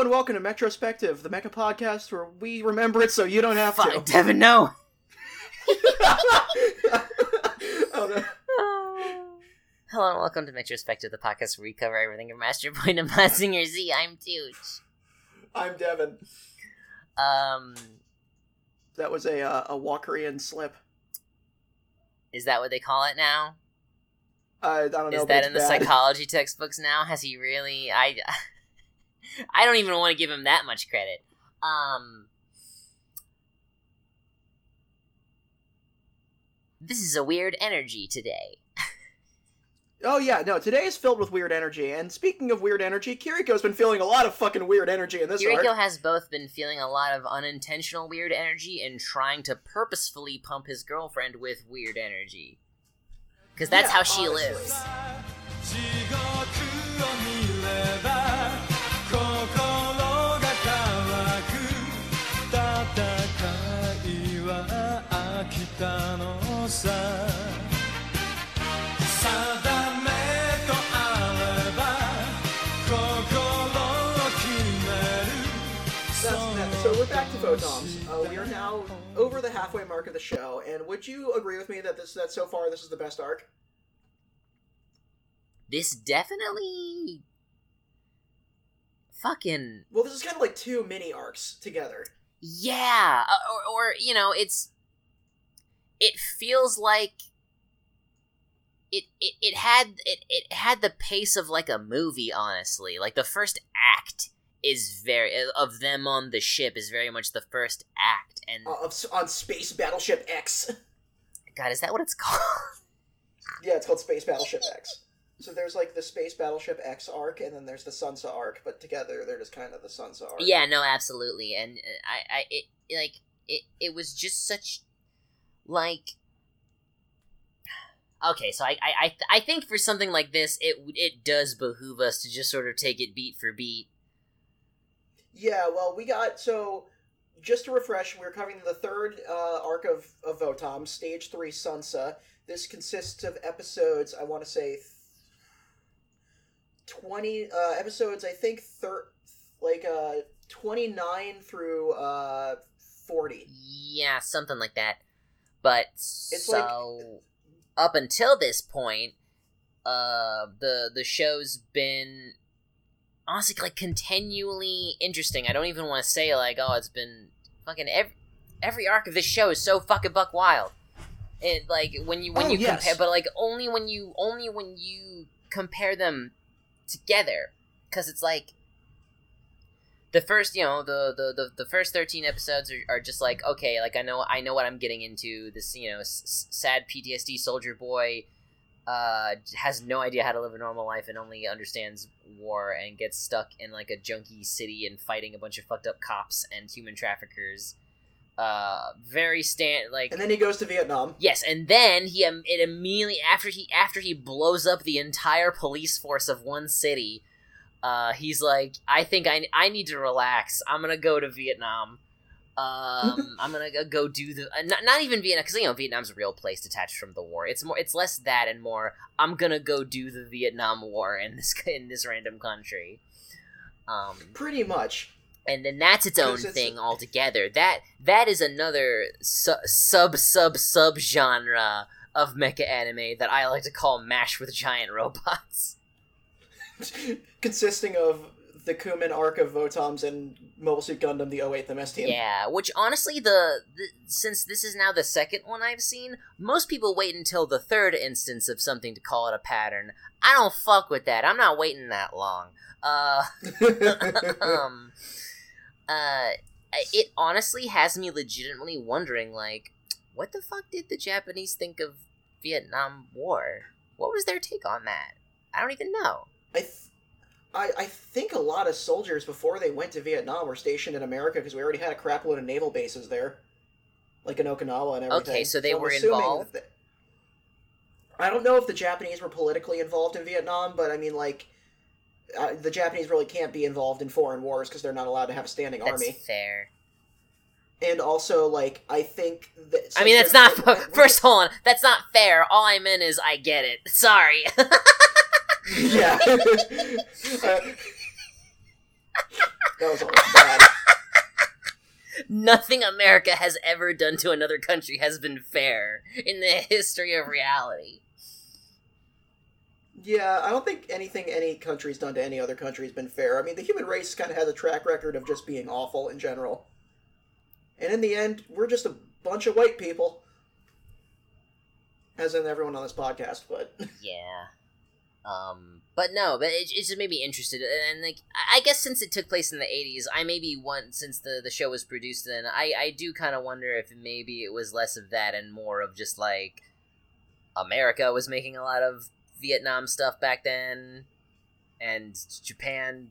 Hello and welcome to Metrospective, the Mecha podcast where we remember it so you don't have Fuck, to. Devin, no. Oh, no. Hello and welcome to Metrospective, the podcast where we cover everything from Master Point and Mazinger Z. I'm Tooch. I'm Devin. Um, That was a uh, a Walkerian slip. is that what they call it now? Uh, I don't know. Is that in the psychology textbooks now? Has he really? I, I don't even want to give him that much credit. Um, this is a weird energy today. Oh yeah, no. Today is filled with weird energy. And speaking of weird energy, Kiriko's been feeling a lot of fucking weird energy in this Yuriko arc. has both been feeling a lot of unintentional weird energy and trying to purposefully pump his girlfriend with weird energy. Because that's Yeah, how she honestly. lives. so we're back to Votoms. Uh, we are now over the halfway mark of the show, and would you agree with me that this that so far this is the best arc? This definitely fucking. Well, this is kind of like two mini arcs together. Yeah, uh, or, or you know, it's it feels like. It, it, it had it, it had the pace of like a movie honestly like the first act is very of them on the ship is very much the first act and Uh, of, on Space Battleship X. god is that what it's called yeah, it's called Space Battleship X. So there's like the Space Battleship X arc, and then there's the Sunsa arc, but together they're just kind of the Sunsa arc. Yeah, no, absolutely, and uh, I, I, it, like, it, it was just such, like, okay, so I, I, I, I think for something like this, it, it does behoove us to just sort of take it beat for beat. Yeah, well, we got so just to refresh, we're covering the third uh, arc of of Votom, Stage Three, Sunsa. This consists of episodes. I want to say th- twenty uh, episodes. I think thir- like uh, twenty nine through uh, forty. Yeah, something like that. But It's so up until this point, uh, the the show's been honestly like continually interesting. I don't even want to say like, oh, it's been fucking every every arc of this show is so fucking buck wild. It like when you when Oh, you yes. compare, but like only when you only when you compare them together, because it's like the first you know the the the, the first 13 episodes are, are just like okay like i know i know what i'm getting into this you know s- sad ptsd soldier boy uh has no idea how to live a normal life and only understands war and gets stuck in like a junky city and fighting a bunch of fucked up cops and human traffickers uh very stand like And then he goes to Vietnam. Yes, and then he um, it immediately after he after he blows up the entire police force of one city, uh, he's like, I think I I need to relax. I'm gonna go to Vietnam. Um, I'm gonna go- go do the uh, not, not even Vietnam because you know Vietnam's a real place detached from the war. It's more it's less that and more. I'm gonna go do the Vietnam War in this in this random country. Um, Pretty much. and then that's its own it's- thing altogether. That that is another su- sub sub sub genre of mecha anime that I like to call Mash with giant robots. Consisting of the Kummen arc of Votoms and Mobile Suit Gundam, the 08th MS team. Yeah, which honestly, the, the since this is now the second one I've seen, most people wait until the third instance of something to call it a pattern. I don't fuck with that. I'm not waiting that long. Uh, um, uh, it honestly has me legitimately wondering, like, what the fuck did the Japanese think of Vietnam War? What was their take on that? I don't even know. I, th- I, I think a lot of soldiers before they went to Vietnam were stationed in America because we already had a crap load of naval bases there, like in Okinawa and everything. Okay, so they I'm were involved? that the- I don't know if the Japanese were politically involved in Vietnam, but I mean, like, uh, the Japanese really can't be involved in foreign wars because they're not allowed to have a standing That's army. fair. And also, like, I think that. I mean, that's not first. Hold on, that's not fair. All I meant is I get it. Sorry. yeah. Uh, that was always bad. Nothing America has ever done to another country has been fair in the history of reality. Yeah, I don't think anything any country's done to any other country has been fair. I mean, the human race kind of has a track record of just being awful in general. And in the end, we're just a bunch of white people. As in everyone on this podcast, but. Yeah. Um, but no, but it, it just made me interested, and like I guess since it took place in the '80s, I maybe want since the the show was produced then, I I do kind of wonder if maybe it was less of that and more of just like America was making a lot of Vietnam stuff back then, and Japan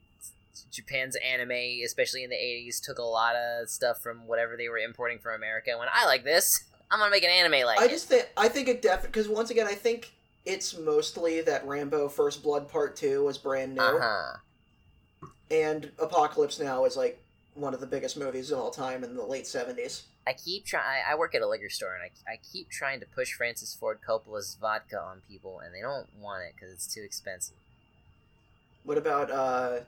Japan's anime, especially in the '80s, took a lot of stuff from whatever they were importing from America. When I like this, I'm gonna make an anime like I it. just think I think it definitely because once again I think it's mostly that Rambo First Blood Part Two was brand new, Uh huh. and Apocalypse Now is like one of the biggest movies of all time in the late seventies. I keep trying. I work at a liquor store, and I, I keep trying to push Francis Ford Coppola's vodka on people, and they don't want it because it's too expensive. What about uh?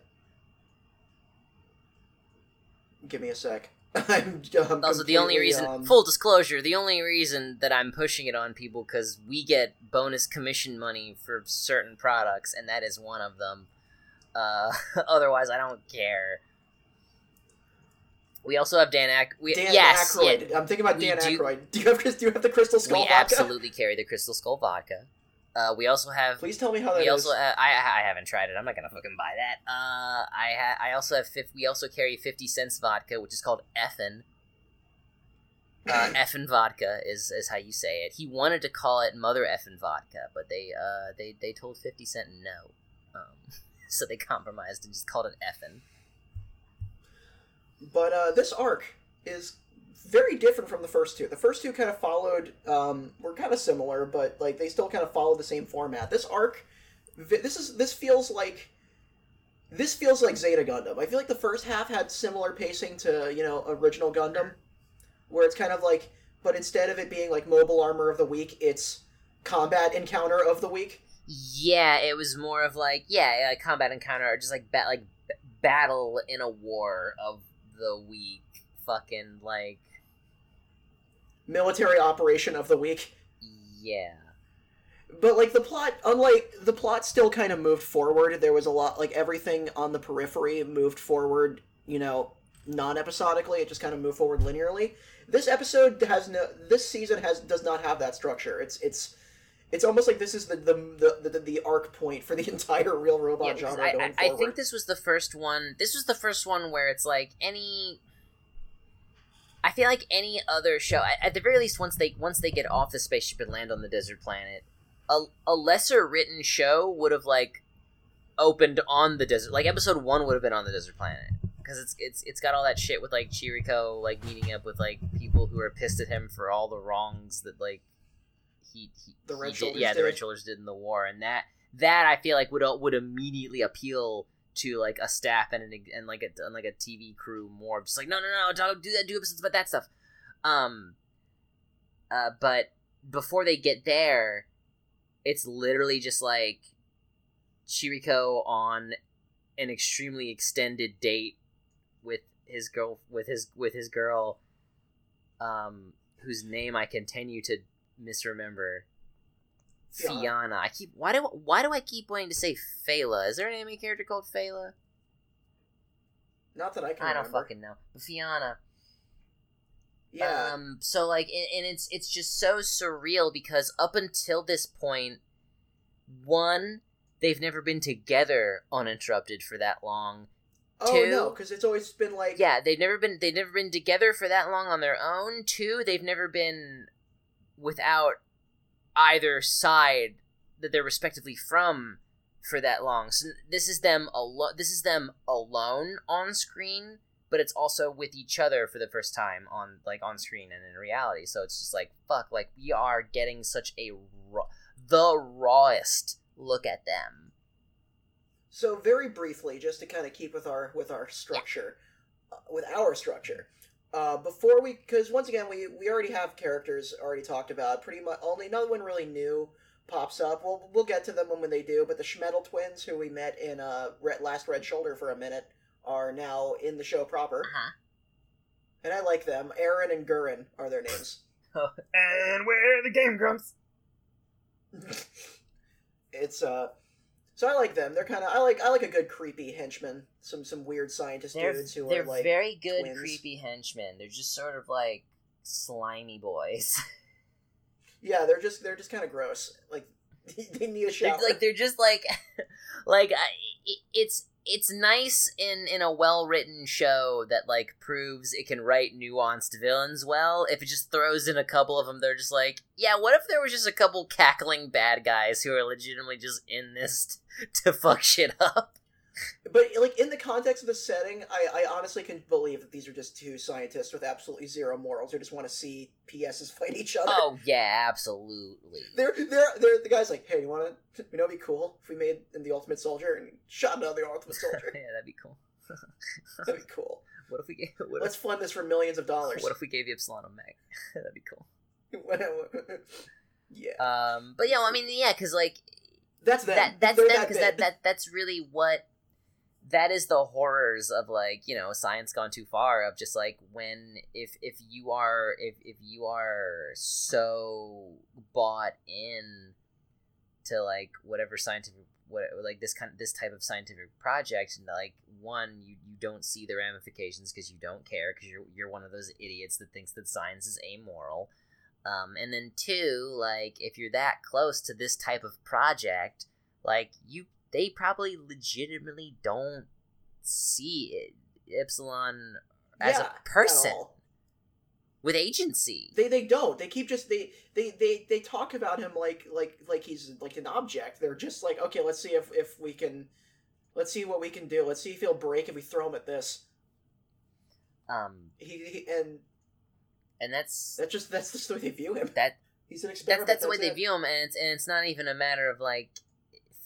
Give me a sec. I'm, I'm Also, the only reason, um, full disclosure, the only reason that I'm pushing it on people because we get bonus commission money for certain products, and that is one of them. Uh, otherwise, I don't care. We also have Dan Ack. We, Dan yes, yeah, I'm thinking about Dan do- Aykroyd. Do you have do you have the Crystal Skull we vodka? absolutely carry the Crystal Skull vodka. Uh, we also have Please tell me how that we is. also uh, I I haven't tried it. I'm not gonna fucking buy that. Uh, I ha- I also have fif- we also carry fifty cents vodka, which is called Effen. Uh, Effen vodka is is how you say it. He wanted to call it Mother Effin vodka, but they uh they they told Fifty Cent no, um, so they compromised and just called it Effen. But uh, this arc is very different from the first two. The first two kind of followed, um, were kind of similar, but like they still kind of followed the same format. This arc, this is this feels like this feels like Zeta Gundam. I feel like the first half had similar pacing to you know original Gundam, where it's kind of like, but instead of it being like mobile armor of the week, it's combat encounter of the week. Yeah, it was more of like yeah, yeah combat encounter or just like ba- like battle in a war of the week. Fucking like military operation of the week. yeah. But like the plot, unlike the plot, still kind of moved forward. There was a lot, like everything on the periphery moved forward. You know, non-episodically. It just kind of moved forward linearly. This episode has no. This season has does not have that structure. It's it's it's almost like this is the the the, the, the arc point for the entire real robot Yeah, genre I, going I, I think this was the first one. This was the first one where it's like any. I feel like any other show, at- the very least, once they once they get off the spaceship and land on the desert planet, a a lesser written show would have like opened on the desert. Like episode one would have been on the desert planet because it's it's it's got all that shit with like Chiriko like meeting up with like people who are pissed at him for all the wrongs that like he, he The Red he did, yeah the did. Red Shoulders did in the war and that that I feel like would uh, would immediately appeal to like a staff and an, and like a and like a TV crew more just like no no no don't do that do episodes about that stuff. Um uh but before they get there it's literally just like Chiriko on an extremely extended date with his girl with his with his girl um whose name I continue to misremember Fiona. Fiona. I keep why do why do I keep wanting to say Phala? Is there an anime character called Phala? Not that I can I don't remember. fucking know. But Fiona. Yeah, Um. So like, and, and it's it's just so surreal because up until this point, one, they've never been together uninterrupted for that long. oh two- no, because it's always been like Yeah, they've never been they've never been together for that long on their own. Two, they've never been without either side that they're respectively from for that long. So this is them alone. This is them alone on screen, but it's also with each other for the first time on like on screen and in reality. So it's just like fuck. Like we are getting such a raw, the rawest look at them. So very briefly, just to kind of keep with our with our structure, uh, with our structure, uh, before we, because once again we we already have characters already talked about. Pretty much only another one really new pops up. We'll we'll get to them when, when they do. But the Schmeddle twins, who we met in uh Red, last Red Shoulder for a minute, are now in the show proper, Uh-huh. and I like them. Aaron and Gurren are their names. and where the Game Grumps? it's uh, so I like them. They're kind of I like I like a good creepy henchman. Some some weird scientist They're dudes who they're are like very good twins. creepy henchmen. They're just sort of like slimy boys. yeah, they're just they're just kind of gross. Like they need a they're, shower. like they're just like like it's it's nice in in a well written show that like proves it can write nuanced villains well. If it just throws in a couple of them, they're just like, yeah. What if there was just a couple cackling bad guys who are legitimately just in this to fuck shit up? But like in the context of the setting, I, I honestly can believe that these are just two scientists with absolutely zero morals who just want to see PSs fight each other. Oh yeah, absolutely. They're they're they're the guys like, hey, you want to? You know, it'd be cool if we made the Ultimate Soldier and shot another Ultimate Soldier. yeah, that'd be cool. That'd be cool. What if we gave what Let's if, fund this for millions of dollars. what if we gave the Ypsilon a mech? that'd be cool. yeah, Um, but yeah, well, I mean, yeah, because like that's them. that that's They're them that because that, big. that that's really what that is the horrors of like you know science gone too far of just like when if if you are if if you are so bought in to like whatever scientific what like this kind this type of scientific project and like one you you don't see the ramifications because you don't care because you're you're one of those idiots that thinks that science is amoral um, and then two, like if you're that close to this type of project, like you, they probably legitimately don't see it, Ypsilon as Yeah, a person with agency. They they don't. They keep just they they they they talk about him like like like he's like an object. They're just like, okay, let's see if if we can, let's see what we can do. Let's see if he'll break if we throw him at this. Um, He, he and and that's that's just that's just the way they view him. that He's an experiment. that's that's the way they view him, and it's and it's not even a matter of like,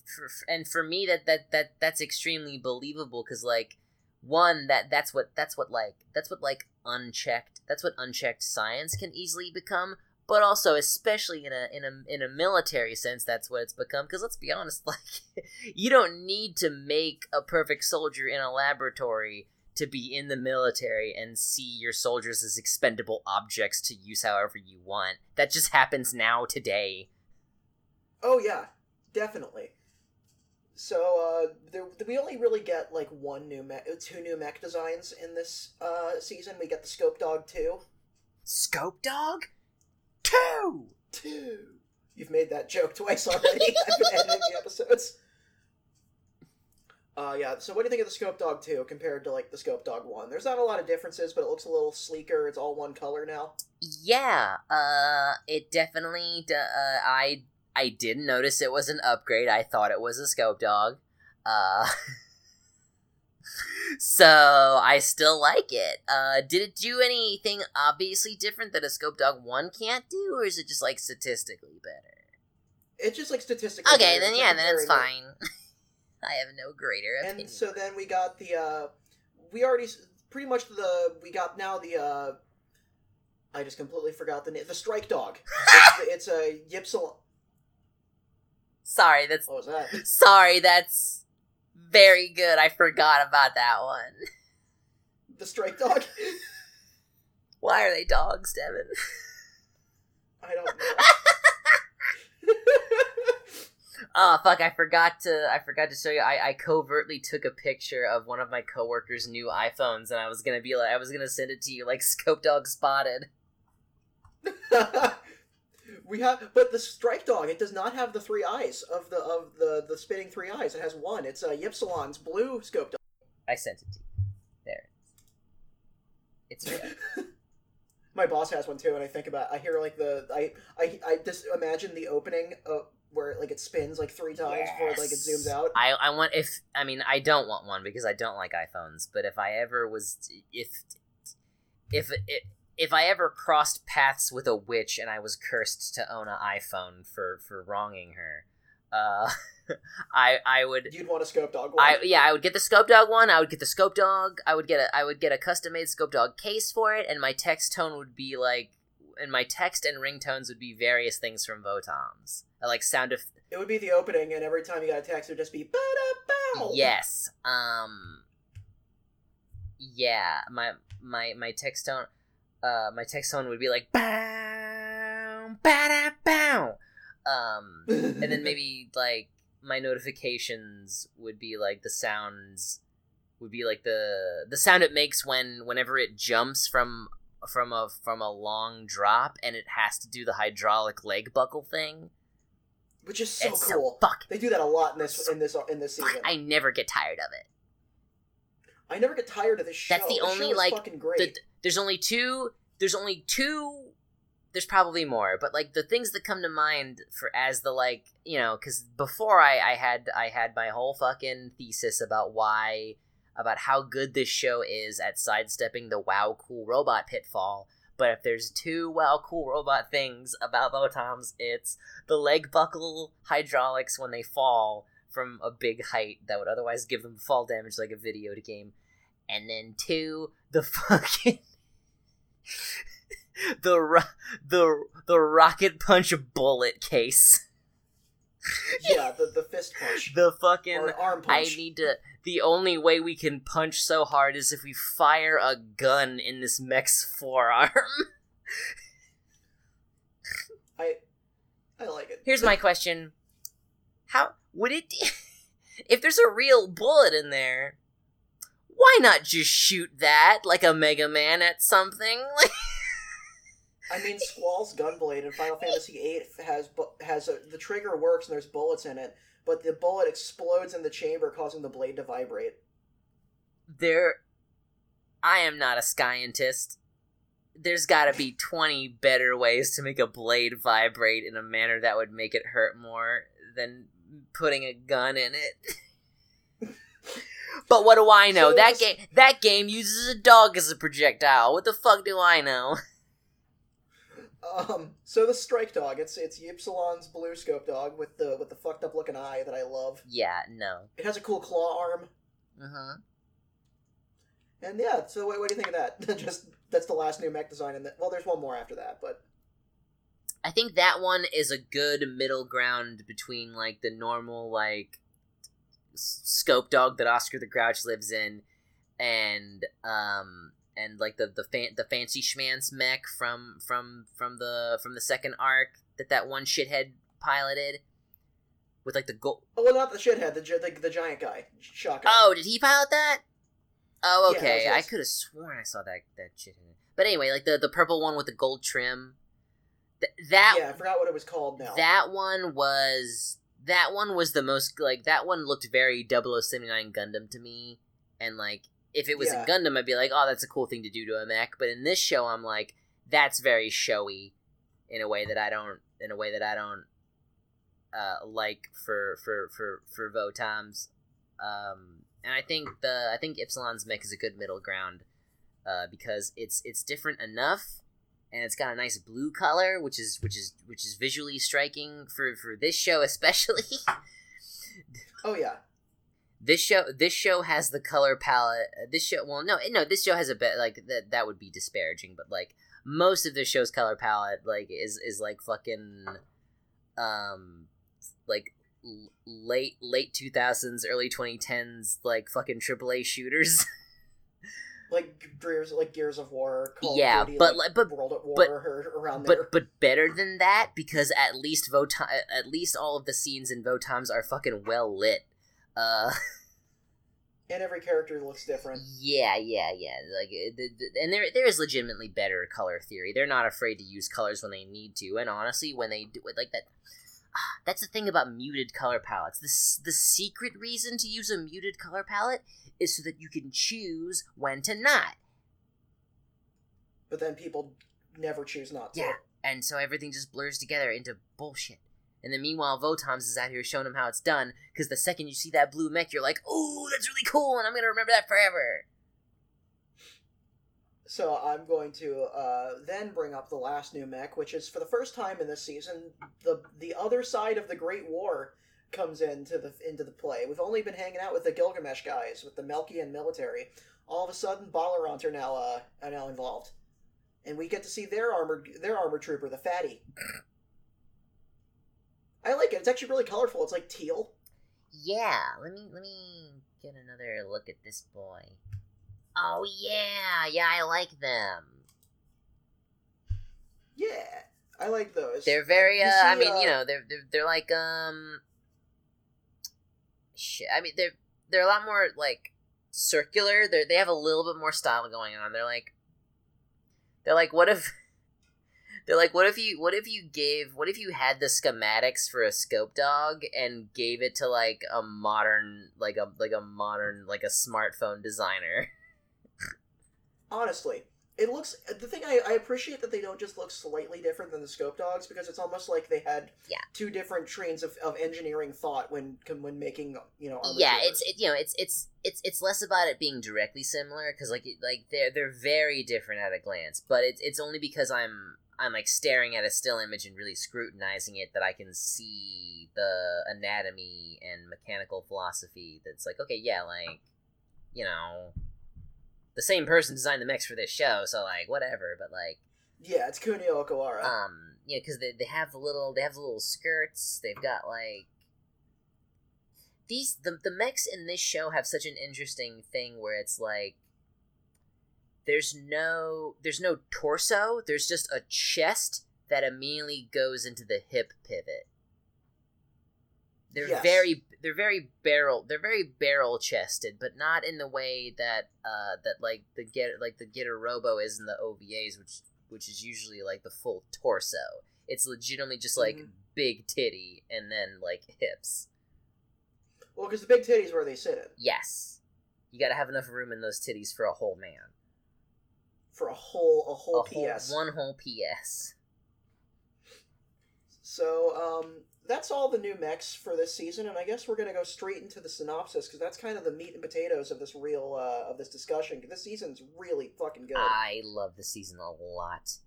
for, and for me that that that that's extremely believable because like one that that's what that's what like that's what like unchecked that's what unchecked science can easily become but also especially in a in a in a military sense that's what it's become because let's be honest like you don't need to make a perfect soldier in a laboratory to be in the military and see your soldiers as expendable objects to use however you want. That just happens now today. Oh yeah, definitely. So uh, there, we only really get like one new mech, two new mech designs in this uh, season. We get the Scope Dog two. scope dog two Two. You've made that joke twice already. I've been editing the episodes. Uh, yeah. So, what do you think of the Scope Dog two compared to like the Scope Dog one? There's not a lot of differences, but it looks a little sleeker. It's all one color now. Yeah, uh, it definitely. Uh, I I didn't notice it was an upgrade. I thought it was a scope dog. Uh, so I still like it. Uh, did it do anything obviously different that a scope dog one can't do, or is it just like statistically better? It's just like statistically. Better. Okay, better. then It's, yeah, then it's fine. I have no greater opinion. And so then we got the uh we already pretty much the we got now the uh I just completely forgot the name. The strike dog. it's, it's a Ypsilon. Sorry, that's What was that? sorry. That's very good. I forgot about that one. The strike dog. Why are they dogs, Devin? I don't know. Oh fuck! I forgot to. I forgot to show you. I, I covertly took a picture of one of my coworkers' new iPhones, and I was gonna be like, I was gonna send it to you, like Scope Dog spotted. we have, but the strike dog. It does not have the three eyes of the of the the spinning three eyes. It has one. It's a uh, Ypsilon's blue scope dog. I sent it to you. There. It's real. My boss has one too, and I think about. I hear like the I I I just imagine the opening of where like it spins like three times before like it zooms out. I I want if I mean I don't want one because I don't like iPhones. But if I ever was if if it. If I ever crossed paths with a witch and I was cursed to own an iPhone for, for wronging her, uh, I I would You'd want a scope dog. One. I yeah, I would get the scope dog one. I would get the scope dog. I would get a I would get a custom made scope dog case for it, and my text tone would be like, and my text and ringtones would be various things from Votoms, like sound of It would be the opening, and every time you got a text, it would just be bow. yes. Um, yeah, my my my text tone, uh, my text tone would be like bow, ba bow, um, and then maybe like my notifications would be like the sounds would be like the the sound it makes when whenever it jumps from from a from a long drop and it has to do the hydraulic leg buckle thing. which is so it's cool. so fuck. they do that a lot in this in this in this season. I never get tired of it. I never get tired of this show. That's the only, like, fucking great. the, there's only two there's only two there's probably more but like the things that come to mind for as the like you know because before I, I had i had my whole fucking thesis about why about how good this show is at sidestepping the wow cool robot pitfall but if there's two wow cool robot things about Votoms, it's the leg buckle hydraulics when they fall from a big height that would otherwise give them fall damage like a video game. And then two the fucking the ro- the the rocket punch bullet case. Yeah, the, the fist punch. The fucking or arm i need to the only way we can punch so hard is if we fire a gun in this mech's forearm. I I like it. here's my question. How would it if there's a real bullet in there why not just shoot that like a mega man at something like I mean, Squall's gunblade in Final Fantasy VIII has has a, the trigger works and there's bullets in it, but the bullet explodes in the chamber, causing the blade to vibrate. there i am not a scientist there's got to be 20 better ways to make a blade vibrate in a manner that would make it hurt more than putting a gun in it but what do i know So that game that game uses a dog as a projectile what the fuck do i know Um, so the strike dog, it's it's Ypsilon's blue scope dog with the with the fucked up looking eye that I love. yeah no It has a cool claw arm, uh-huh and yeah. So what, what do you think of that? Just that's the last new mech design, and well, there's one more after that, but I think that one is a good middle ground between like the normal like scope dog that Oscar the Grouch lives in, and um and like the the fan- the fancy schmancy mech from from from the from the second arc that that one shithead piloted with like the gold. oh well, not the shithead, the the, the giant guy. Oh, did he pilot that? Oh, okay. was I could have sworn I saw that that shithead. But anyway, like the the purple one with the gold trim. Th- that yeah, I forgot what it was called now. that one was that one was the most like that one looked very 0079 Gundam to me and like if it was Yeah. a Gundam I'd be like oh that's a cool thing to do to a mech but in this show I'm like that's very showy in a way that I don't in a way that I don't uh like for for for for Votoms um and I think the I think Ypsilon's mech is a good middle ground uh because it's it's different enough and it's got a nice blue color, which is which is which is visually striking for for this show especially. Oh yeah, this show this show has the color palette. uh, This show, well, no, no, this show has a bit like that. That would be disparaging, but like most of the show's color palette, like is is like fucking, um, like l- late late two thousands, early twenty tens, like fucking AAA shooters. like Gears, like Gears of War. Call of Yeah, Duty, but like, but World at War but- around there. but but better than that because at least Votom, at least all of the scenes in Votoms are fucking well lit. Uh, and every character looks different. yeah, yeah, yeah. Like, uh, the, the, and there there is legitimately better color theory. They're not afraid to use colors when they need to, and honestly, when they do it like that. ah, That's the thing about muted color palettes. The, the secret reason to use a muted color palette is so that you can choose when to not. But then people never choose not to. Yeah, and so everything just blurs together into bullshit. And then meanwhile, Votoms is out here showing them how it's done. Because the second you see that blue mech, you're like, oh, that's really cool," and I'm gonna remember that forever. So I'm going to uh, then bring up the last new mech, which is for the first time in this season, the the other side of the Great War comes into the into the play. We've only been hanging out with the Gilgamesh guys, with the Melkian military. All of a sudden, Ballarons are now uh, are now involved, and we get to see their armored their armored trooper, the Fatty. I like it. It's actually really colorful. It's like teal. Yeah, let me let me get another look at this boy. Oh yeah, yeah, I like them. Yeah, I like those. They're very. Uh, I mean, uh, you know, they're they're, they're like um. Shit, I mean, they're they're a lot more like circular. They they have a little bit more style going on. They're like. They're like, what if? They're like, what if you, what if you gave, what if you had the schematics for a scope dog and gave it to like a modern, like a like a modern, like a smartphone designer? honestly it looks the thing I, I appreciate that they don't just look slightly different than the scope dogs because it's almost like they had Yeah. two different trains of, of engineering thought when when making you know yeah it's it, you know it's it's it's it's less about it being directly similar because like like they're they're very different at a glance but it's it's only because i'm i'm like staring at a still image and really scrutinizing it that i can see the anatomy and mechanical philosophy that's like okay yeah like you know the same person designed the mix for this show so like whatever but like yeah it's Kunio Okawara um yeah, because they, they have the little they have the little skirts they've got like these the, the mechs in this show have such an interesting thing where it's like there's no there's no torso there's just a chest that immediately goes into the hip pivot they're Yes. very they're very barrel they're very barrel chested but not in the way that uh that like the get like the getter robo is in the ovas which which is usually like the full torso. It's legitimately just like Mhm. big titty and then like hips. Well because the big titties where they sit. Yes. You gotta have enough room in those titties for a whole man. For a whole a whole a whole, one whole ps so um that's all the new mechs for this season and i guess we're gonna go straight into the synopsis because that's kind of the meat and potatoes of this real uh of this discussion this season's really fucking good I love the season a lot.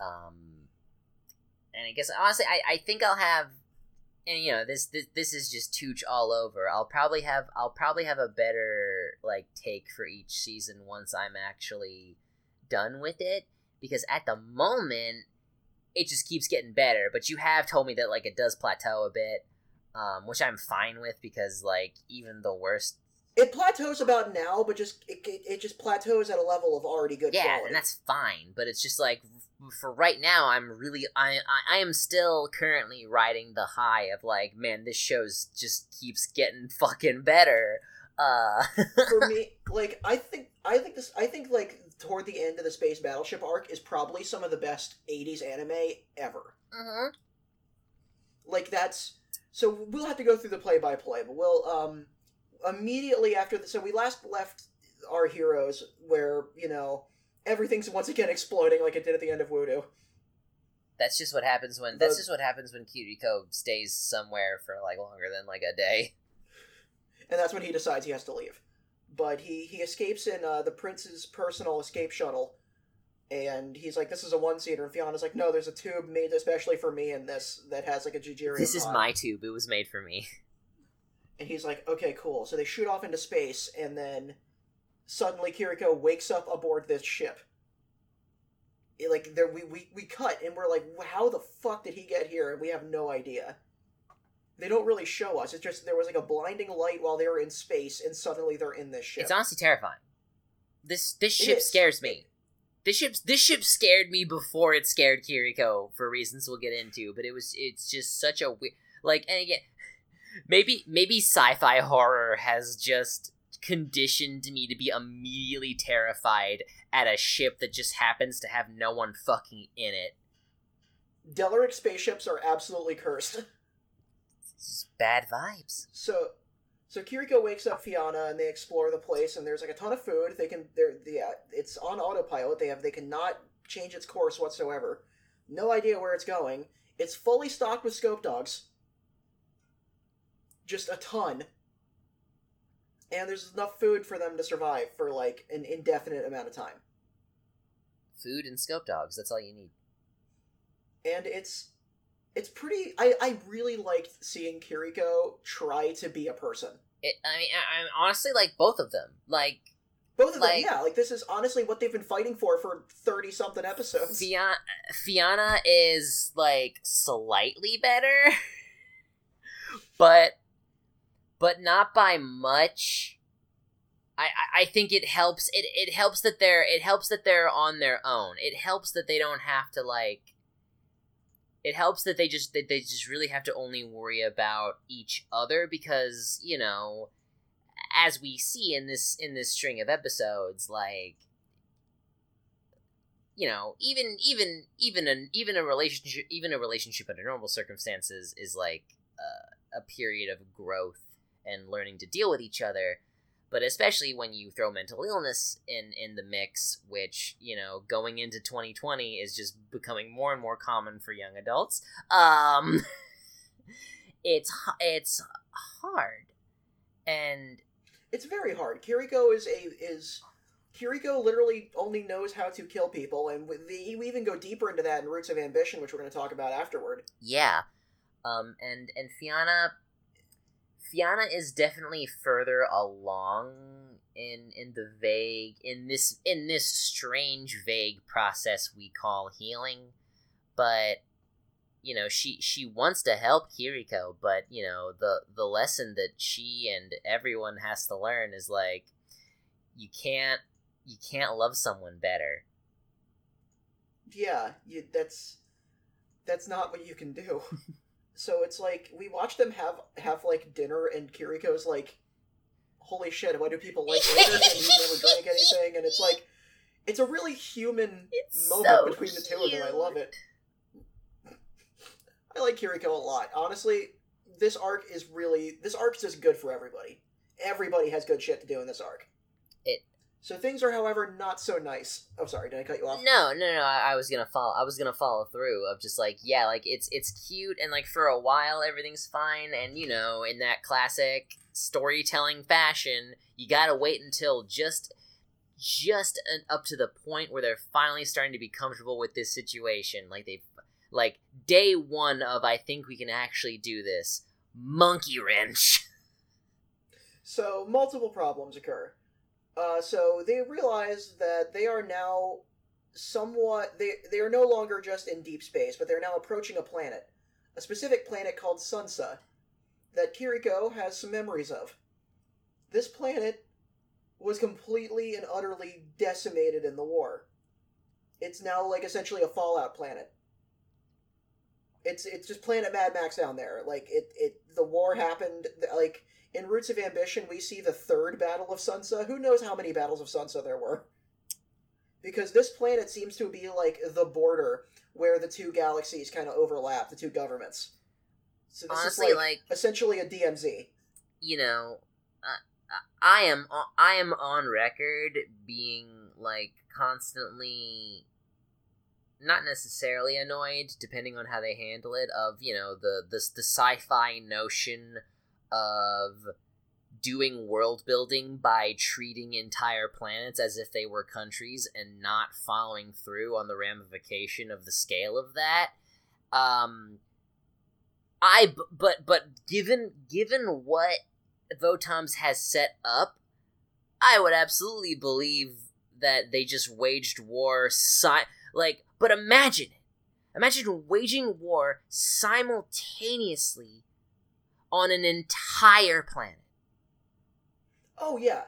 Um, and I guess honestly, I, I think I'll have, and you know, this, this this is just tooch all over. I'll probably have I'll probably have a better like take for each season once I'm actually done with it because at the moment it just keeps getting better. But you have told me that like it does plateau a bit. Um, which I'm fine with because like even the worst it plateaus about now but just it, it, it just plateaus at a level of already good yeah quality and that's fine but it's just like for right now i'm really I, I i am still currently riding the high of like man this show's just keeps getting fucking better uh for me like i think i think this i think like toward the end of the space battleship arc is probably some of the best 80s anime ever Mhm. like that's so we'll have to go through the play by play but we'll um immediately after the so we last left our heroes where you know everything's once again exploding like it did at the end of Uoodo. that's just what happens when that's The- just what happens when kiriko stays somewhere for like longer than like a day and that's when he decides he has to leave. But he he escapes in uh, the prince's personal escape shuttle, and he's like, "This is a one seater." And Fiona's like, "No, there's a tube made especially for me in this that has like a Jujiri." this is my tube it was made for me And he's like, "Okay, cool." So they shoot off into space, and then suddenly Kiriko wakes up aboard this ship. It, like there, we, we we cut, and we're like, "How the fuck did he get here?" And we have no idea. They don't really show us. It's just there was like a blinding light while they were in space, and suddenly they're in this ship. it's honestly terrifying this this ship scares me this ship this ship scared me before it scared Kiriko for reasons we'll get into, but it was it's just such a weird like and again maybe maybe sci-fi horror has just conditioned me to be immediately terrified at a ship that just happens to have no one fucking in it. Delaric spaceships are absolutely cursed. Just bad vibes. So, so Kiriko wakes up Fiona, and they explore the place, and there's like a ton of food. They can, they're, yeah, uh, it's on autopilot. They have, they cannot change its course whatsoever. No idea where it's going. It's fully stocked with scope dogs. Just a ton. And there's enough food for them to survive for like an indefinite amount of time. Food and scope dogs, that's all you need. and it's it's pretty I, I really liked seeing Kiriko try to be a person. It, I mean, I, I'm honestly like both of them. Like Both of Like- them, yeah, like this is honestly what they've been fighting for for thirty something episodes. Fiona, Fiona is like slightly better, but but not by much. I, I- I think it helps it, it helps that they're it helps that they're on their own. It helps that they don't have to like it helps that they just that they just really have to only worry about each other because, you know, as we see in this in this string of episodes, like you know, even even even an even a relationship even a relationship under normal circumstances is like uh, a period of growth and learning to deal with each other but especially when you throw mental illness in in the mix which you know going into 2020 is just becoming more and more common for young adults um it's it's hard and It's very hard. Kiriko is a is Kiriko literally only knows how to kill people, and we, the, we even go deeper into that in Roots of Ambition, which we're going to talk about afterward. yeah um and and fiona fiona is definitely further along in in the vague in this in this strange vague process we call healing but you know she she wants to help kiriko but you know the the lesson that she and everyone has to learn is like you can't you can't love someone better Yeah, you, that's that's not what you can do. so it's like we watch them have have like dinner, and Kiriko's like, "Holy shit! Why do people like liquor?" and he's never drank anything, and it's like, it's a really human It's moment so between the two of them. I love it. I like Kiriko a lot. Honestly, this arc is really this arc is just good for everybody. Everybody has good shit to do in this arc. So things are, however, not so nice. Oh, sorry, did I cut you off? No, no, no. I, I was gonna follow. I was gonna follow through of just like yeah, like it's it's cute and like for a while everything's fine and you know in that classic storytelling fashion you gotta wait until just just an, up to the point where they're finally starting to be comfortable with this situation. Like they've like day one of I think we can actually do this. Monkey wrench. So multiple problems occur. Uh, so they realize that they are now somewhat they they are no longer just in deep space, but they're now approaching a planet, a specific planet called Sunsa, that Kiriko has some memories of. This planet was completely and utterly decimated in the war. It's now like essentially a Fallout planet. It's it's just Planet Mad Max down there. Like it it the war happened like in Roots of Ambition, we see the third Battle of Sunsa. Who knows how many battles of Sunsa there were? Because this planet seems to be like the border where the two galaxies kind of overlap, the two governments. So this Honestly, is like, like essentially a DMZ. you know, uh, I am I am on record being like constantly not necessarily annoyed depending on how they handle it of you know the the, the sci-fi notion of doing world building by treating entire planets as if they were countries and not following through on the ramification of the scale of that um i but but given given what Votoms has set up, I would absolutely believe that they just waged war si- like but imagine it. Imagine waging war simultaneously on an entire planet. Oh yeah,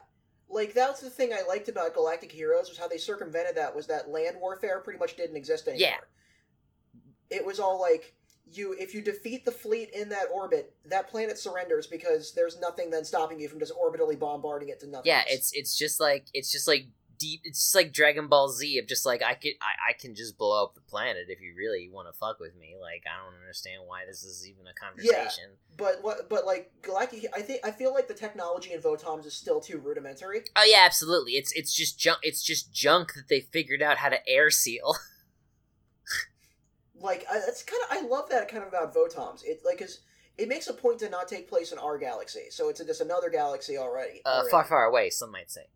like that's the thing I liked about Galactic Heroes was how they circumvented that was that land warfare pretty much didn't exist anymore. Yeah. It was all like you if you defeat the fleet in that orbit, that planet surrenders because there's nothing then stopping you from just orbitally bombarding it to nothing. Yeah, it's it's just like it's just like deep it's just like Dragon Ball Z of just like I could I, I can just blow up the planet if you really want to fuck with me. Like I don't understand why this is even a conversation. Yeah, but what but like Galactic I think I feel like the technology in Votoms is still too rudimentary. Oh yeah, absolutely. It's it's just junk. It's just junk that they figured out how to air seal. Like I, that's kind of I love that kind of about Votoms. It like is it makes a point to not take place in our galaxy, so it's just another galaxy already. Uh, already. far far away, some might say.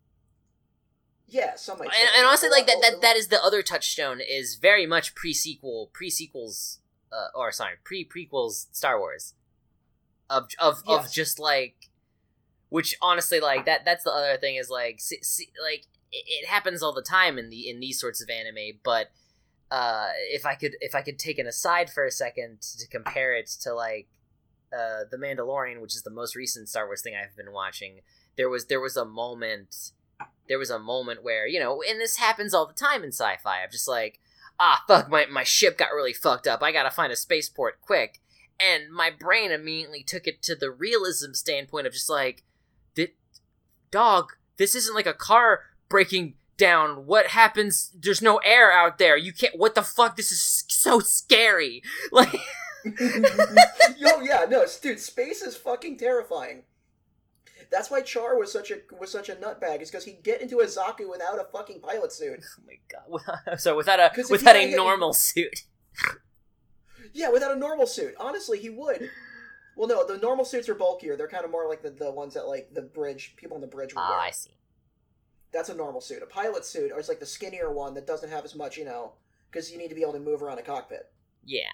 Yeah, some might And, and honestly, like that, that that is the other touchstone is very much pre sequel pre sequels, uh, or sorry pre prequels Star Wars, of of of just like, which honestly like that that's the other thing is like see, see, like it, it happens all the time in the in these sorts of anime, but uh, if I could if I could take an aside for a second to compare it to like uh, the Mandalorian, which is the most recent Star Wars thing I've been watching, there was there was a moment, there was a moment where you know, and this happens all the time in sci-fi. I'm just like, ah, fuck, my my ship got really fucked up. I gotta find a spaceport quick, and my brain immediately took it to the realism standpoint of just like, "Th- dog, this isn't like a car breaking down. What happens? There's no air out there. You can't. What the fuck? This is so scary. Like. Yo, yeah, no, dude, space is fucking terrifying. That's why Char was such a was such a nutbag. Is because he'd get into a Zaku without a fucking pilot suit. Oh my god! so without a without a get- normal suit. Yeah, without a normal suit. Honestly, he would. Well, no, the normal suits are bulkier. They're kind of more like the, the ones that like the bridge people on the bridge would Ah, wear. I see. That's a normal suit. A pilot suit is like the skinnier one that doesn't have as much, you know, because you need to be able to move around a cockpit. Yeah.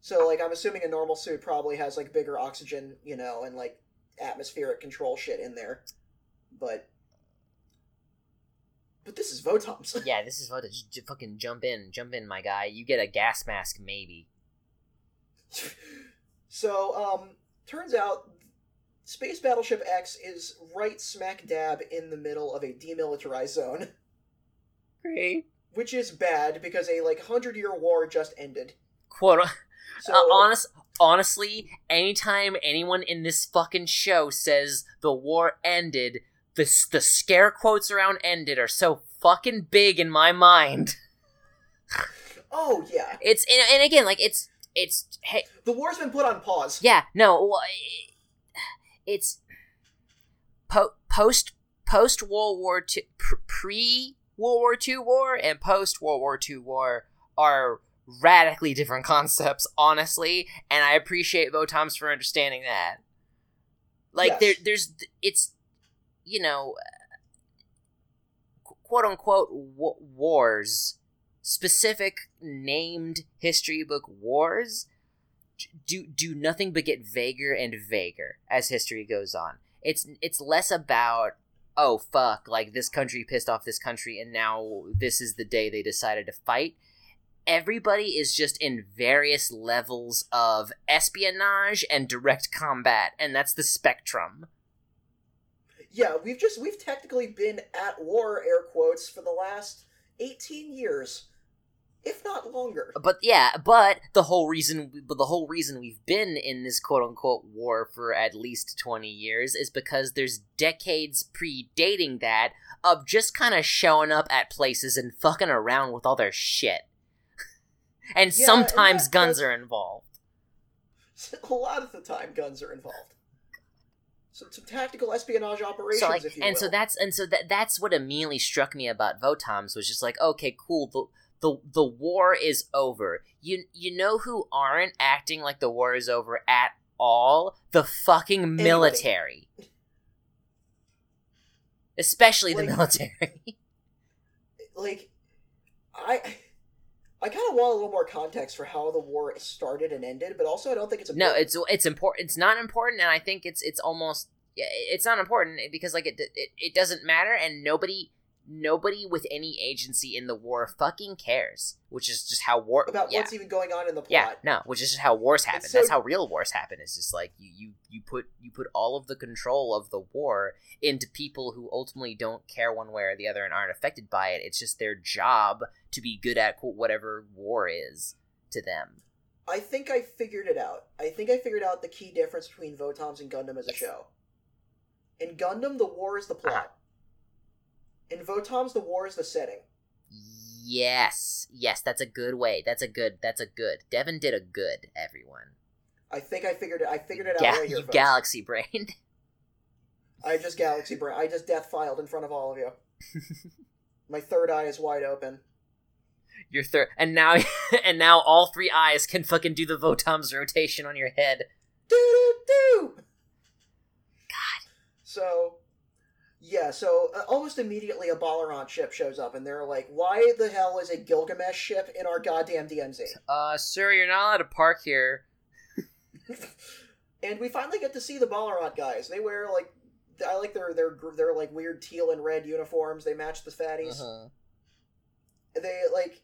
So, like, I'm assuming a normal suit probably has like bigger oxygen, you know, and like atmospheric control shit in there. But, but this is Votoms. Yeah, this is Votoms. j- fucking jump in, jump in, my guy. You get a gas mask, maybe. so, um, turns out Space Battleship X is right smack dab in the middle of a demilitarized zone, Great. which is bad because a like hundred year war just ended. Quote. So, uh, honest, honestly, anytime anyone in this fucking show says the war ended, the the scare quotes around ended are so fucking big in my mind. oh yeah, It's and, and again, like it's it's hey, the war's been put on pause. Yeah, no, it's po- post post World War Two, pre World War Two war, and post World War Two war are radically different concepts, honestly, and I appreciate Votoms for understanding that. Like Yes. there, there's it's you know quote unquote wa- wars specific named history book wars do do nothing but get vaguer and vaguer as history goes on. It's it's less about oh fuck like this country pissed off this country and now this is the day they decided to fight. Everybody is just in various levels of espionage and direct combat, and that's the spectrum. Yeah, we've just we've technically been at war, air quotes, for the last eighteen years, if not longer. But yeah, but the whole reason, but the whole reason we've been in this quote unquote war for at least twenty years is because there's decades predating that of just kind of showing up at places and fucking around with all their shit. And Yeah, sometimes and guns are involved. A lot of the time, guns are involved. Some, some tactical espionage operations, So like, if you and will. so that's and so that that's what immediately struck me about Votoms was just like, okay, cool. The the the war is over. You you know who aren't acting like the war is over at all? The fucking military. Especially the military. like I I kind of want a little more context for how the war started and ended, but also I don't think it's a no, it's it's important. It's not important, and I think it's it's almost yeah, it's not important because like it it, it doesn't matter, and nobody nobody with any agency in the war fucking cares. Which is just how war about yeah. what's even going on in the plot. Yeah, no, which is just how wars happen. so- That's how real wars happen. It's just like you, you you put you put all of the control of the war into people who ultimately don't care one way or the other and aren't affected by it. It's just their job to be good at whatever war is to them. I think I figured it out. I think I figured out the key difference between Votoms and Gundam as a Yes. show. In Gundam, the war is the plot. Uh-huh. In Votoms, the war is the setting. Yes, yes, that's a good way. That's a good. That's a good. Devin did a good. Everyone, I think I figured it. I figured it out Ga- right here, you folks. galaxy brained. I just galaxy brain. I just death filed in front of all of you. My third eye is wide open. Your third, and now, and now all three eyes can fucking do the Votom's rotation on your head. Do do do. God. So, yeah. So uh, almost immediately, a Balarant ship shows up, and they're like, "Why the hell is a Gilgamesh ship in our goddamn DMZ?" Uh, sir, you're not allowed to park here. and we finally get to see the Balarant guys. They wear like I like their their their like weird teal and red uniforms. They match the fatties. Uh-huh. They like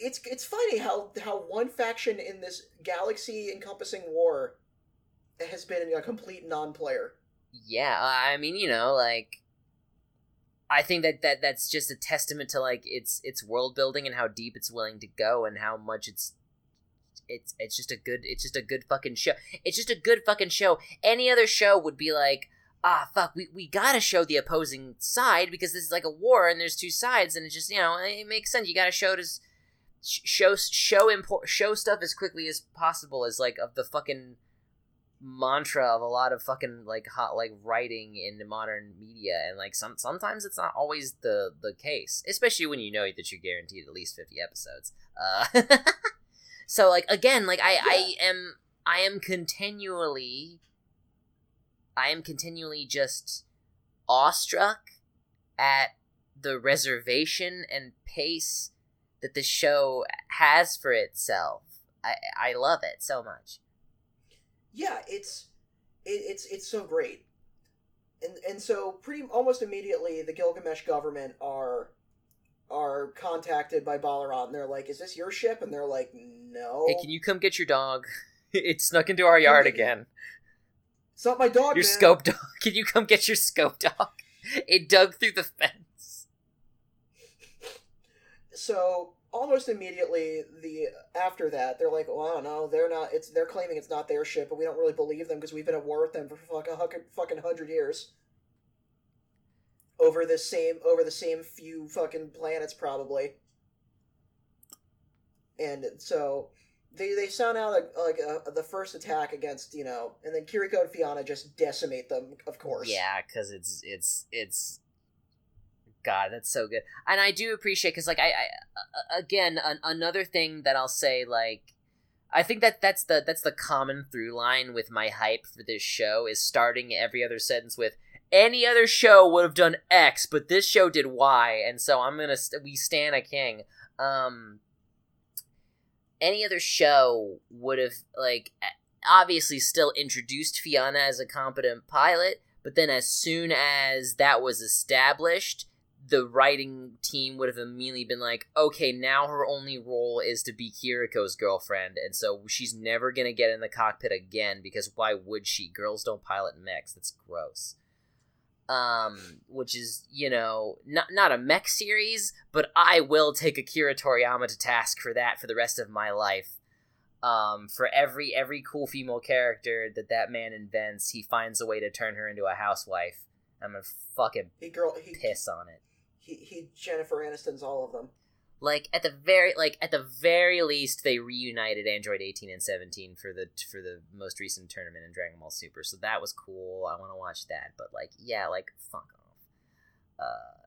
it's it's funny how how one faction in this galaxy encompassing war has been a complete non-player. Yeah, I mean, you know, like I think that, that that's just a testament to like its its world building and how deep it's willing to go and how much it's it's it's just a good it's just a good fucking show. It's just a good fucking show. Any other show would be like, ah fuck, we, we gotta show the opposing side because this is like a war and there's two sides and it just you know it makes sense. You gotta show this show show import show stuff as quickly as possible as like of the fucking mantra of a lot of fucking like hot like writing in the modern media and like some sometimes it's not always the the case especially when you know that you're guaranteed at least 50 episodes uh so like again like i i am i am continually i am continually just awestruck at the reservation and pace that the show has for itself. I i love it so much yeah, it's it, it's it's so great, and and so pretty almost immediately the Gilgamesh government are are contacted by Balarant and they're like, "Is this your ship?" And they're like, "No." Hey, can you come get your dog? it snuck into our yard again. It's not my dog. Your man. scope dog. Can you come get your scope dog? It dug through the fence. So almost immediately the after that they're like well no they're not it's they're claiming it's not their ship but we don't really believe them because we've been at war with them for fucking fucking hundred years. Over the same over the same few fucking planets probably. And so they they sound out like, like a, the first attack against you know and then kiriko and fiana just decimate them of course. Yeah, because it's it's it's. God, that's so good, and I do appreciate because like I, I again an, another thing that I'll say like I think that that's the that's the common through line with my hype for this show is starting every other sentence with any other show would have done X, but this show did Y, and so I'm gonna we stand a king. Um, any other show would have like obviously still introduced Fiona as a competent pilot, but then as soon as that was established, the writing team would have immediately been like, okay, now her only role is to be Kiriko's girlfriend, and so she's never gonna get in the cockpit again because why would she? Girls don't pilot mechs. That's gross. Um, which is you know not not a mech series, but I will take Akira Toriyama to task for that for the rest of my life. Um, for every every cool female character that that man invents, he finds a way to turn her into a housewife. I'm gonna fucking he girl he, piss on it. He he Jennifer Aniston's all of them. Like at the very like at the very least they reunited android 18 and 17 for the for the most recent tournament in dragon ball super so that was cool. I want to watch that but like yeah like fuck off. Uh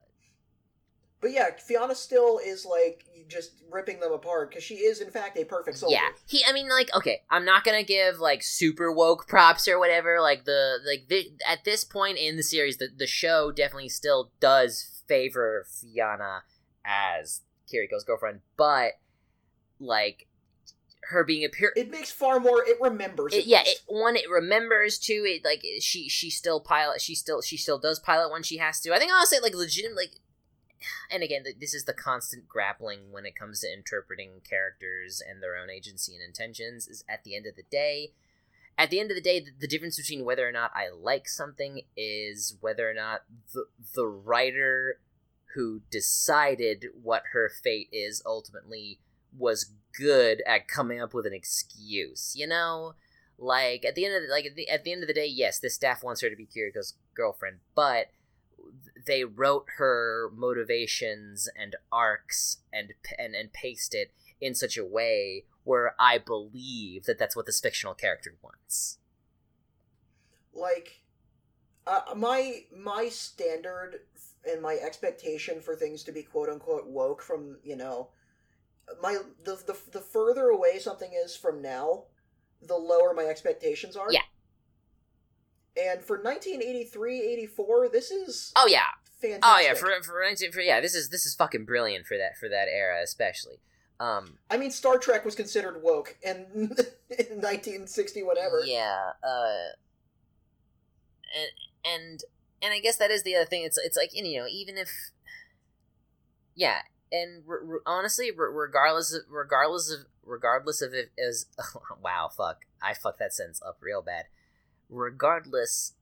But yeah, Fiona still is like just ripping them apart because she is in fact a perfect soldier. yeah he i mean like okay i'm not gonna give like super woke props or whatever like the like the, at this point in the series the, the show definitely still does favor fiona as kiriko's girlfriend but like her being a pure It makes far more. It remembers. it, yeah it, one it remembers too it like she she still pilot she still she still does pilot when she has to i think honestly like legit like and again this is the constant grappling when it comes to interpreting characters and their own agency and intentions is at the end of the day at the end of the day the, the difference between whether or not i like something is whether or not the the writer who decided what her fate is ultimately was good at coming up with an excuse you know? Like at the end of the, like at the, at the end of the day yes this staff wants her to be kiriko's girlfriend but they wrote her motivations and arcs and and and paced it in such a way where i believe that that's what this fictional character wants. Like uh, my my standard and my expectation for things to be quote unquote woke from you know my the the, the further away something is from now the lower my expectations are. Yeah. and for 1983 84 this is oh yeah. Fantastic oh yeah for for, for yeah this is this is fucking brilliant for that for that era especially um i mean star trek was considered woke in, in 1960 whatever Yeah, uh, and and and I guess that is the other thing. It's it's like you know even if, yeah, and re- re- honestly, re- regardless of regardless of regardless of it is wow, fuck, I fucked that sentence up real bad. Regardless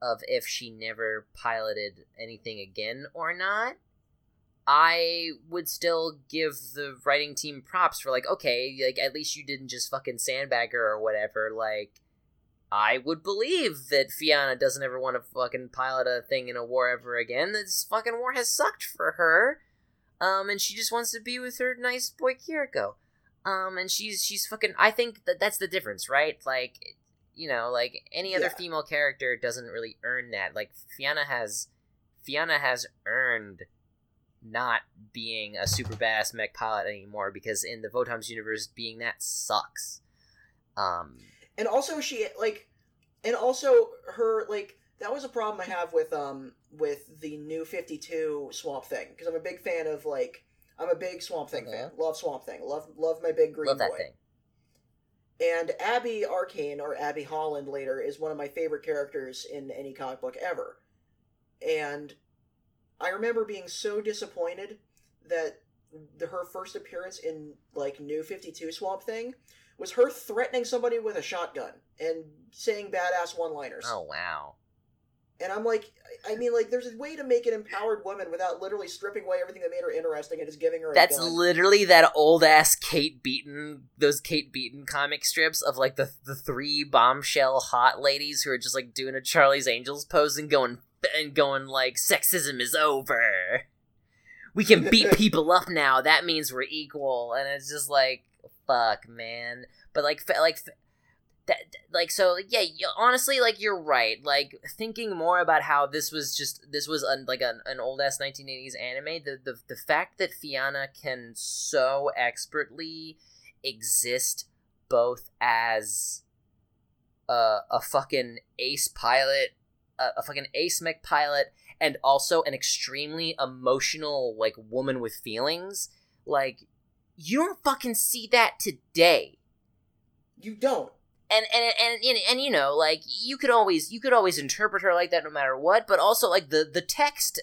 of if she never piloted anything again or not, I would still give the writing team props for like, okay, like at least you didn't just fucking sandbag her or whatever. Like, I would believe that Fiona doesn't ever want to fucking pilot a thing in a war ever again. This fucking war has sucked for her. Um, and she just wants to be with her nice boy Kiriko. Um, and she's she's fucking. I think that that's the difference, right? Like, you know, like any other Yeah. female character doesn't really earn that. Like Fiona has, Fiona has earned not being a super badass mech pilot anymore because in the Votoms universe, being that sucks. Um, and also she like and also her like that was a problem i have with um with the new 52 swamp thing because i'm a big fan of like i'm a big swamp thing fan. Love swamp thing. Love love my big green love that boy. thing. and abby arcane or abby holland later is one of my favorite characters in any comic book ever. And i remember being so disappointed that the, her first appearance in like new 52 swamp thing was her threatening somebody with a shotgun and saying badass one liners Oh wow. and i'm like i mean like there's a way to make an empowered woman without literally stripping away everything that made her interesting and just giving her a That's literally that old ass Kate Beaton, those Kate Beaton comic strips of like the the three bombshell hot ladies who are just like doing a Charlie's Angels pose and going and going like sexism is over. We can beat people up now. That means we're equal, and it's just like fuck, man. But like, like. That, like so yeah honestly like you're right like thinking more about how this was just this was an, like an, an old ass 1980s anime the, the the fact that fiona can so expertly exist both as a, a fucking ace pilot a, a fucking ace mech pilot and also an extremely emotional like woman with feelings like you don't fucking see that today. You don't. And and and and, and you know like you could always you could always interpret her like that no matter what but also like the the text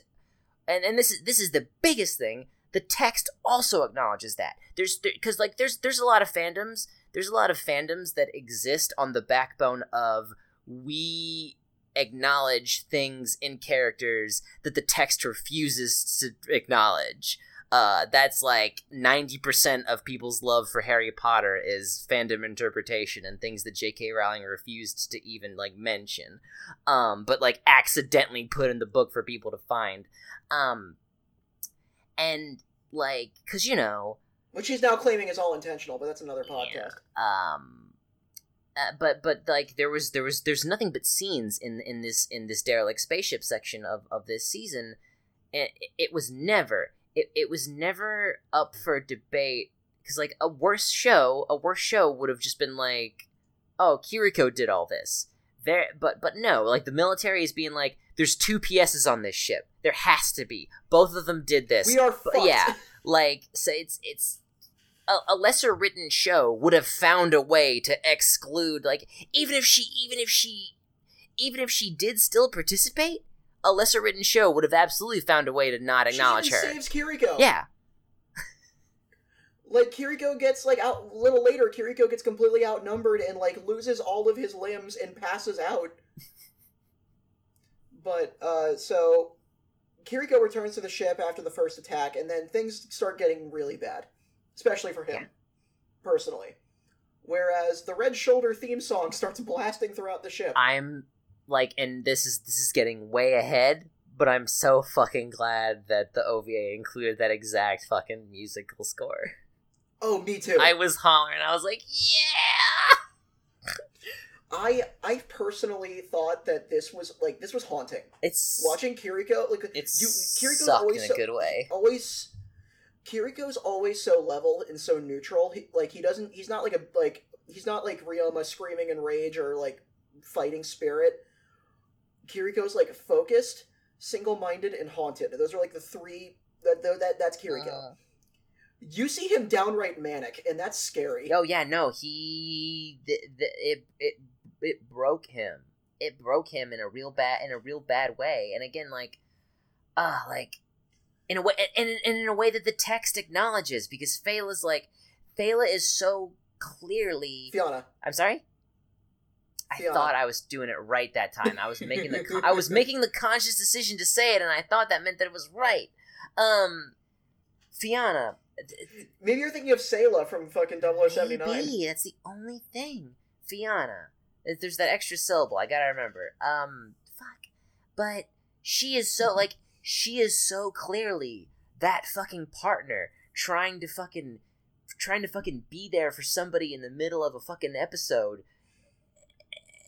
and and this is this is the biggest thing the text also acknowledges that. There's because like there's there's a lot of fandoms there's a lot of fandoms that exist on the backbone of we acknowledge things in characters that the text refuses to acknowledge uh, that's like 90% of people's love for Harry Potter is fandom interpretation and things that J.K. Rowling refused to even like mention, um, but like accidentally put in the book for people to find, um, and like, cause you know, which she's now claiming is all intentional but that's another podcast Yeah. um, uh, but but like there was there was there's nothing but scenes in in this in this derelict spaceship section of of this season. It, it was never it, it was never up for debate because like a worse show a worse show would have just been like oh kiriko did all this there but but no like the military is being like there's two ps's on this ship there has to be both of them did this we are fucked. yeah like so it's it's a, a lesser written show would have found a way to exclude like even if she even if she even if she did still participate a lesser written show would have absolutely found a way to not She acknowledge even her. saves kiriko. Yeah. Like kiriko gets like out a little later kiriko gets completely outnumbered and like loses all of his limbs and passes out. But uh so kiriko returns to the ship after the first attack and then things start getting really bad especially for him Yeah. personally. Whereas the red shoulder theme song starts blasting throughout the ship. I'm like and this is this is getting way ahead but i'm so fucking glad that the ova included that exact fucking musical score. Oh me too. I was hollering. I was like yeah! I I personally thought that this was like this was haunting. it's Watching Kiriko like it's you Kiriko's always in a so, good way. always Kiriko's always so level and so neutral. He, like he doesn't he's not like a like he's not like Ryoma screaming in rage or like fighting spirit. Kiriko's like focused, single-minded and haunted. Those are like the three that that, that that's Kiriko. Uh, you see him downright manic and that's scary. Oh yeah, no, he th- th- it it it broke him. It broke him in a real bad in a real bad way. And again, like, ah, like in a way, and, and, in a way that the text acknowledges, because Fela's like, Fela is so clearly. Fiona. I'm sorry. I Fiona. thought I was doing it right that time. I was making the con- I was making the conscious decision to say it, and I thought that meant that it was right. Um, Fiona, Maybe you're thinking of Sayla from fucking 0079. Maybe that's the only thing. Fiona. There's that extra syllable. I gotta remember. Um, fuck. But she is so like she is so clearly that fucking partner trying to fucking trying to fucking be there for somebody in the middle of a fucking episode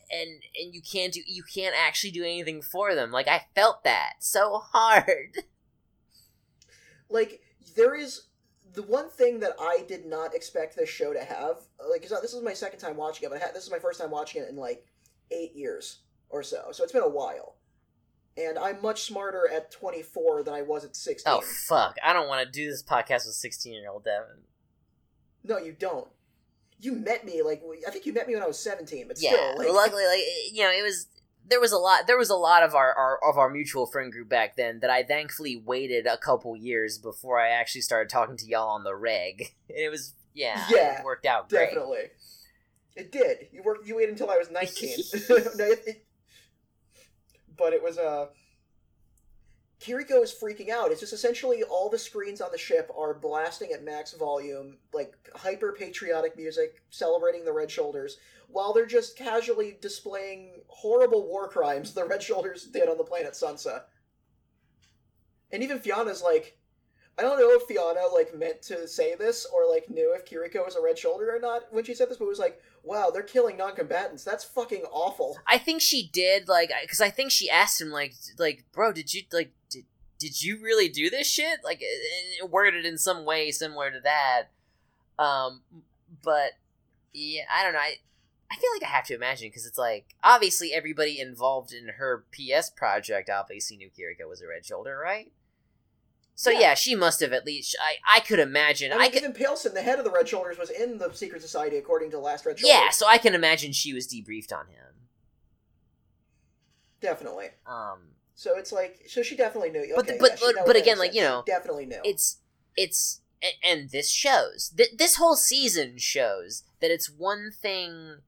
and and you can't do you can't actually do anything for them like i felt that so hard like there is the one thing that I did not expect this show to have. Like, 'cause this is my second time watching it, but had, this is my first time watching it in like eight years or so. So it's been a while, and I'm much smarter at 24 than I was at 16. oh fuck i don't want to do this podcast with 16 year old devin No, you don't. You met me like I think you met me when I was 17, but yeah still, like, luckily like you know it was there was a lot there was a lot of our, our of our mutual friend group back then that i thankfully waited a couple years before i actually started talking to y'all on the reg and it was yeah Yeah, it worked out great definitely. It did. You worked. You waited until I was 19. no, it, it, but it was uh Kiriko is freaking out. It's just essentially all the screens on the ship are blasting at max volume, like hyper patriotic music, celebrating the Red Shoulders, while they're just casually displaying horrible war crimes the Red Shoulders did on the planet Sunsa. And even Fiona's like, I don't know if Fiona like meant to say this or like knew if Kiriko was a Red Shoulder or not when she said this, but it was like, wow, they're killing non-combatants. That's fucking awful. i think she did like because i think she asked him like like bro did you like did, did you really do this shit like worded in some way similar to that um but yeah i don't know i I feel like I have to imagine because it's like obviously everybody involved in her PS project obviously knew Kiriko was a red shoulder, right? So yeah, Yeah. she must have at least. I I could imagine. I I, mean, could even Pailsen, the head of the Red Shoulders, was in the Secret Society according to Last Red Shoulder. yeah. So I can imagine she was debriefed on him. definitely. Um, So it's like, so she definitely knew. But- Okay, but- yeah, but- but again, make like, you know, She definitely knew. it's it's and this shows Th- this whole season shows that it's one thing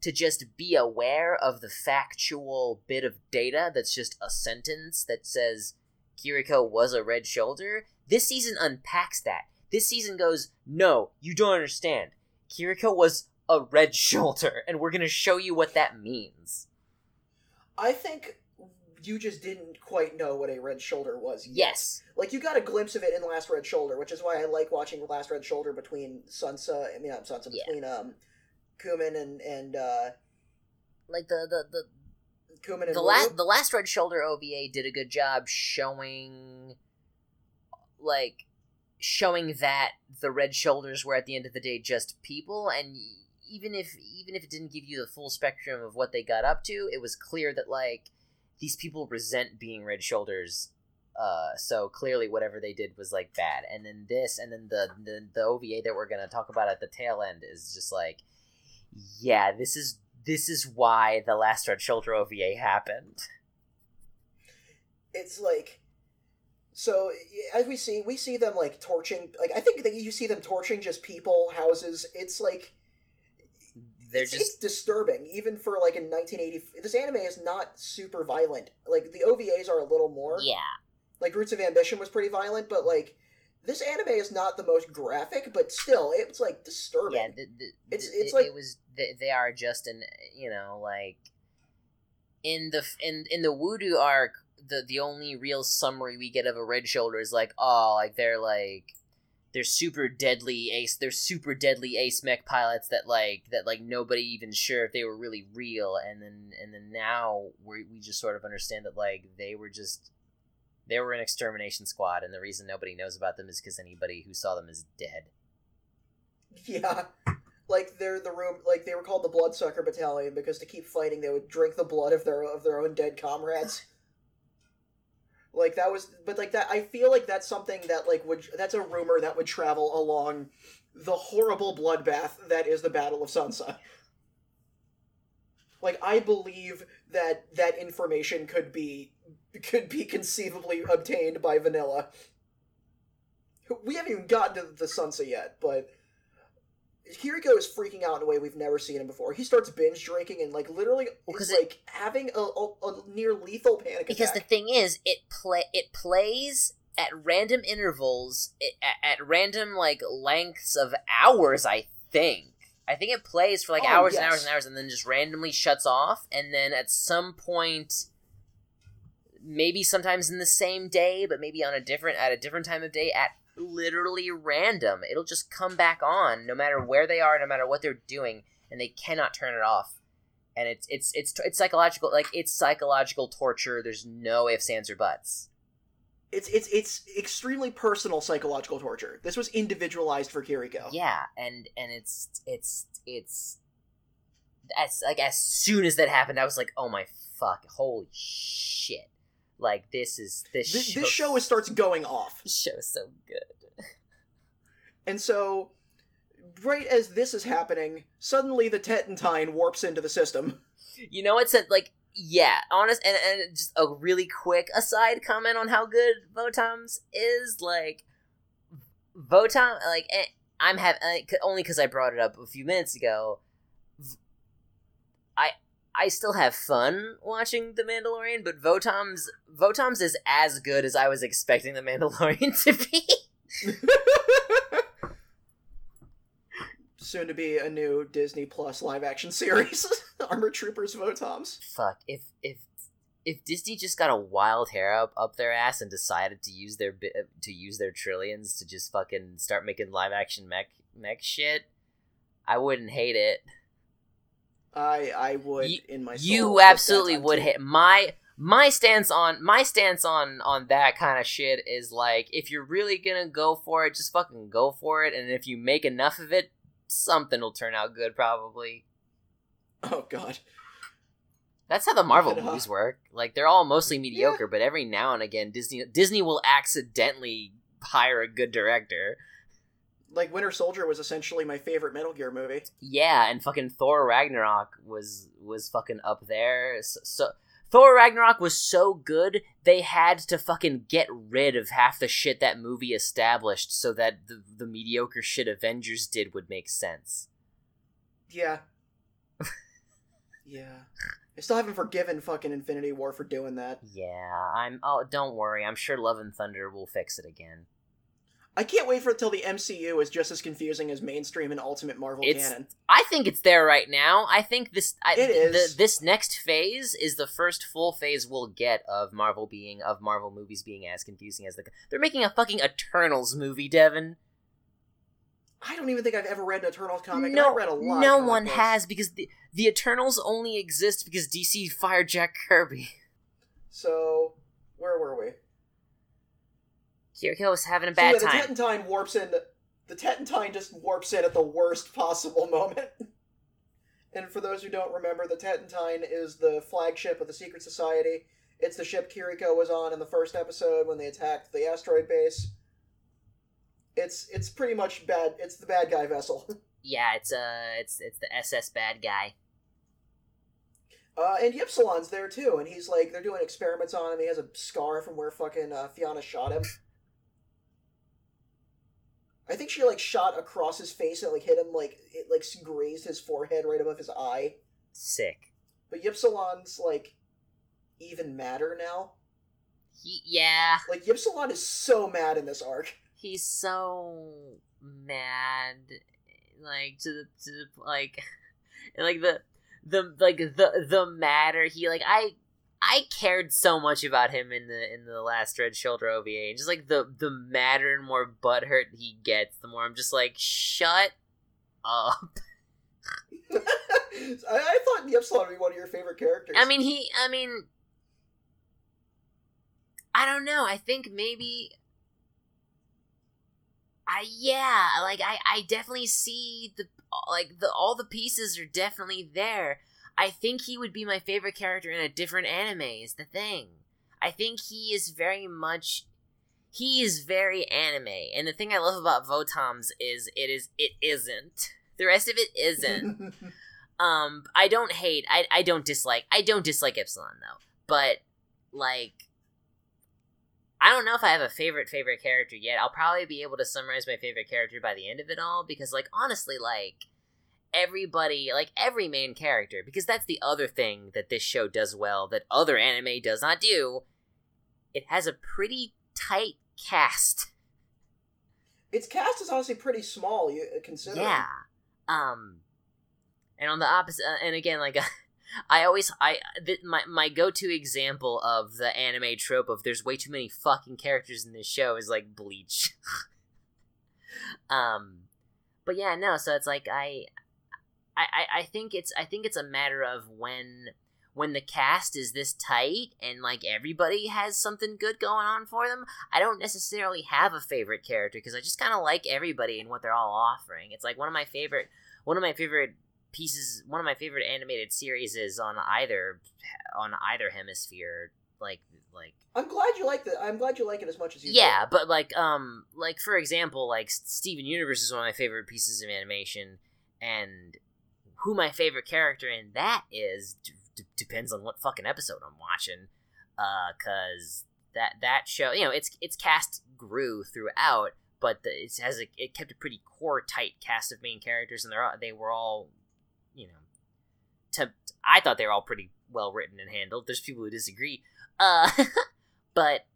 to just be aware of the factual bit of data that's just a sentence that says Kiriko was a red shoulder. This season unpacks that. This season goes, no, you don't understand. Kiriko was a red shoulder, and we're gonna show you what that means. I think you just didn't quite know what a Red Shoulder was. Yet. Yes. Like you got a glimpse of it in Last Red Shoulder, which is why I like watching Last Red Shoulder between Sunsa. I mean, not Sunsa, Yeah. between um, Kummen and and uh, Like the the, the Kummen and the last the last red shoulder ova did a good job showing like showing that the red shoulders were at the end of the day just people and even if even if it didn't give you the full spectrum of what they got up to it was clear that like these people resent being red shoulders uh so clearly whatever they did was like bad. And then this and then the the, the ova that we're gonna talk about at the tail end is just like yeah this is this is why the last red shoulder ova happened. It's like so as we see we see them like torching like i think that you see them torching just people houses. It's like they're it's, just it's disturbing even for like in 1980 this anime is not super violent. Like the ovas are a little more. Yeah. Like roots of ambition was pretty violent but like this anime is not the most graphic but still it's like disturbing. Yeah the, the, It's- it's it, like- it was they, they are just an you know like in the in in the Uoodo arc the the only real summary we get of a red shoulder is like oh like they're like they're super deadly ace they're super deadly ace mech pilots that like that like nobody even sure if they were really real. And then and then now we we just sort of understand that like they were just they were an extermination squad and the reason nobody knows about them is because anybody who saw them is dead. Yeah. Like they're the room like they were called the bloodsucker battalion because to keep fighting they would drink the blood of their of their own dead comrades. Like that was but like that i feel like that's something that like would that's a rumor that would travel along the horrible bloodbath that is the battle of Sunsa. Like i believe that that information could be could be conceivably obtained by vanilla. We haven't even gotten to the sunset yet, but Kiriko is freaking out in a way we've never seen him before. He starts binge drinking and like literally is it- like having a, a, a near lethal panic because the thing is it play it plays at random intervals it, at, at random like lengths of hours i think. I think it plays for like Oh, hours and hours and hours and then just randomly shuts off and then at some point maybe sometimes in the same day but maybe on a different at a different time of day at literally random. It'll just come back on no matter where they are no matter what they're doing and they cannot turn it off. And it's it's it's it's psychological like it's psychological torture. There's no ifs ands or buts. It's it's it's extremely personal psychological torture. This was individualized for Kiriko. yeah and and it's it's it's as like as soon as that happened i was like oh my fuck holy shit like this is this This, show, this show is, starts going off, this show is so good and so right as this is happening, suddenly the Tetentine warps into the system. You know what's like yeah, honest and, and just a really quick aside comment on how good Votom's is like Votom like eh, I'm have uh, only cuz I brought it up a few minutes ago. V- I I still have fun watching The Mandalorian, but Votom's Votom's is as good as I was expecting The Mandalorian to be. Soon to be a new Disney Plus live action series, Armored Troopers Votoms. fuck if if if Disney just got a wild hair up up their ass and decided to use their bi- to use their trillions to just fucking start making live action mech mech shit, I wouldn't hate it. I I would You- in my You absolutely would too. hate my my stance on my stance on on that kind of shit is like if you're really gonna go for it, just fucking go for it, and if you make enough of it, something will turn out good probably. Oh god. That's how the Marvel But, uh, movies work. Like they're all mostly mediocre, but every now and again Disney Disney will accidentally hire a good director. Like Winter Soldier was essentially my favorite Metal Gear movie. Yeah, and fucking Thor Ragnarok was was fucking up there. So, so Thor Ragnarok was so good they had to fucking get rid of half the shit that movie established so that the the mediocre shit Avengers did would make sense. Yeah. yeah. I still haven't forgiven fucking Infinity War for doing that. Yeah, I'm oh don't worry, I'm sure Love and Thunder will fix it again. I can't wait for it till the MCU is just as confusing as mainstream and Ultimate Marvel It's- canon. I think it's there right now. I think this I, It is. The, this next phase is the first full phase we'll get of Marvel being of Marvel movies being as confusing as the they're making a fucking Eternals movie, Devin. I don't even think I've ever read an Eternals comic. no, I read a lot. no one books. has because the the Eternals only exist because DC fired Jack Kirby. So, where were we? Kiriko was having a So bad yeah, the time. Tetentine warps in. The Tetentine just warps in at the worst possible moment. And for those who don't remember, the Tetentine is the flagship of the Secret Society. It's the ship Kiriko was on in the first episode when they attacked the asteroid base. It's it's pretty much bad. It's the bad guy vessel. yeah, it's uh, it's it's the SS bad guy. Uh, and Ypsilon's there too, and he's like they're doing experiments on him. He has a scar from where fucking uh, Fiona shot him. I think she like shot across his face and like hit him like it like grazed his forehead right above his eye. Sick. But Ypsilon's like even madder now. He, yeah, Like Ypsilon is so mad in this arc. he's so mad like to the to the like like the the like the the madder he like i i cared so much about him in the in the last red shoulder ova and just like the the madder and more butthurt he gets the more i'm just like shut up I, I thought Ypsilon would be one of your favorite characters. i mean he i mean i don't know i think maybe I yeah, like I I definitely see the like the all the pieces are definitely there. I think he would be my favorite character in a different anime is the thing. I think he is very much he is very anime. And the thing I love about Votoms is it is it isn't. The rest of it isn't. um I don't hate I I don't dislike I don't dislike Ypsilon though. But like I don't know if I have a favorite favorite character yet. I'll probably be able to summarize my favorite character by the end of it all because like honestly like everybody like every main character because that's the other thing that this show does well that other anime does not do. It has a pretty tight cast. Its cast is honestly pretty small. You consider. Yeah. Um and on the opposite uh, and again like I always I th- my my go-to example of the anime trope of there's way too many fucking characters in this show is like Bleach. um but yeah, no, so it's like I I I think it's I think it's a matter of when when the cast is this tight and like everybody has something good going on for them, I don't necessarily have a favorite character because I just kind of like everybody and what they're all offering. It's like one of my favorite one of my favorite pieces one of my favorite animated series is on either on either hemisphere like like I'm glad you like it. I'm glad you like it as much as you. yeah but like um like for example like steven universe is one of my favorite pieces of animation and who my favorite character in that is d- depends on what fucking episode i'm watching uh cuz that that show you know it's its cast grew throughout but the, it has a, it kept a pretty core tight cast of main characters and they're all, they were all you know, to I thought they were all pretty well written and handled. There's people who disagree, uh, but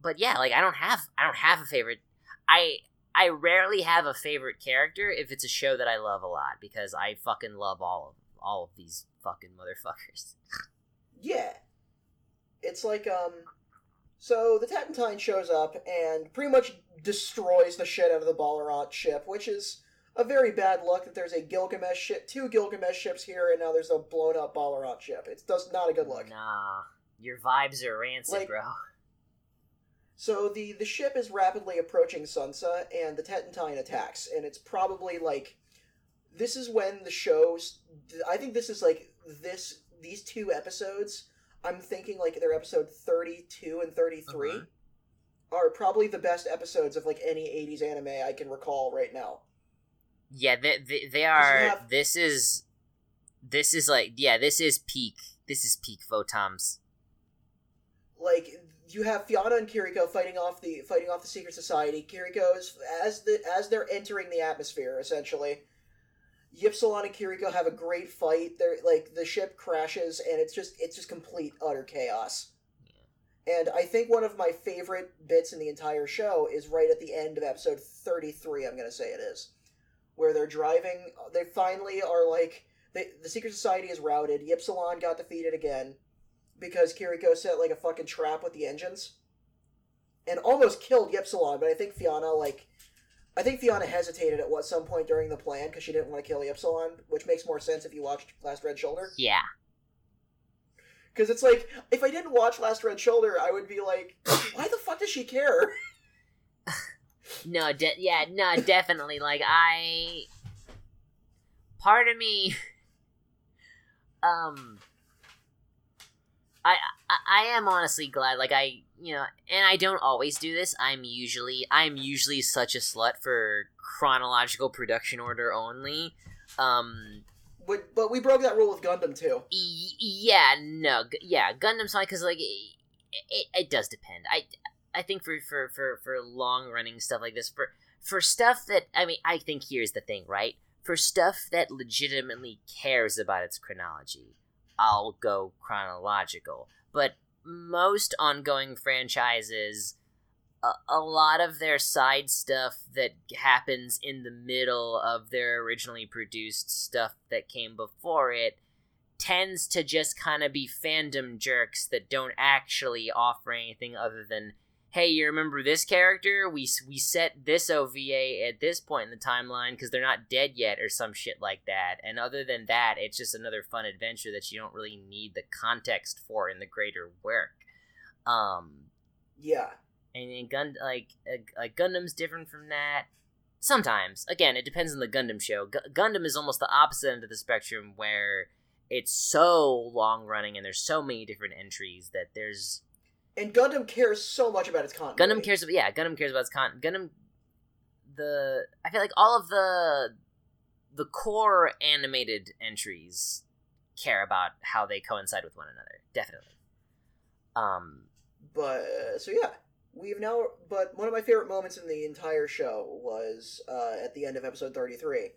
but yeah, like I don't have I don't have a favorite. I I rarely have a favorite character if it's a show that I love a lot because I fucking love all of all of these fucking motherfuckers. Yeah. It's like um so the Tetentine shows up and pretty much destroys the shit out of the Balarant ship, which is a very bad luck that there's a Gilgamesh ship, two Gilgamesh ships here, and now there's a blown up Balarant ship. It's does not a good look. Nah, your vibes are rancid, Like- bro. So the the ship is rapidly approaching Sunsa, and the Tetentine attacks, and it's probably like this is when the show's. I think this is like this these two episodes. I'm thinking like they're episode thirty two and thirty Uh-huh. are probably the best episodes of like any '80s anime I can recall right now. Yeah, they, they, they are. have- This is, this is like, yeah, this is peak. This is peak Votoms. like you have Fiona and Kiriko fighting off the fighting off the secret society. Kiriko is as the as they're entering the atmosphere essentially. Ypsilon and Kiriko have a great fight. They're like the ship crashes and it's just it's just complete utter chaos. And I think one of my favorite bits in the entire show is right at the end of episode 33, I'm going to say it is, where they're driving. They finally are like. They, the Secret Society is routed. Ypsilon got defeated again because Kiriko set like a fucking trap with the engines and almost killed Ypsilon. But I think Fiona, like. I think Fiona hesitated at what some point during the plan because she didn't want to kill Ypsilon, which makes more sense if you watched Last Red Shoulder. Yeah. Because it's like, if I didn't watch Last Red Shoulder, I would be like, why the fuck does she care? No, de- yeah, no, definitely. Like I, part of me, um, I, I I am honestly glad. Like I, you know, and I don't always do this. I'm usually I'm usually such a slut for chronological production order only. Um, But, but we broke that rule with Gundam too. y- yeah, no, g- yeah, Gundam's fine because like it, it, it does depend. I I think for for for for long running stuff like this for for stuff that I mean I think here's the thing right for stuff that legitimately cares about its chronology, I'll go chronological. But most ongoing franchises. A, a lot of their side stuff that happens in the middle of their originally produced stuff that came before it tends to just kind of be fandom jerks that don't actually offer anything other than hey you remember this character we we set this ova at this point in the timeline because they're not dead yet or some shit like that and other than that it's just another fun adventure that you don't really need the context for in the greater work um Yeah. and, and gun like uh, like Gundam's different from that. Sometimes, again, it depends on the Gundam show. Gu- Gundam is almost the opposite end of the spectrum, where it's so long running and there's so many different entries that there's And Gundam cares so much about its continuity. Gundam cares. about Yeah, Gundam cares about its con. Gundam, the I feel like all of the the core animated entries care about how they coincide with one another. Definitely. Um, But, so yeah. we've now, but one of my favorite moments in the entire show was uh, at the end of episode thirty-three,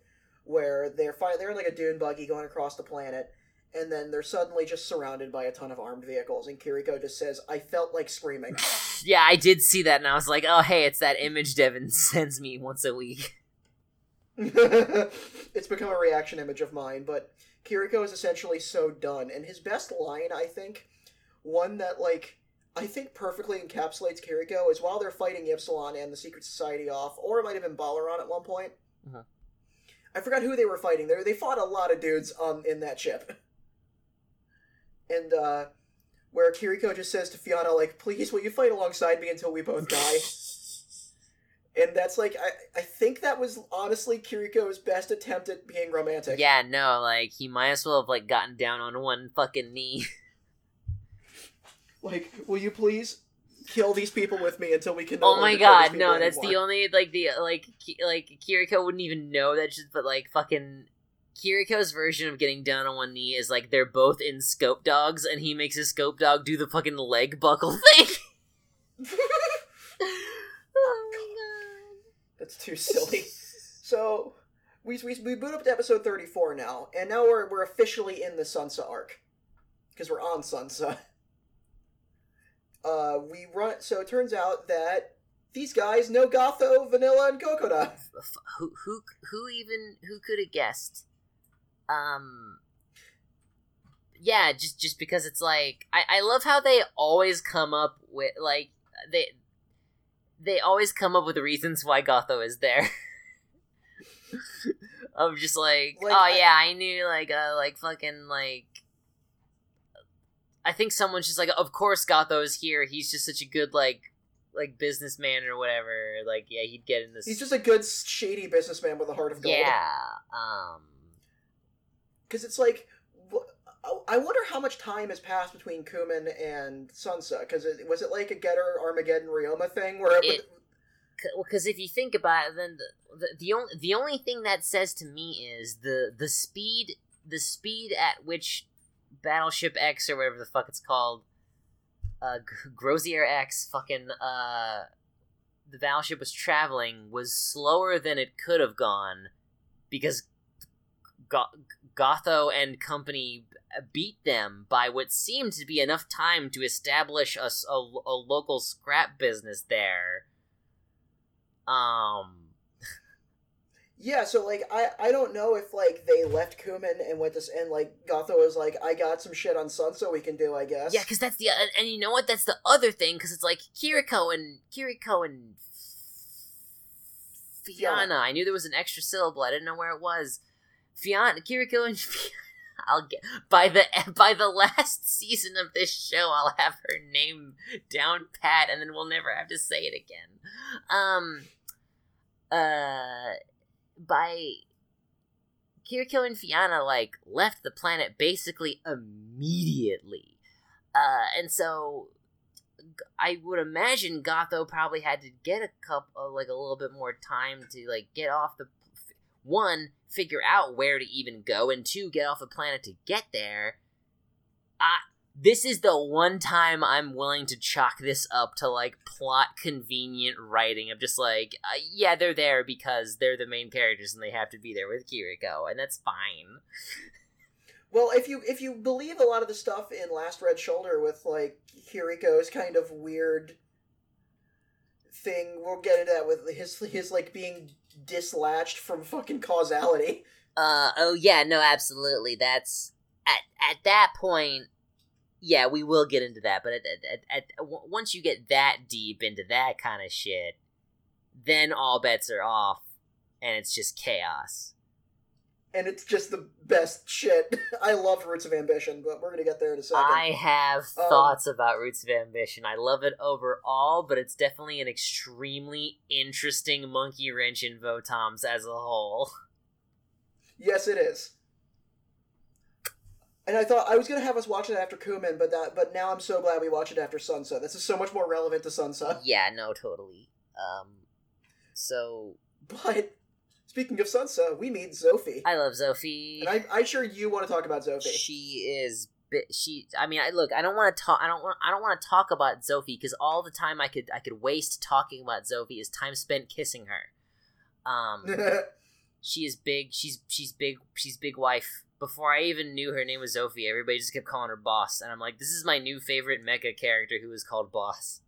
where they're fi- they're in like a dune buggy going across the planet, and then they're suddenly just surrounded by a ton of armed vehicles, and Kiriko just says, "I felt like screaming." Yeah, I did see that, and I was like, oh, hey, it's that image Devin sends me once a week. it's become a reaction image of mine, but Kiriko is essentially so done. And his best line, I think, one that like I think perfectly encapsulates Kiriko is while they're fighting Ypsilon and the Secret Society off, or it might have been Balarant at one point. Uh-huh. I forgot who they were fighting. They they fought a lot of dudes um in that ship, and uh, where Kiriko just says to Fiona like, "Please, will you fight alongside me until we both die?" and that's like I, I think that was honestly Kiriko's best attempt at being romantic. Yeah, no, like he might as well have like gotten down on one fucking knee. Like, will you please kill these people with me until we can? no oh my longer kill these god, no, that's the only like the like Ki- like Kiriko wouldn't even know that shit, but like fucking Kiriko's version of getting down on one knee is like they're both in scope dogs and he makes his scope dog do the fucking leg buckle thing. oh my god, That's too silly. So we, we we boot up to episode thirty four now, and now we're we're officially in the Sunsa arc because we're on Sunsa. Uh, we run. So it turns out that these guys know Gotho, Vanilla, and Cocoda. god. F- Who who who even who could have guessed? Um yeah, just just because it's like I, I love how they always come up with like they they always come up with reasons why Gotho is there. I'm just like, Like, oh yeah, I knew like uh like fucking like I think someone's just like, of course Gotho is here. He's just such a good like like businessman or whatever. Like yeah, he'd get in this. He's just a good shady businessman with a heart of gold. yeah. Um. Because it's like I wonder how much time has passed between Kummen and Sunsa. Because it, was it like a Getter Armageddon Ryoma thing where it, It- because if you think about it, then the, the the only the only thing that says to me is the the speed the speed at which Battleship X or whatever the fuck it's called, uh, G- Grozier X, fucking uh, the battleship was traveling was slower than it could have gone because Gotho and company beat them by what seemed to be enough time to establish a a local scrap business there. Um, yeah. So like I I don't know if like they left Kummen and went this and like Gotho was like I got some shit on Sunsa we can do I guess. yeah, because that's the and, and you know what? That's the other thing because it's like Kiriko and Kiriko and Fiona. I knew there was an extra syllable. I didn't know where it was. Fiona, Kiriko, and Fiona. I'll get by the by the last season of this show. I'll have her name down pat, and then we'll never have to say it again. Um, uh, by Kiriko and Fiona like left the planet basically immediately, uh, and so I would imagine Gotho probably had to get a couple, like a little bit more time to like get off the one, figure out where to even go, and two, get off the planet to get there. I this is the one time I'm willing to chalk this up to like plot convenient writing of just like, uh, yeah, they're there because they're the main characters and they have to be there with Kiriko, and that's fine. Well, if you if you believe a lot of the stuff in Last Red Shoulder with like Kiriko's kind of weird thing, we'll get into that with his his like being dislatched from fucking causality. Uh oh yeah no absolutely that's at at that point yeah we will get into that but at, at, at, once you get that deep into that kind of shit then all bets are off and it's just chaos And it's just the best shit. I love Roots of Ambition, but we're gonna get there in a second. I have Um, thoughts about Roots of Ambition. I love it overall, but it's definitely an extremely interesting monkey wrench in Votoms as a whole. Yes, it is. And I thought I was gonna have us watch it after Kummen, but that but now I'm so glad we watch it after Sunsa. This is so much more relevant to Sunsa. yeah, no, totally. Um, so But speaking of Sunsa, we meet Zophie. I love Sophie. and I, I'm sure you want to talk about Zophie. She is. She. I mean, I look. I don't want to talk. I don't want. I don't want to talk about Zophie because all the time I could I could waste talking about Zophie is time spent kissing her. Um, she is big. She's she's big. She's big wife. Before I even knew her name was Zophie, everybody just kept calling her Boss, and I'm like, this is my new favorite mecha character who is called Boss.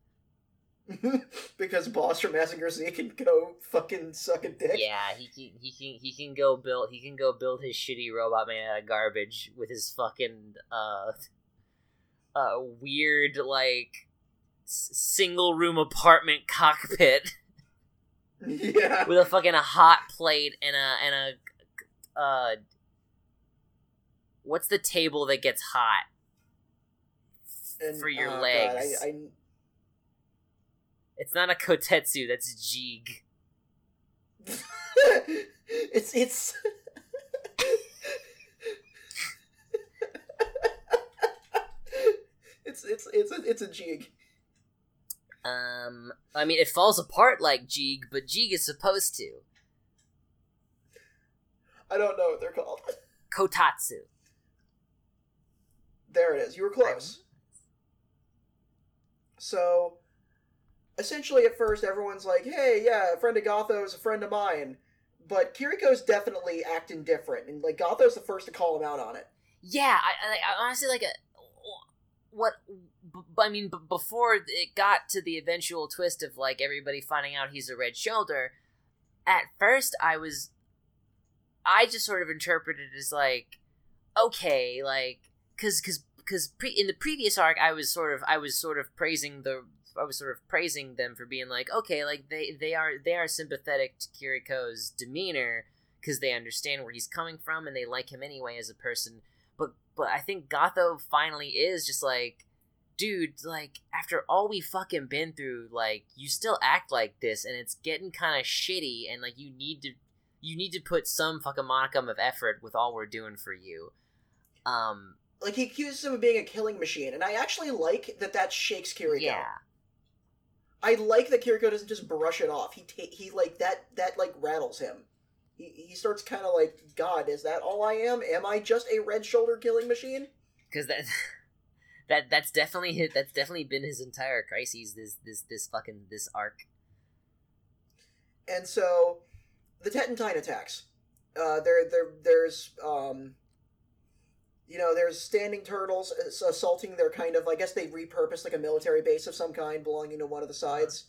because Boss from Mazinger Z can go fucking suck a dick. Yeah, he can he can he can go build he can go build his shitty robot man out of garbage with his fucking uh uh weird like s- single room apartment cockpit Yeah. with a fucking hot plate and a and a uh what's the table that gets hot And- for your oh, God, legs. I, I, it's not a kotetsu that's jig it's it's it's it's it's a, it's a jig. um i mean it falls apart like jig but jig is supposed to I don't know what they're called. kotatsu There it is. You were close. So, essentially, at first, everyone's like, "Hey, yeah, a friend of Gotho's a friend of mine," but Kiriko's definitely acting different, and like Gotho's the first to call him out on it. Yeah, I, I, I honestly like a what. b- I mean, b- before it got to the eventual twist of like everybody finding out he's a red shoulder, at first I was, I just sort of interpreted it as like, okay, like, cause, cause, cause pre- in the previous arc I was sort of, I was sort of praising the, I was sort of praising them for being like, okay, like they, they are, they are sympathetic to Kiriko's demeanor because they understand where he's coming from and they like him anyway as a person but but I think Gotho finally is just like, dude, like after all we fucking been through, like you still act like this, and it's getting kind of shitty, and like you need to you need to put some fucking modicum of effort with all we're doing for you. Um, Like he accuses him of being a killing machine, and I actually like that. That shakes Kiriko. yeah, I like that Kiriko doesn't just brush it off. He ta- he like that that like rattles him. He, he starts kind of like, God, is that all I am? Am I just a red shoulder killing machine? because that. That, that's definitely his, that's definitely been his entire crises this this this fucking this arc And so, the Tetentine attacks. Uh, there there there's um, you know, there's standing turtles ass- assaulting their kind of. I guess they repurposed like a military base of some kind belonging to one of the sides.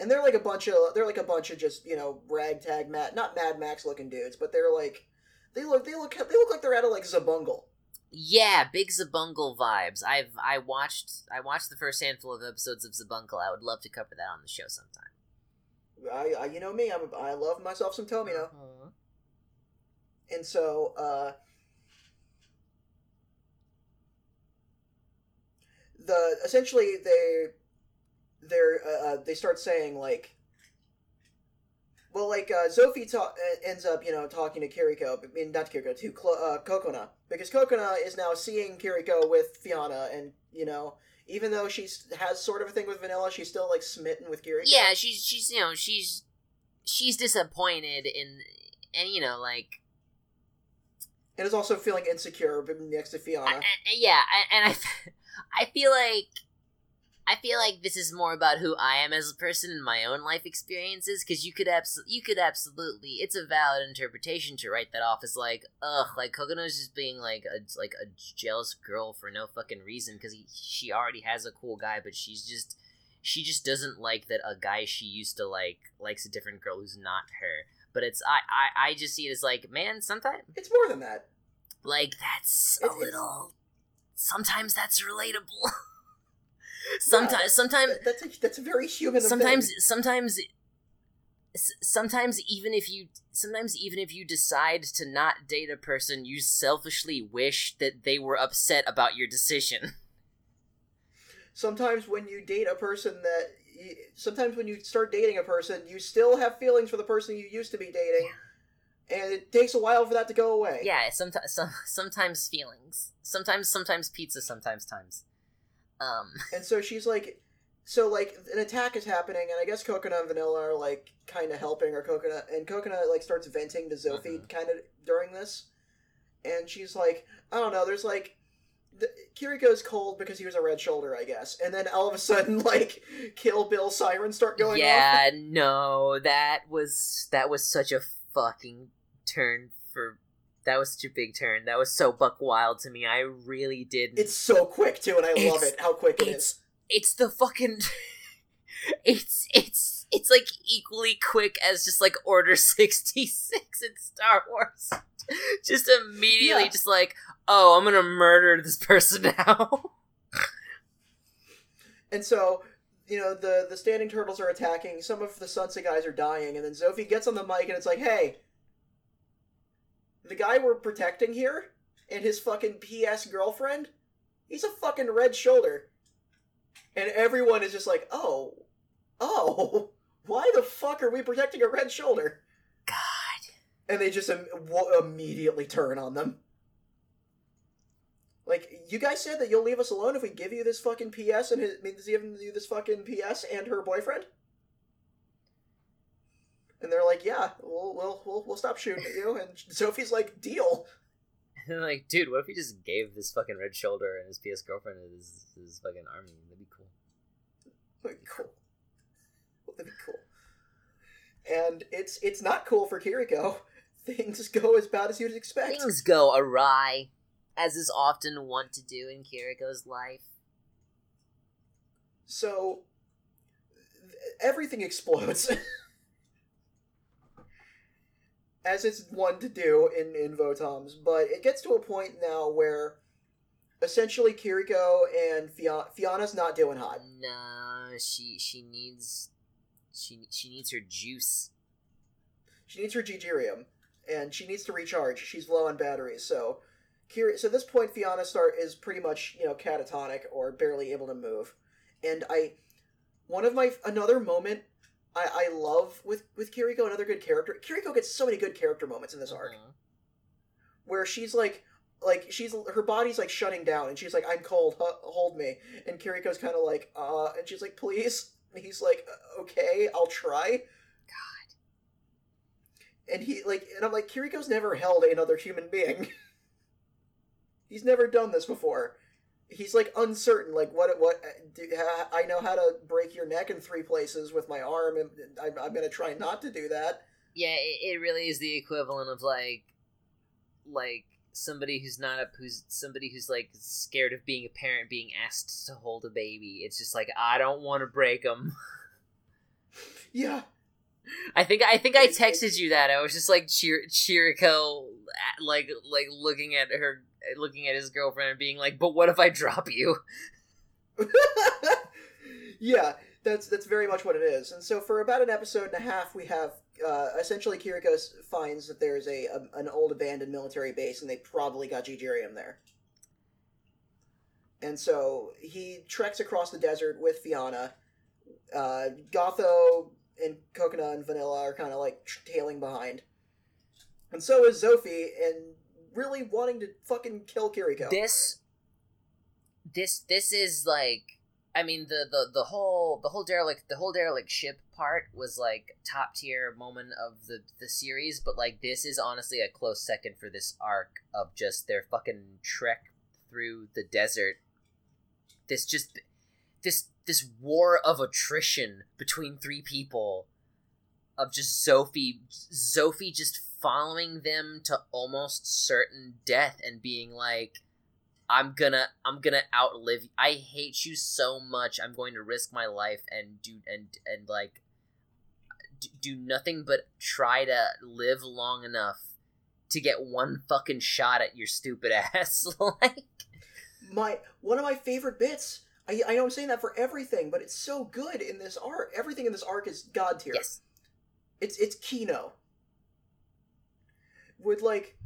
And they're like a bunch of they're like a bunch of just you know ragtag Mad not Mad Max looking dudes, but they're like they look they look they look like they're out of like Zabungle. Yeah, big Zabungle vibes. I've I watched I watched the first handful of episodes of Zabungle. I would love to cover that on the show sometime. I, I you know me, I'm a, I love myself some Tomino, and so uh, the essentially they they're uh, uh, they start saying like, well, like uh, Zophie ta- uh, ends up you know talking to Kiriko, I mean not Kiriko to Clo- uh, Kokona because Kokona is now seeing Kiriko with Fiona, and you know even though she's has sort of a thing with Vanilla, she's still like smitten with Kiriko. Yeah, she's she's you know she's she's disappointed in and you know like and is also feeling insecure next to Fiona. I, I- yeah, I, and I I feel like I feel like this is more about who I am as a person and my own life experiences because you could abs- you could absolutely it's a valid interpretation to write that off as like ugh like Kokono's just being like a like a jealous girl for no fucking reason because she already has a cool guy but she's just she just doesn't like that a guy she used to like likes a different girl who's not her but it's I I, I just see it as like man sometimes It's more than that. like that's It's- a little sometimes that's relatable sometimes sometimes That- That's a, that's a very human. sometimes thing. sometimes sometimes even if you sometimes even if you decide to not date a person you selfishly wish that they were upset about your decision sometimes when you date a person that, sometimes when you start dating a person, you still have feelings for the person you used to be dating, and it takes a while for that to go away. yeah sometimes some, sometimes feelings sometimes sometimes pizza sometimes times um And so she's like, so like an attack is happening, and I guess Coconut and Vanilla are like kind of helping her. Coconut and Coconut like starts venting to Zophie Mhm. kind of during this, and she's like, I don't know, there's like, the, Kiriko's cold because he was a red shoulder, I guess. And then all of a sudden, like Kill Bill sirens start going off. yeah, no, that was that was such a fucking turn for that was such a big turn. That was so buck wild to me. I really did. It's so quick too, and I love it how quick it it's is. it's the fucking it's it's it's like equally quick as just like Order sixty six in Star Wars. just immediately, Yeah. just like, oh, I'm gonna murder this person now. And so, you know, the the standing turtles are attacking. Some of the Sunsa guys are dying, and then Zophie gets on the mic and it's like, "Hey, the guy we're protecting here and his fucking PS girlfriend, he's a fucking red shoulder." And everyone is just like, "Oh, oh, why the fuck are we protecting a red shoulder?" God. And they just Im- w- immediately turn on them. Like, you guys said that you'll leave us alone if we give you this fucking PS and his, I mean, giving you this fucking PS and her boyfriend? And they're like, yeah, we'll, we'll, we'll, we'll stop shooting at you. And Sophie's like, deal. And like, dude, what if he just gave this fucking red shoulder and his PS girlfriend his his fucking army? That'd be cool. Like, cool. That'd be cool. And it's it's not cool for Kiriko. Things go as bad as you'd expect. Things go awry, as is often wont to do in Kiriko's life. So everything explodes. As it's one to do in, in Votoms, but it gets to a point now where essentially Kiriko and Fiona, Fiona's not doing hot. No, she she needs she she needs her juice. She needs her Gigirium, and she needs to recharge. She's low on batteries, so Kiri, so at this point Fiona start is pretty much you know catatonic or barely able to move, and I one of my another moment I, I love with with Kiriko another good character. Kiriko gets so many good character moments in this arc Mhm. where she's like like she's her body's like shutting down and she's like I'm cold hu- hold me and Kiriko's kind of like uh and she's like please and he's like "Uh, okay I'll try God. and he like and I'm like Kiriko's never held another human being he's never done this before he's like uncertain like what what do, I know how to break your neck in three places with my arm and I'm, I'm gonna try not to do that Yeah, it, it really is the equivalent of like like somebody who's not a who's somebody who's like scared of being a parent being asked to hold a baby. It's just like I don't want to break them. yeah I think I think I texted you that. I was just like cheer Chirico like like looking at her looking at his girlfriend and being like, "But what if I drop you?" yeah, that's that's very much what it is. And so for about an episode and a half, we have uh, essentially Kiriko finds that there's a, a an old abandoned military base, and they probably got Gigirium there. And so he treks across the desert with Fiona. Uh, Gotho and Coconut and Vanilla are kind of like tailing behind, and so is Zophie, and really wanting to fucking kill Kiriko. This this this is like I mean the the the whole the whole derelict the whole derelict ship part was like top tier moment of the the series, but like this is honestly a close second for this arc of just their fucking trek through the desert. This just this this war of attrition between three people of just Sophie Sophie just following them to almost certain death and being like I'm gonna I'm gonna outlive. I hate you so much. I'm going to risk my life and do and and like do nothing but try to live long enough to get one fucking shot at your stupid ass. like my one of my favorite bits. I, I know I'm saying that for everything, but it's so good in this arc. Everything in this arc is god tier. yes. It's it's Kino. With like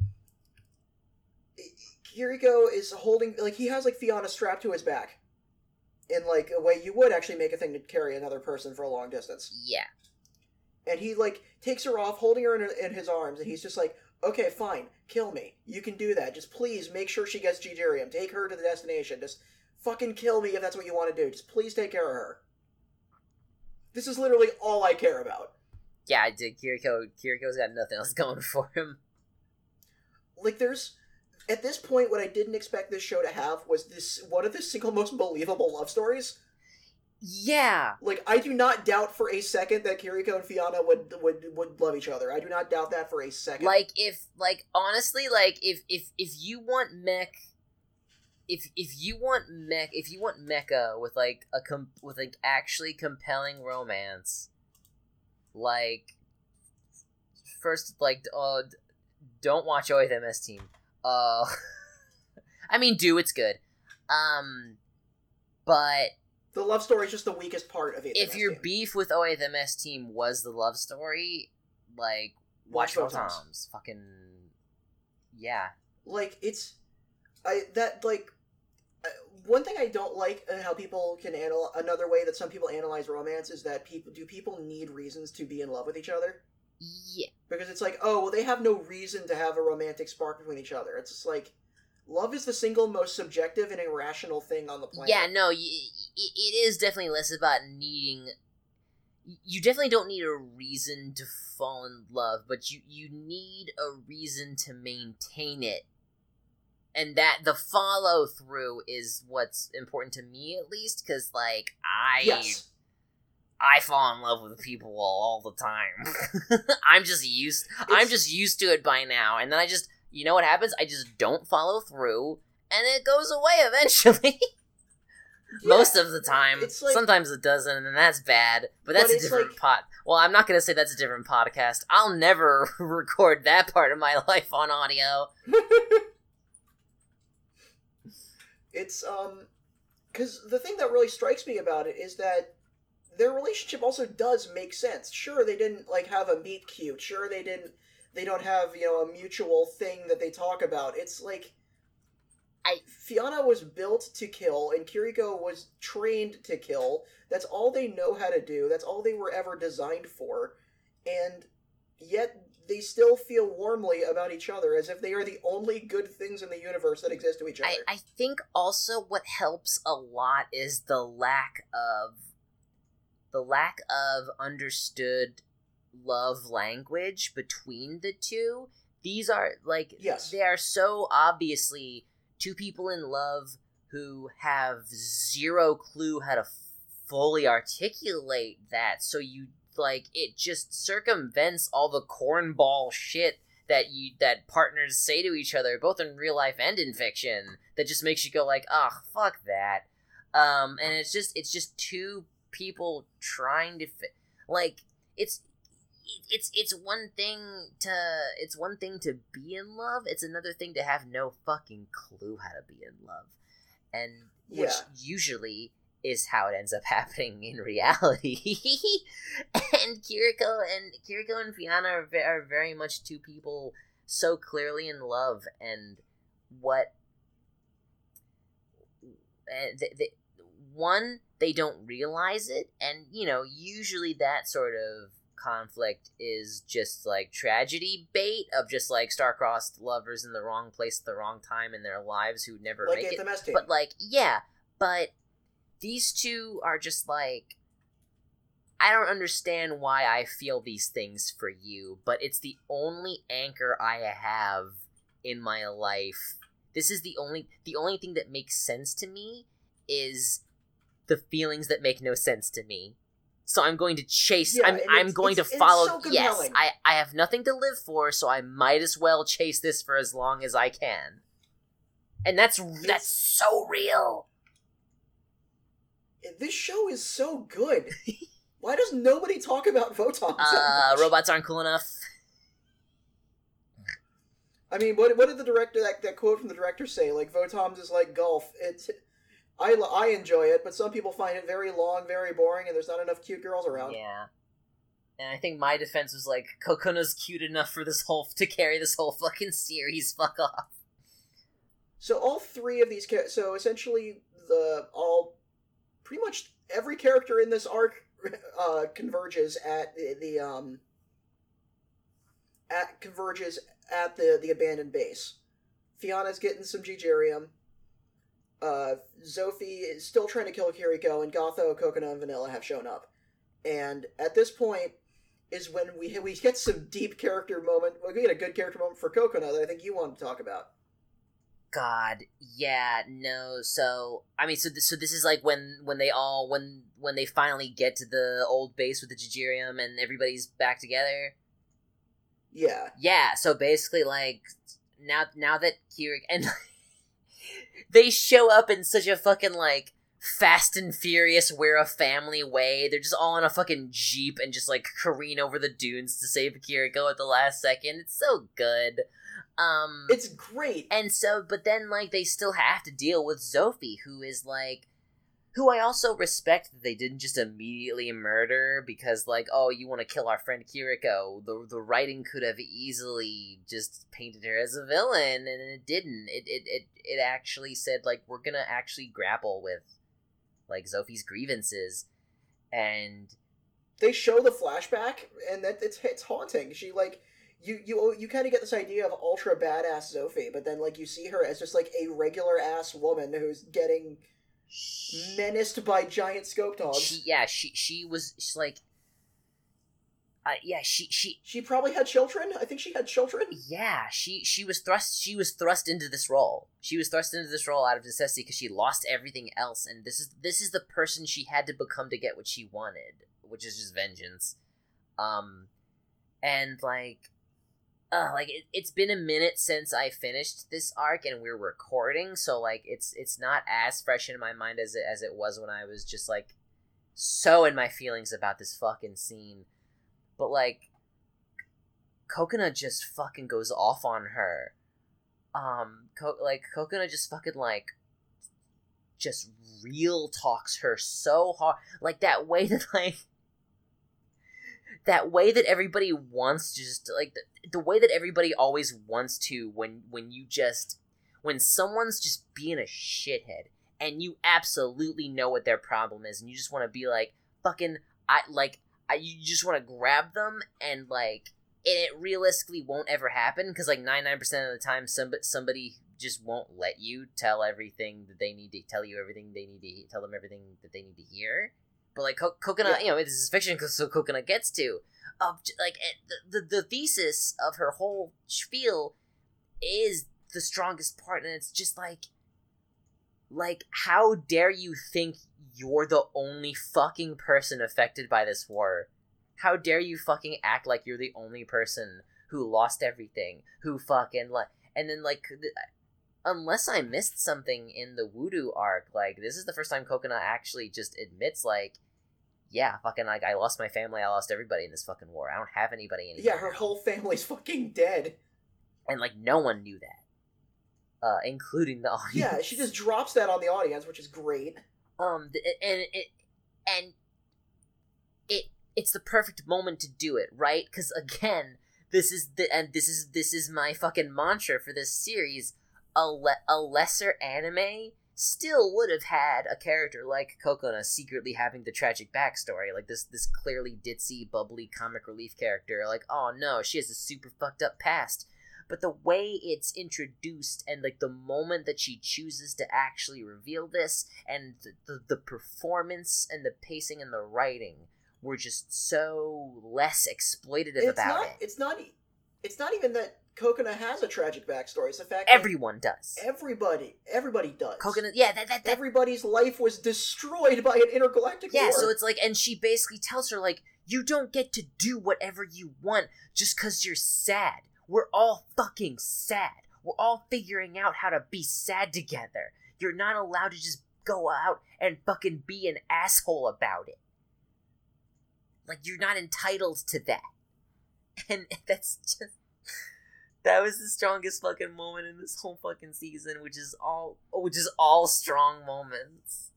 Kiriko is holding like he has like Fiona strapped to his back. In like a way you would actually make a thing to carry another person for a long distance. Yeah. And he like takes her off, holding her in, in his arms, and he's just like, "Okay, fine, kill me. You can do that. Just please make sure she gets Gigirium. Take her to the destination. Just fucking kill me if that's what you want to do. Just please take care of her." This is literally all I care about. Yeah, I did. Kiriko Kiriko's got nothing else going for him. Like there's at this point, what I didn't expect this show to have was this one of the single most believable love stories. Yeah. Like, I do not doubt for a second that Kiriko and Fiona would would would love each other. I do not doubt that for a second. Like if like honestly like if if if you want mech if if you want mech if you want mecha with like a com- with like actually compelling romance like first like uh don't watch Oi the MS team. Uh I mean do it's good. Um but the love story is just the weakest part of it. if your beef with Oi the MS team was the love story, like watch Watch. Votoms. Fucking yeah. like it's I that like one thing I don't like how people can analyze another way that some people analyze romance is that people do people need reasons to be in love with each other Yeah. because it's like oh well they have no reason to have a romantic spark between each other it's just like love is the single most subjective and irrational thing on the planet Yeah, no, it is definitely less about needing. You definitely don't need a reason to fall in love, but you you need a reason to maintain it, and that the follow through is what's important to me at least. Because like I yes I fall in love with people all the time. I'm just used. I'm just used to it by now, and then I just you know what happens? I just don't follow through, and it goes away eventually. most of the time. like- Sometimes it doesn't, and that's bad. But that's But a different like- pot. Well, I'm not gonna say that's a different podcast. I'll never record that part of my life on audio. It's um because the thing that really strikes me about it is that their relationship also does make sense. Sure they didn't like have a meet cute. Sure they didn't they don't have you know a mutual thing that they talk about. It's like I- fiona was built to kill and kiriko was trained to kill. That's all they know how to do. That's all they were ever designed for. And yet they still feel warmly about each other as if they are the only good things in the universe that exist to each other I, I think also what helps a lot is the lack of the lack of understood love language between the two. These are like Yes. they are so obviously two people in love who have zero clue how to fully articulate that. So you like it just circumvents all the cornball shit that you that partners say to each other, both in real life and in fiction, that just makes you go like, "Oh, fuck that." Um, and it's just it's just two people trying to fit. Like it's it's it's one thing to it's one thing to be in love. It's another thing to have no fucking clue how to be in love, and which Yeah. usually is how it ends up happening in reality. and Kiriko and Kiriko and Fiona are, ve- are very much two people so clearly in love, and what and they, they, one they don't realize it, and you know usually that sort of conflict is just like tragedy bait of just like star-crossed lovers in the wrong place at the wrong time in their lives who never like make it Anthem S team. but like, yeah, but these two are just like I don't understand why I feel these things for you, but it's the only anchor I have in my life. This is the only the only thing that makes sense to me is the feelings that make no sense to me. So I'm going to chase. Yeah, I'm I'm going it's- to it's follow. so yes. I I have nothing to live for, so I might as well chase this for as long as I can. And that's that's so real. This show is so good. Why does nobody talk about that Uh, much? robots aren't cool enough. I mean, what what did the director that that quote from the director say? Like Votoms is like golf. It's I I enjoy it, but some people find it very long, very boring, and there's not enough cute girls around. Yeah. And I think my defense was like, Kokona's cute enough for this whole to carry this whole fucking series. Fuck off. So all three of these, so essentially the all, pretty much every character in this arc uh, converges at the, the um at converges at the the abandoned base. Fiona's getting some Gigerium. Uh, Zophie is still trying to kill Kiriko, and Gotho, Coconut, and Vanilla have shown up. And at this point is when we we get some deep character moment. We get a good character moment for Coconut that I think you want to talk about. God, yeah, no. So I mean, so this, so this is like when when they all when when they finally get to the old base with the Jijirium and everybody's back together. Yeah. Yeah. So basically, like now now that Kira and they show up in such a fucking like fast and furious we're a family way they're just all in a fucking jeep and just like careen over the dunes to save kiriko at the last second it's so good um It's great. and so but then like they still have to deal with Zophie who is like who I also respect that they didn't just immediately murder because like oh you want to kill our friend Kiriko the the writing could have easily just painted her as a villain and it didn't it it it, it actually said like we're going to actually grapple with like Zophie's grievances and They show the flashback, and that it's it's haunting. She like you you you kind of get this idea of ultra badass Sophie, but then like you see her as just like a regular ass woman who's getting menaced by giant scope dogs. she yeah she she was she's like uh, yeah she she She probably had children. I think she had children. yeah she she was thrust she was thrust into this role she was thrust into this role out of necessity because she lost everything else and this is this is the person she had to become to get what she wanted which is just vengeance um and like uh like it, it's been a minute since i finished this arc and we're recording so like it's it's not as fresh in my mind as it as it was when i was just like so in my feelings about this fucking scene but like Coconut just fucking goes off on her. Um, Co- like Coconut just fucking like just real talks her so hard, like that way that like that way that everybody wants to just like the, the way that everybody always wants to when when you just when someone's just being a shithead and you absolutely know what their problem is and you just want to be like fucking I like I you just want to grab them and like and it realistically won't ever happen because like 99% of the time somebody, somebody just won't let you tell everything that they need to tell you everything they need to tell them everything that they need to hear but like Co- coconut Yeah. you know this is fiction because so coconut gets to of like eh, the, the the thesis of her whole spiel is the strongest part and it's just like like how dare you think you're the only fucking person affected by this war how dare you fucking act like you're the only person who lost everything who fucking like and then like unless i missed something in the Uoodo arc like this is the first time coconut actually just admits like yeah fucking like i lost my family i lost everybody in this fucking war. I don't have anybody anymore. Yeah, her whole family's fucking dead. and like no one knew that. Uh including the audience. Yeah, she just drops that on the audience, which is great. um and it and it it's the perfect moment to do it right? Because again this is the and this is this is my fucking mantra for this series. A, le- a lesser anime still would have had a character like Kokona secretly having the tragic backstory like this this clearly ditzy bubbly comic relief character like oh no she has a super fucked up past but the way it's introduced and like the moment that she chooses to actually reveal this and the, the, the performance and the pacing and the writing were just so less exploitative It's about not. it It's not. It's not even that Coconut has a tragic backstory. It's the fact that everyone does everybody, everybody does. coconut yeah that, that, that Everybody's life was destroyed by an intergalactic yeah war. so it's like and she basically tells her like you don't get to do whatever you want just because you're sad we're all fucking sad we're all figuring out how to be sad together you're not allowed to just go out and fucking be an asshole about it like you're not entitled to that and that's just that was the strongest fucking moment in this whole fucking season which is all which is all strong moments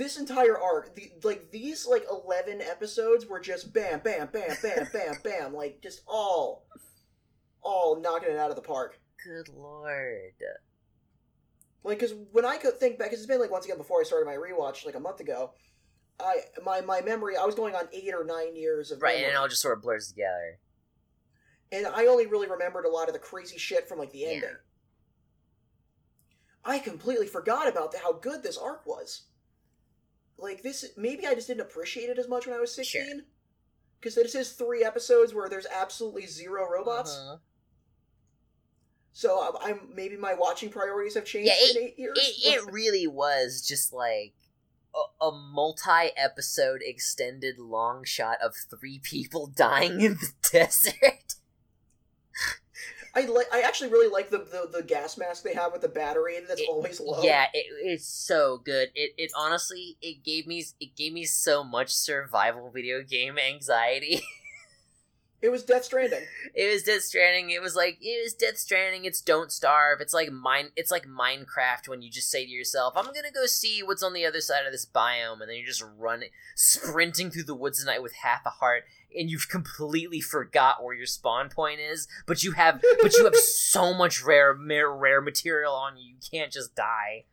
this entire arc, the, like these like eleven episodes were just bam, bam, bam, bam, bam, bam, like just all, all knocking it out of the park. good lord Like, because when I could think back, 'cause it's been like once again before I started my rewatch, like a month ago. I my my memory, I was going on eight or nine years of Right, and it all just sort of blurs together. And I only really remembered a lot of the crazy shit from like the Yeah. ending. I completely forgot about the, how good this arc was. Like this, maybe I just didn't appreciate it as much when I was sixteen. Because this is three episodes where there's absolutely zero robots. Uh-huh. So I'm, I'm maybe my watching priorities have changed Yeah, in eight years. It, it really was just like a, a multi episode extended long shot of three people dying in the desert. I like. I actually really like the, the the gas mask they have with the battery that's It- always low. Yeah, it, it's so good. It it honestly it gave me it gave me so much survival video game anxiety. It was Death Stranding. it was Death Stranding. It was like it was Death Stranding. It's Don't Starve. It's like mine. It's like Minecraft when you just say to yourself, "I'm gonna go see what's on the other side of this biome," and then you're just running, sprinting through the woods at night with half a heart, and you've completely forgot where your spawn point is. But you have, but you have so much rare, rare, rare material on you. You can't just die.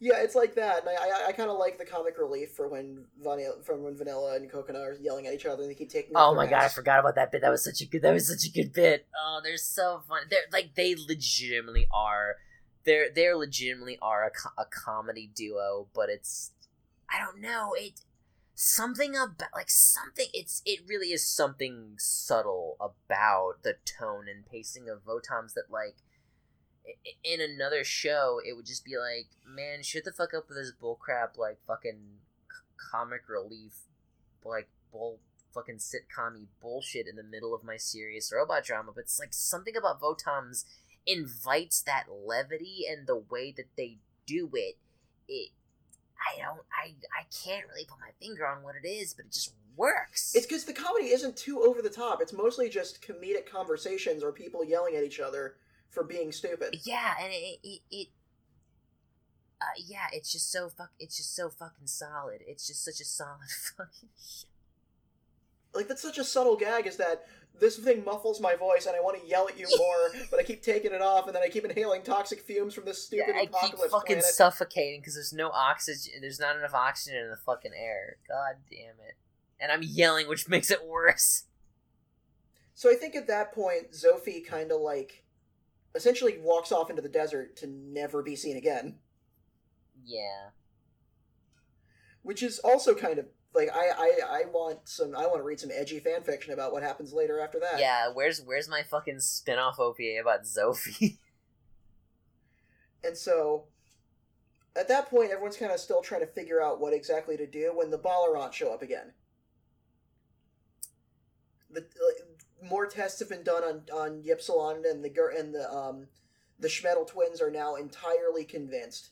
Yeah, it's like that, and I I, I kind of like the comic relief for when Vanilla from when Vanilla and Coconut are yelling at each other and they keep taking. Oh my god, I forgot about that bit. That was such a good. That was such a good bit. Oh, they're so fun. They're like they legitimately are. They're they're legitimately are a, co- a comedy duo, but it's I don't know it something about like something. It's it really is something subtle about the tone and pacing of Votoms that like in another show it would just be like man shut the fuck up with this bullcrap like fucking comic relief like bull fucking sitcom bullshit in the middle of my serious robot drama, but it's like something about Votoms invites that levity and the way that they do it. It I don't I I can't really put my finger on what it is, but it just works. It's because the comedy isn't too over the top. It's mostly just comedic conversations or people yelling at each other for being stupid. yeah, and it it, it uh, yeah, it's just so fuck. It's just so fucking solid. It's just such a solid fucking. Like that's such a subtle gag. Is that this thing muffles my voice and I want to yell at you more, but I keep taking it off and then I keep inhaling toxic fumes from this stupid Yeah, I keep fucking planet. suffocating because there's no oxygen. There's not enough oxygen in the fucking air. God damn it! And I'm yelling, which makes it worse. So I think at that point, Zophie kind of like essentially walks off into the desert to never be seen again, Yeah. which is also kind of like I I, I want some I want to read some edgy fan fiction about what happens later after that. Yeah. Where's Where's my fucking spin-off OVA about Zophie? And so at that point, everyone's kind of still trying to figure out what exactly to do when the Balarant show up again. The more tests have been done on on Ypsilon, and the and the um the Schmedel twins are now entirely convinced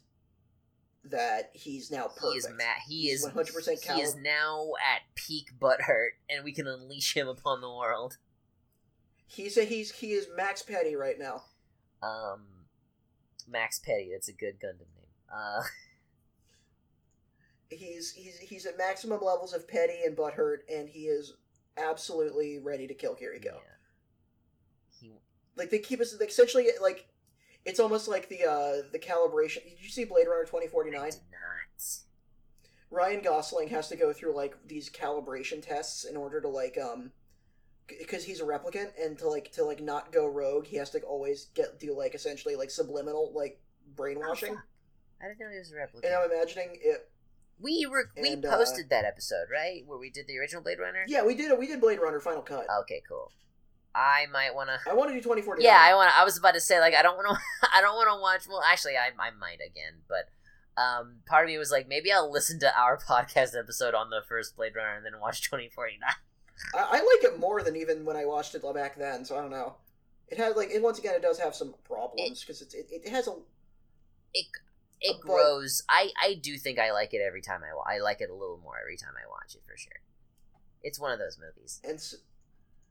that he's now perfect. he is mad. He He's is 100% He is now at peak butthurt, and we can unleash him upon the world. He's a, he's he is Max Petty right now. Um, Max Petty. That's a good Gundam name. Uh, He's he's he's at maximum levels of petty and butthurt, and he is absolutely ready to kill Kiriko. yeah. He like they keep us like, essentially like it's almost like the uh the calibration did you see blade runner 2049 not. ryan gosling has to go through like these calibration tests in order to like um because he's a replicant and to like to like not go rogue he has to always get do like essentially like subliminal like brainwashing Oh. I didn't know he was a replicant. and i'm imagining it We were we And, uh, posted that episode right where we did the original Blade Runner. yeah we did we did blade runner final cut Okay, cool. I might want to. i want to do 2049 Yeah, I want. I was about to say like I don't want to. I don't want to watch. Well, actually, I I might again, but um, part of me was like maybe I'll listen to our podcast episode on the first Blade Runner and then watch twenty forty nine. I, I like it more than even when i watched it back then so i don't know it has like it once again it does have some problems because it, it has a It it grows. I I do think I like it every time I I like it a little more every time I watch it for sure. It's one of those movies. and s-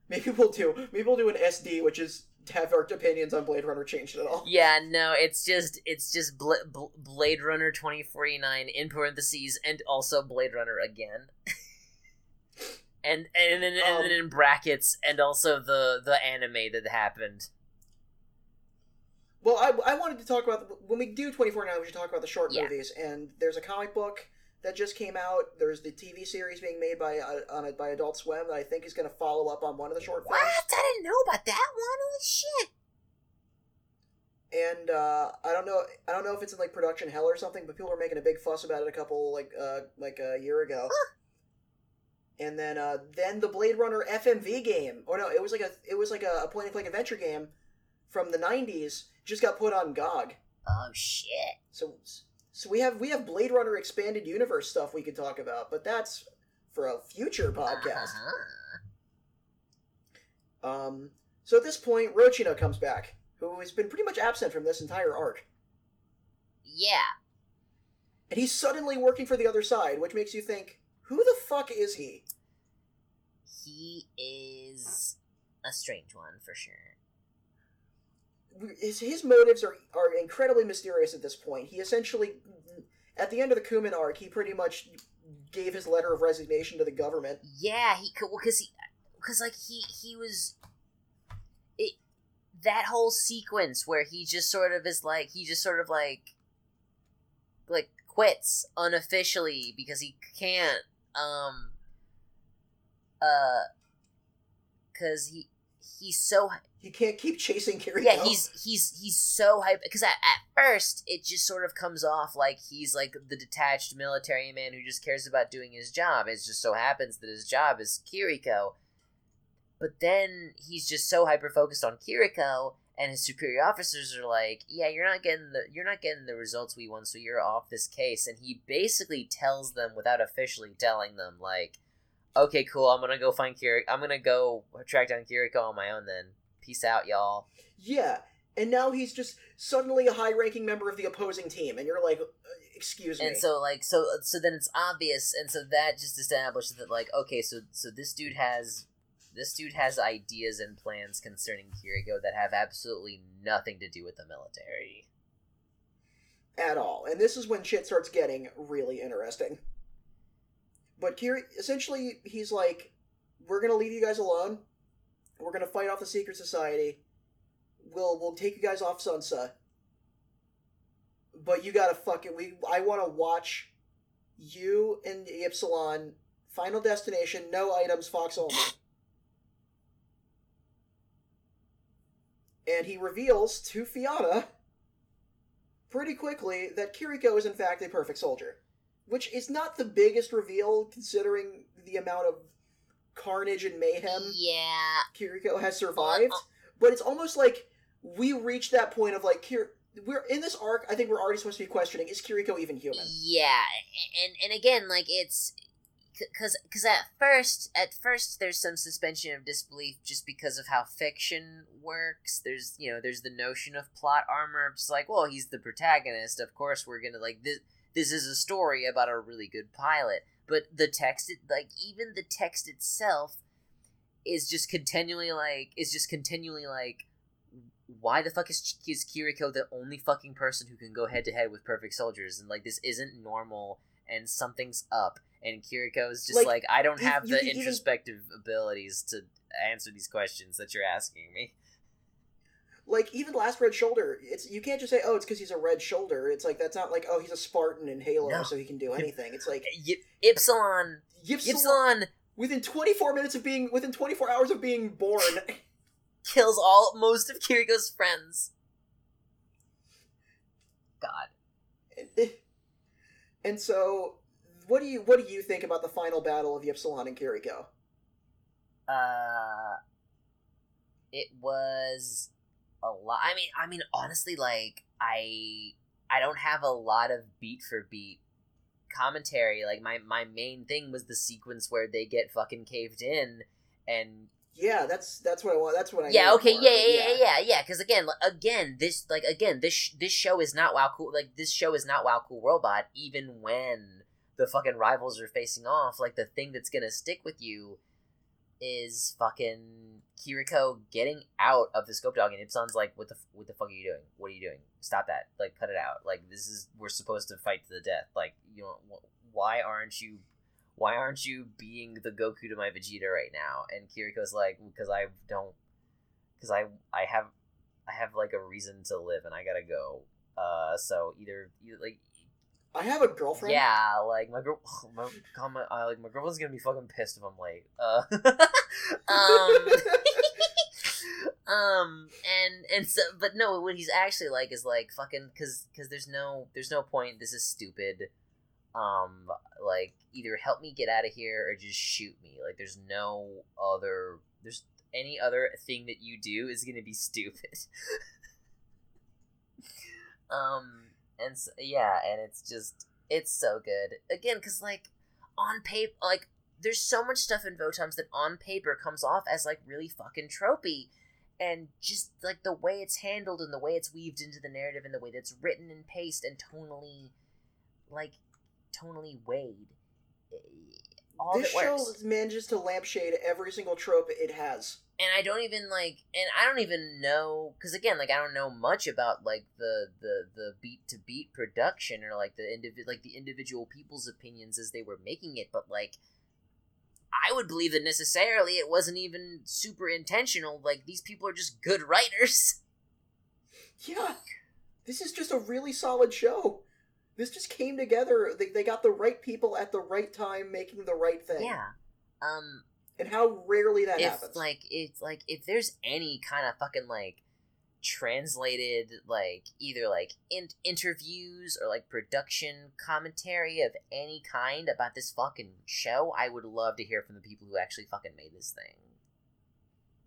maybe we'll do maybe we'll do an SD, which is to have our opinions on Blade Runner changed at all. Yeah, no, it's just it's just Bla- Bl- Blade Runner twenty forty nine in parentheses and also Blade Runner again. And and then, and Um, then in brackets, and also the the anime that happened. Well, I, I wanted to talk about when we do twenty four now. We should talk about the short Yeah. movies. And there's a comic book that just came out. There's the TV series being made by uh, on a, by Adult Swim that I think is going to follow up on one of the short What? films. I didn't know about that one. Holy shit! And uh, I don't know I don't know if it's in like production hell or something, but people were making a big fuss about it a couple like uh, like a year ago. and then uh, then the Blade Runner FMV game. Or no, it was like a it was like a, a point and click adventure game from the '90s. Just got put on GOG. Oh shit. So so we have we have Blade Runner expanded universe stuff we could talk about, but that's for a future podcast. Uh-huh. Um, so at this point, Rochina comes back, who has been pretty much absent from this entire arc, Yeah. and he's suddenly working for the other side, which makes you think, who the fuck is he? He is a strange one for sure. His, his motives are are incredibly mysterious at this point. He essentially, at the end of the Kummen arc, he pretty much gave his letter of resignation to the government. Yeah, he could well, because he because like he he was it that whole sequence where he just sort of is like he just sort of like like quits unofficially because he can't um uh because he he's so He can't keep chasing Kiriko. yeah he's he's he's so hype because at, at first it just sort of comes off like he's like the detached military man who just cares about doing his job. It just so happens that his job is kiriko but then he's just so hyper focused on kiriko and his superior officers are like yeah you're not getting the you're not getting the results we want so you're off this case. And he basically tells them without officially telling them like okay cool i'm gonna go find kiriko i'm gonna go track down kiriko on my own then peace out y'all Yeah, and now he's just suddenly a high-ranking member of the opposing team, and you're like, uh, excuse me. and so like so so then it's obvious and so that just establishes that like okay so so this dude has this dude has ideas and plans concerning Kiriko that have absolutely nothing to do with the military. at all. And this is when shit starts getting really interesting. But Kiri, essentially, he's like, "We're gonna leave you guys alone. We're gonna fight off the secret society. We'll we'll take you guys off Sunsa. But you gotta fucking we. I want to watch you and Ypsilon. Final destination, no items, Fox only." And he reveals to Fiona pretty quickly that Kiriko is in fact a perfect soldier, which is not the biggest reveal considering the amount of carnage and mayhem Yeah, Kiriko has survived. Uh, but it's almost like we reached that point of like Kir- we're in this arc. I think we're already supposed to be questioning: Is Kiriko even human? yeah, and and again like it's because because at first at first there's some suspension of disbelief just because of how fiction works there's you know there's the notion of plot armor it's like well he's the protagonist of course we're gonna like this this is a story about a really good pilot but the text like even the text itself is just continually like is just continually like why the fuck is, is Kiriko the only fucking person who can go head to head with perfect soldiers and like this isn't normal and something's up and Kiriko is just Like, like, I don't have the can even- introspective abilities to answer these questions that you're asking me. Like even last Red Shoulder, it's you can't just say, "Oh, it's because he's a Red Shoulder." It's like that's not like, "Oh, he's a Spartan in Halo, No. so he can do anything." It's like Y- Ypsilon, Ypsilon, Ypsilon within 24 minutes of being within 24 hours of being born. kills all most of Kiriko's friends. God, and so, what do you what do you think about the final battle of Ypsilon and Kiriko? uh, it was a lot. I mean, I mean, honestly, like I, I don't have a lot of beat for beat commentary. Like my my main thing was the sequence where they get fucking caved in and Yeah, that's that's what I want. That's what I. yeah okay more, yeah yeah yeah yeah yeah because again again this like again this this show is not wow cool like this show is not wow cool robot even when the fucking rivals are facing off like the thing that's gonna stick with you is fucking Kiriko getting out of the scope dog and Ypsilon's like what the what the fuck are you doing? What are you doing? Stop that. Like cut it out. Like this is we're supposed to fight to the death. Like you know wh- why aren't you why aren't you being the Goku to my Vegeta right now? And Kiriko's like, because I don't, because I I have I have like a reason to live and I gotta go. Uh, so either you like I have a girlfriend. yeah, like my girl, my, God, my uh, like my girlfriend's gonna be fucking pissed if I'm late. Uh, um, um, and and so, but no, what he's actually like is like fucking because because there's no there's no point. This is stupid. um like either help me get out of here or just shoot me like there's no other there's any other thing that you do is gonna be stupid um and so, yeah and it's just it's so good. Again because like on paper like there's so much stuff in votoms that on paper comes off as like really fucking tropey. And just like the way it's handled and the way it's weaved into the narrative and the way that's written and paced and tonally like tonally weighed eh, all this show manages to lampshade every single trope it has. And i don't even like and i don't even know because again like i don't know much about like the the the beat to beat production or like the individ like the individual people's opinions as they were making it but like i would believe that necessarily it wasn't even super intentional like these people are just good writers Yeah, this is just a really solid show. This just came together. They, they got the right people at the right time making the right thing. yeah um And how rarely that if happens. like it's like if there's any kind of fucking like translated like either like in- interviews or like production commentary of any kind about this fucking show i would love to hear from the people who actually fucking made this thing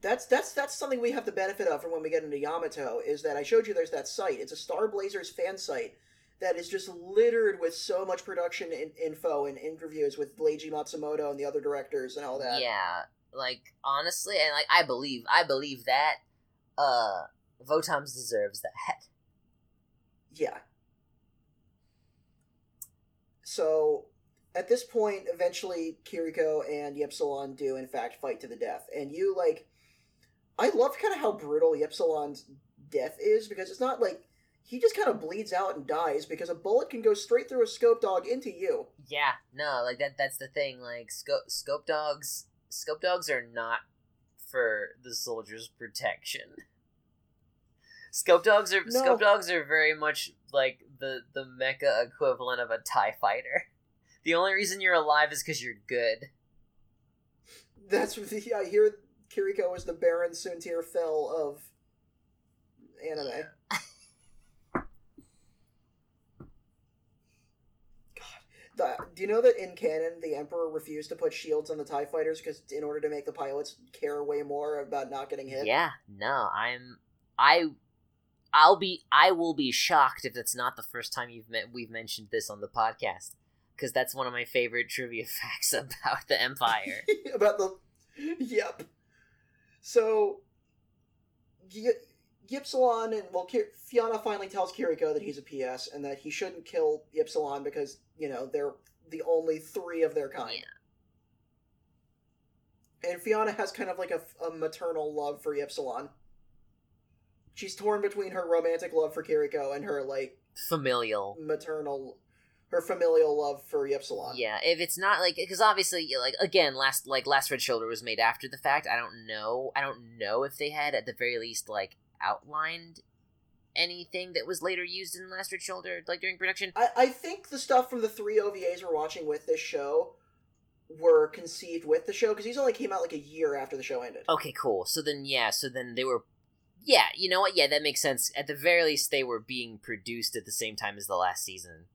That's that's that's something we have the benefit of from when we get into Yamato is that I showed you there's that site. It's a Star Blazers fan site that is just littered with so much production in, info and interviews with Leiji Matsumoto and the other directors and all that. yeah like honestly and like i believe i believe that uh votoms deserves that Yeah. So at this point, eventually Kiriko and Ypsilon do in fact fight to the death. And you like I love kind of how brutal Ypsilon's death is because it's not like he just kind of bleeds out and dies because a bullet can go straight through a scope dog into you. Yeah, no, like that that's the thing. Like scope scope dogs scope dogs are not for the soldiers' protection. Scope dogs are No. scope dogs are very much like the the mecha equivalent of a TIE fighter. The only reason you're alive is because you're good. That's what the, I hear Kiriko is the Baron Soontir Fel of anime. The, do you know that in canon the Emperor refused to put shields on the Tie Fighters because in order to make the pilots care way more about not getting hit? Yeah, no, I'm I I'll be I will be shocked if it's not the first time you've met we've mentioned this on the podcast because that's one of my favorite trivia facts about the Empire. about the yep. So y- Ypsilon and well, Ki- Fiona finally tells Kiriko that he's a PS and that he shouldn't kill Ypsilon because you know they're the only three of their kind. And Fiona has kind of like a, a maternal love for Ypsilon. She's torn between her romantic love for Kiriko and her like Familial. maternal, her familial love for Ypsilon. Yeah, if it's not like because obviously like again last like last Red Shoulder was made after the fact. I don't know. I don't know if they had at the very least like outlined anything that was later used in Last Red Shoulder like during production. I, I think the stuff from the three OVAs we're watching with this show were conceived with the show because these only came out like a year after the show ended. Okay, cool. So then yeah, so then they were yeah, you know what? Yeah, that makes sense. At the very least they were being produced at the same time as the last season.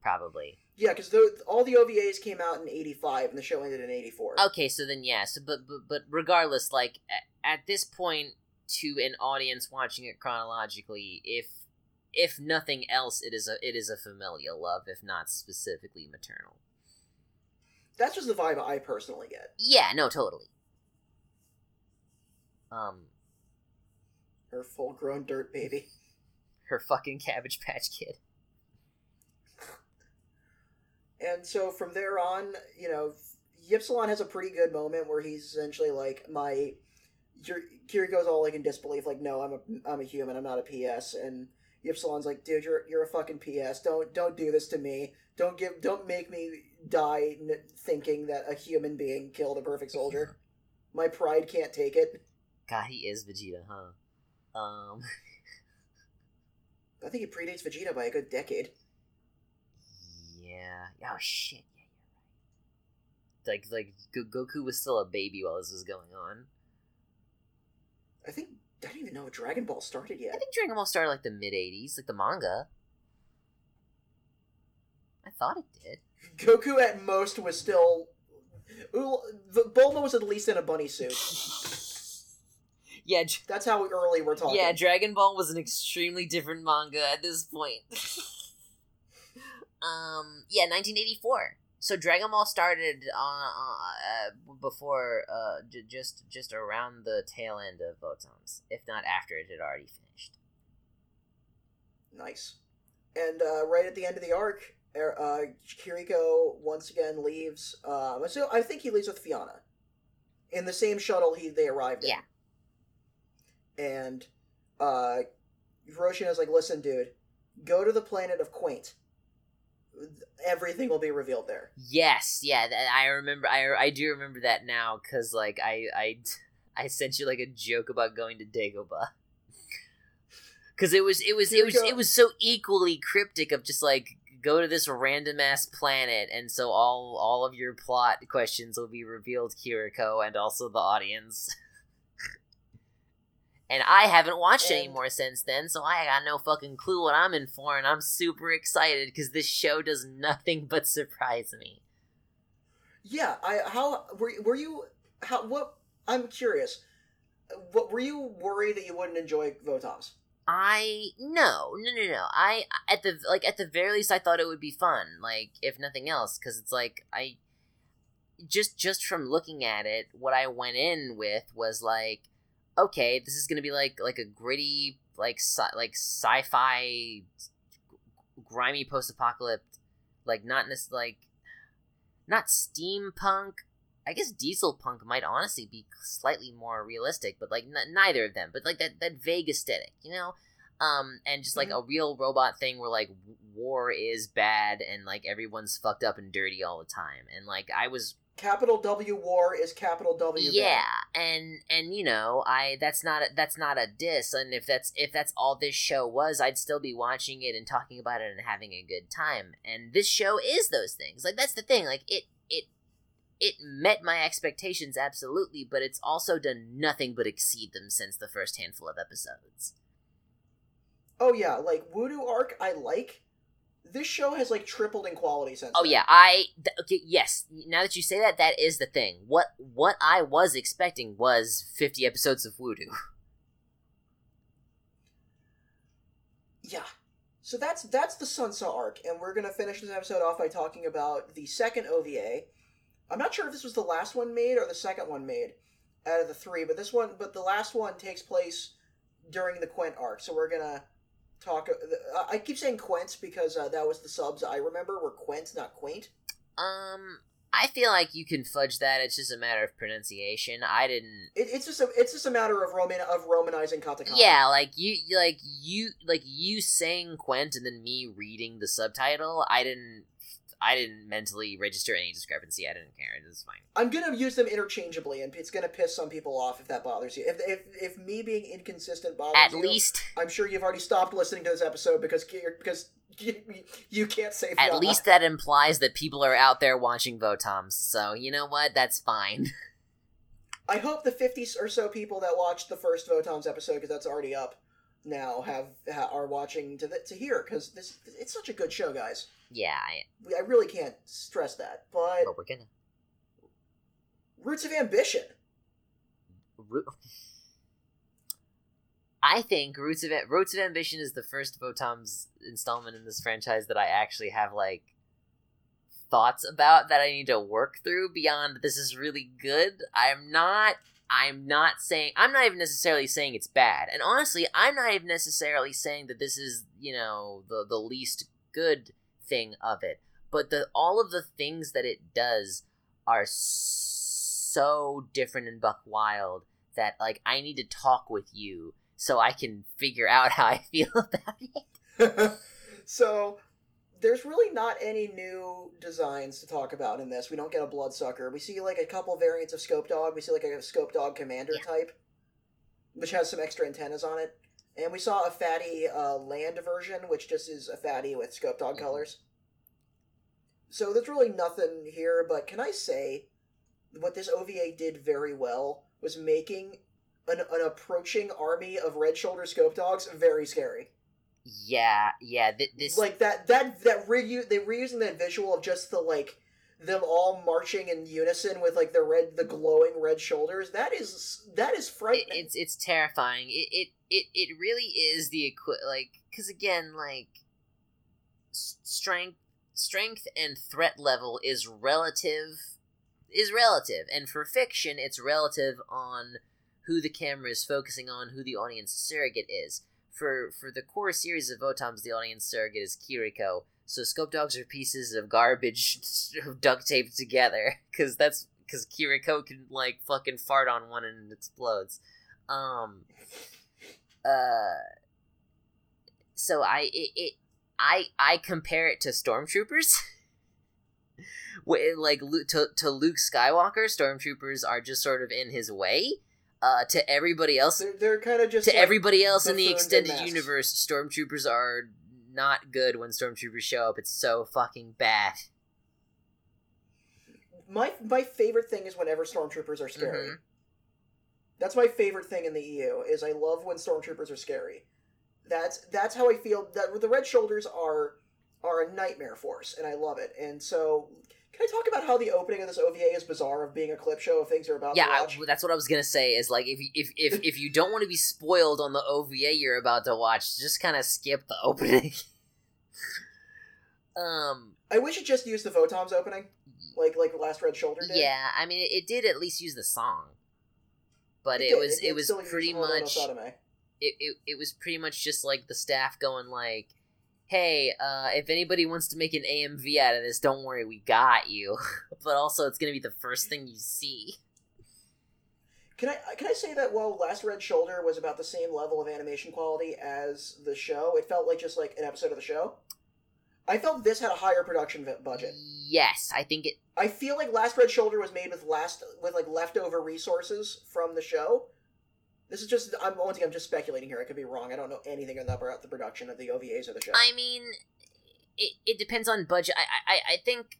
Probably. Yeah, because all the OVAs came out in '85 and the show ended in '84. Okay, so then yeah, so but but, but regardless, like a- at this point, to an audience watching it chronologically, if if nothing else, it is a it is a familial love, if not specifically maternal. That's just the vibe I personally get. Yeah, no, totally. Um, Her full-grown dirt baby. her fucking Cabbage Patch Kid. And so from there on, you know, Ypsilon has a pretty good moment where he's essentially like, my. Your, Kiriko's all like in disbelief, like, no, I'm a, I'm a human, I'm not a PS. And Ypsilon's like, dude, you're, you're a fucking PS. Don't, don't do this to me. Don't give, don't make me die n- thinking that a human being killed a perfect soldier. My pride can't take it. God, he is Vegeta, huh? Um, I think he predates Vegeta by a good decade. yeah. Oh shit. Yeah, you're right. Like like Go- Goku was still a baby while this was going on. I think I don't even know if Dragon Ball started yet. I think Dragon Ball started like the mid '80s, like the manga. I thought it did. Goku at most was still. The- Bulma was at least in a bunny suit. Yeah, That's how early we're talking. yeah. Dragon Ball was an extremely different manga at this point. um, yeah, 1984. So Dragon Ball started on uh, uh, before uh, j- just just around the tail end of Votoms, if not after it had already finished. Nice. And uh, right at the end of the arc, er- uh, Kiriko once again leaves. Um, so I think he leaves with Fiona in the same shuttle he they arrived in. Yeah. And uh, Hiroshina's like, "Listen, dude, go to the planet of Quaint. Everything will be revealed there." Yes, yeah, that, I remember. I I do remember that now because like I I I sent you like a joke about going to Dagobah. Because it was it was it was it was so equally cryptic of just like go to this random ass planet and so all all of your plot questions will be revealed Kiriko and also the audience. and I haven't watched any And- more since then, so I got no fucking clue what I'm in for, and I'm super excited because this show does nothing but surprise me. Yeah, I how were were you how what I'm curious. What were you worried that you wouldn't enjoy Votoms? I no no no no. I at the like at the very least I thought it would be fun. Like if nothing else, because it's like I just just from looking at it, what I went in with was like, okay, this is gonna be like like a gritty like sci- like sci-fi grimy post-apocalypse, like not necessarily like not steampunk. I guess diesel punk might honestly be slightly more realistic, but like n- neither of them. But like that that vague aesthetic, you know, um, and just like a real robot thing where like war is bad and like everyone's fucked up and dirty all the time, and like I was Capital W war is capital W. bad. yeah, and and you know, I that's not a, that's not a diss, and if that's if that's all this show was, I'd still be watching it and talking about it and having a good time. And this show is those things. Like that's the thing. Like it it it met my expectations absolutely, but it's also done nothing but exceed them since the first handful of episodes. Oh yeah, like Voodoo arc I like. This show has like tripled in quality since. Oh then. yeah, I th- okay, yes. Now that you say that, that is the thing. What what I was expecting was fifty episodes of Voodoo. Yeah. So that's that's the Sunsa arc, and we're gonna finish this episode off by talking about the second OVA. I'm not sure if this was the last one made or the second one made out of the three, but this one, but the last one takes place during the Quint arc. So we're gonna talk. uh, I keep saying Quent because uh, that was the subs I remember were Quent, not Quaint. Um, I feel like you can fudge that. It's just a matter of pronunciation. I didn't. It, it's just a it's just a matter of Roman of Romanizing katakana. Yeah, like you, like you, like you saying Quent and then me reading the subtitle. I didn't. I didn't mentally register any discrepancy. I didn't care. It was fine. I'm gonna use them interchangeably, and it's gonna piss some people off if that bothers you. If if, if me being inconsistent bothers At you, least, I'm sure you've already stopped listening to this episode because because you, you can't say at least that implies that people are out there watching Votoms. So you know what? That's fine. I hope the 50 or so people that watched the first Votoms episode because that's already up now have ha, are watching to the, to hear because this it's such a good show, guys. Yeah, I, I really can't stress that. But but we're gonna. Roots of Ambition. Ro- I think Roots of Roots of Ambition is the first Votoms installment in this franchise that I actually have like thoughts about that I need to work through beyond this is really good. I'm not I'm not saying I'm not even necessarily saying it's bad. And honestly, I'm not even necessarily saying that this is, you know, the the least good thing of it. But the all of the things that it does are so different in buck wild that like I need to talk with you so I can figure out how I feel about it. so there's really not any new designs to talk about in this. We don't get a bloodsucker. We see like a couple variants of Scope Dog. We see like a Scope Dog Commander Yeah. type, which has some extra antennas on it. And we saw a fatty uh, land version, which just is a fatty with Scope Dog Mhm. colors. So there's really nothing here, but can I say what this OVA did very well was making an, an approaching army of red shoulder scope dogs very scary. Yeah, yeah. Th- this like that that that reuse they reusing that visual of just the like them all marching in unison with like the red the glowing red shoulders that is that is it, frightening. it's it's terrifying. It it it, it really is the equi- like because again like strength strength and threat level is relative is relative. And for fiction it's relative on who the camera is focusing on who the audience surrogate is. For for the core series of votoms the audience surrogate is kiriko so scope dogs are pieces of garbage duct taped together because that's because kiriko can like fucking fart on one and it explodes. Um uh so i it, it i i compare it to stormtroopers. Like to, to luke skywalker stormtroopers are just sort of in his way. Uh to everybody else they're, they're kind of just to like, everybody else in the extended universe stormtroopers are not good when stormtroopers show up. It's so fucking bad. My my favorite thing is whenever stormtroopers are scary. Mhm. that's my favorite thing in the eu is i love when stormtroopers are scary. That's that's how i feel. That the red shoulders are are a nightmare force and i love it. And so can i talk about how the opening of this ova is bizarre of being a clip show of things you're about yeah to watch? that's what i was gonna say is like if you- if if, if you don't want to be spoiled on the ova you're about to watch just kind of skip the opening. Um i wish it just used the votoms opening like like last red shoulder did. Yeah i mean it, it did at least use the song. But it, did. was did it, was pretty much it, it, it was pretty much just like the staff going like hey uh, if anybody wants to make an amv out of this don't worry we got you but also it's gonna be the first thing you see Can I can I say that while Last Red Shoulder was about the same level of animation quality as the show, it felt like just like an episode of the show. I felt this had a higher production budget. yes i think it I feel like Last Red Shoulder was made with last with like leftover resources from the show. This is just I'm once again I'm just speculating here. I could be wrong. I don't know anything about the production of the OVAs or the show. i mean it, it depends on budget i i, I think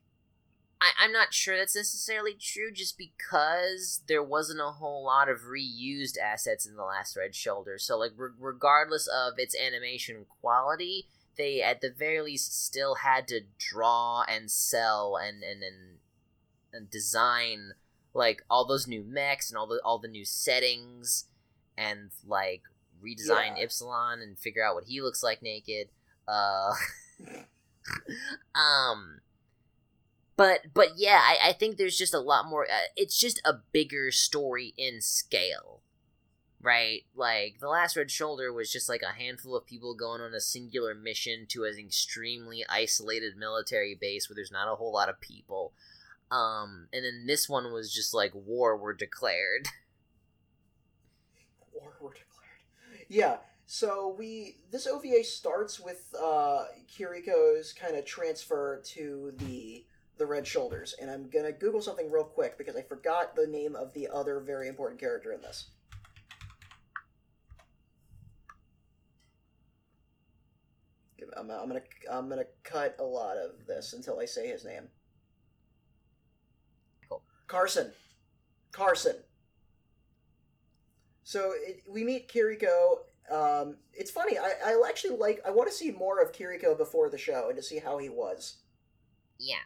I, i'm not sure that's necessarily true just because there wasn't a whole lot of reused assets in the last red shoulder so like re- regardless of its animation quality they at the very least still had to draw and sell and and and, and design like all those new mechs and all the all the new settings and like redesign Yeah. Ypsilon and figure out what he looks like naked. Uh um but but yeah, I, I think there's just a lot more uh, it's just a bigger story in scale. Right? Like the last red shoulder was just like a handful of people going on a singular mission to an extremely isolated military base where there's not a whole lot of people. Um and then this one was just like war were declared. War were declared. Yeah. So we this OVA starts with uh, Kiriko's kind of transfer to the the Red Shoulders, and I'm gonna Google something real quick because I forgot the name of the other very important character in this. I'm, I'm gonna I'm gonna cut a lot of this until I say his name. Cool. Carson. Carson. So it, we meet Kiriko. Um, it's funny. I, I actually like. I want to see more of Kiriko before the show and to see how he was. Yeah.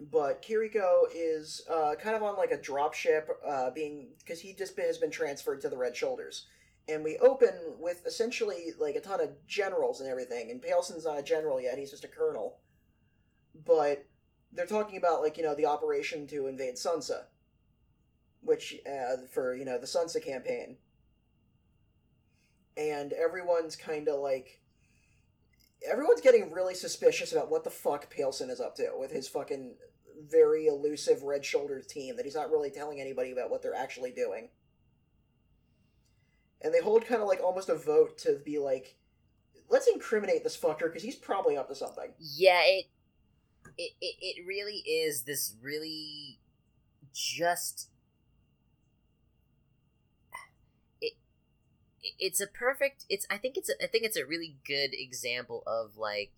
But Kiriko is uh, kind of on like a drop ship, uh, being because he just been, has been transferred to the Red Shoulders, and we open with essentially like a ton of generals and everything. And Pailsen's not a general yet; he's just a colonel. But they're talking about like you know the operation to invade Sunsa, which uh, for you know the Sunsa campaign, and everyone's kind of like everyone's getting really suspicious about what the fuck Pailsen is up to with his fucking very elusive red shouldered team that he's not really telling anybody about what they're actually doing. And they hold kind of like almost a vote to be like, let's incriminate this fucker because he's probably up to something. Yeah, it, it it it really is this really just it it- it's a perfect it's I think it's a, I think it's a really good example of like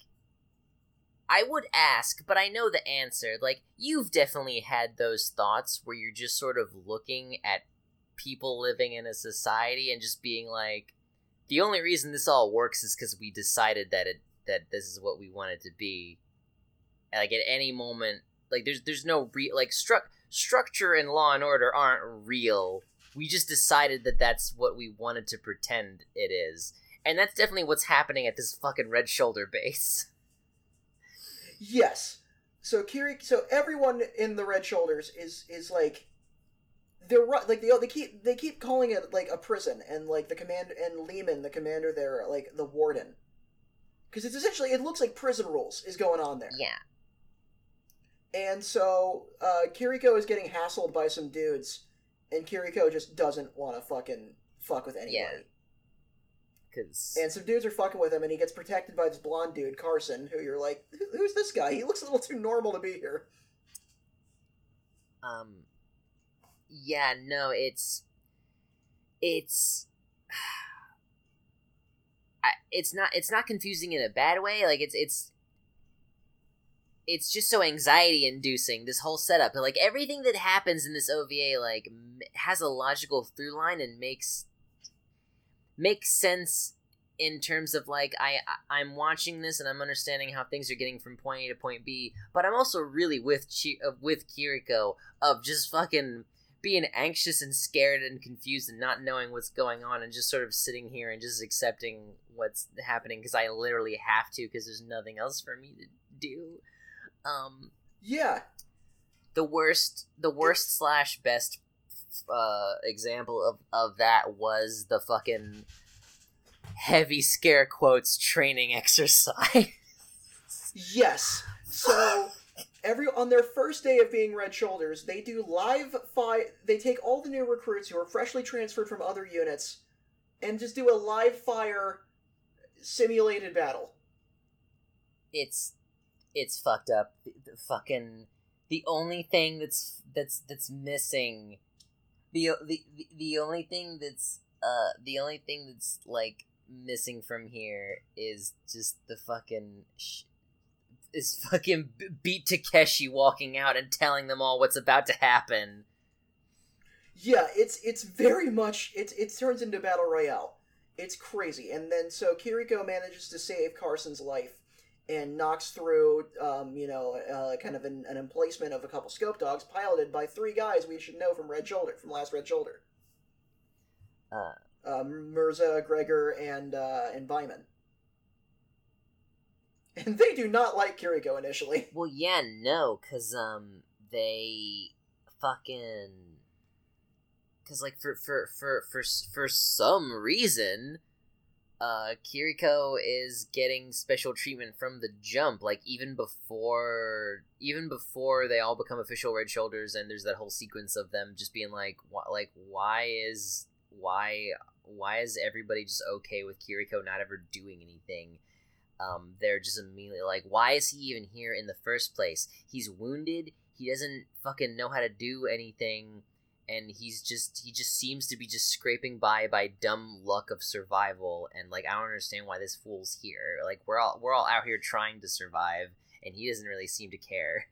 I would ask, but I know the answer. Like you've definitely had those thoughts where you're just sort of looking at people living in a society and just being like the only reason this all works is because we decided that it that this is what we wanted to be. Like at any moment, like there's there's no real like struck structure and Law and Order aren't real. We just decided that that's what we wanted to pretend it is, and that's definitely what's happening at this fucking Red Shoulder base. Yes. So Kiri, so everyone in the Red Shoulders is is like they're like they they keep they keep calling it like a prison, and like the command and Lehman, the commander there, like the warden, because it's essentially it looks like prison rules is going on there. Yeah, And so uh, Kiriko is getting hassled by some dudes, and Kiriko just doesn't want to fucking fuck with anybody. Yeah. because And some dudes are fucking with him, and he gets protected by this blonde dude, Carson, who you're like, who's this guy? He looks a little too normal to be here. um, yeah, no, it's it's. I, it's not it's not confusing in a bad way like it's it's it's just so anxiety inducing this whole setup like everything that happens in this ova like m- has a logical through line and makes makes sense in terms of like I I- I'm watching this and I'm understanding how things are getting from point A to point B, but I'm also really with Chi- uh, with Kiriko of just fucking being anxious and scared and confused and not knowing what's going on and just sort of sitting here and just accepting what's happening because I literally have to because there's nothing else for me to do. Um, Yeah, the worst the worst slash best uh example of of that was the fucking heavy scare quotes training exercise yes. So every on their first day of being Red Shoulders, they do live fire. They take all the new recruits who are freshly transferred from other units, and just do a live fire simulated battle. it's it's fucked up the, the fucking the only thing that's that's that's missing the, the the only thing that's uh the only thing that's like missing from here is just the fucking sh- is fucking beat Takeshi walking out and telling them all what's about to happen. Yeah, it's it's very much it it turns into battle royale. It's crazy, and then so Kiriko manages to save Carson's life and knocks through, um, you know, uh, kind of an, an emplacement of a couple scope dogs piloted by three guys we should know from Red Shoulder, from Last Red Shoulder. Uh, um, Mirza, Gregor, and uh, and Vyman. And they do not like Kiriko initially. Well, yeah, no, cause um, they fucking, cause like for for for for for some reason, uh, Kiriko is getting special treatment from the jump. Like even before, even before they all become official Red Shoulders, and there's that whole sequence of them just being like, wh- like why is why why is everybody just okay with Kiriko not ever doing anything? um, they're just immediately like, why is he even here in the first place? He's wounded. He doesn't fucking know how to do anything, and he's just he just seems to be just scraping by by dumb luck of survival. And like, I don't understand why this fool's here. Like, we're all we're all out here trying to survive, and he doesn't really seem to care.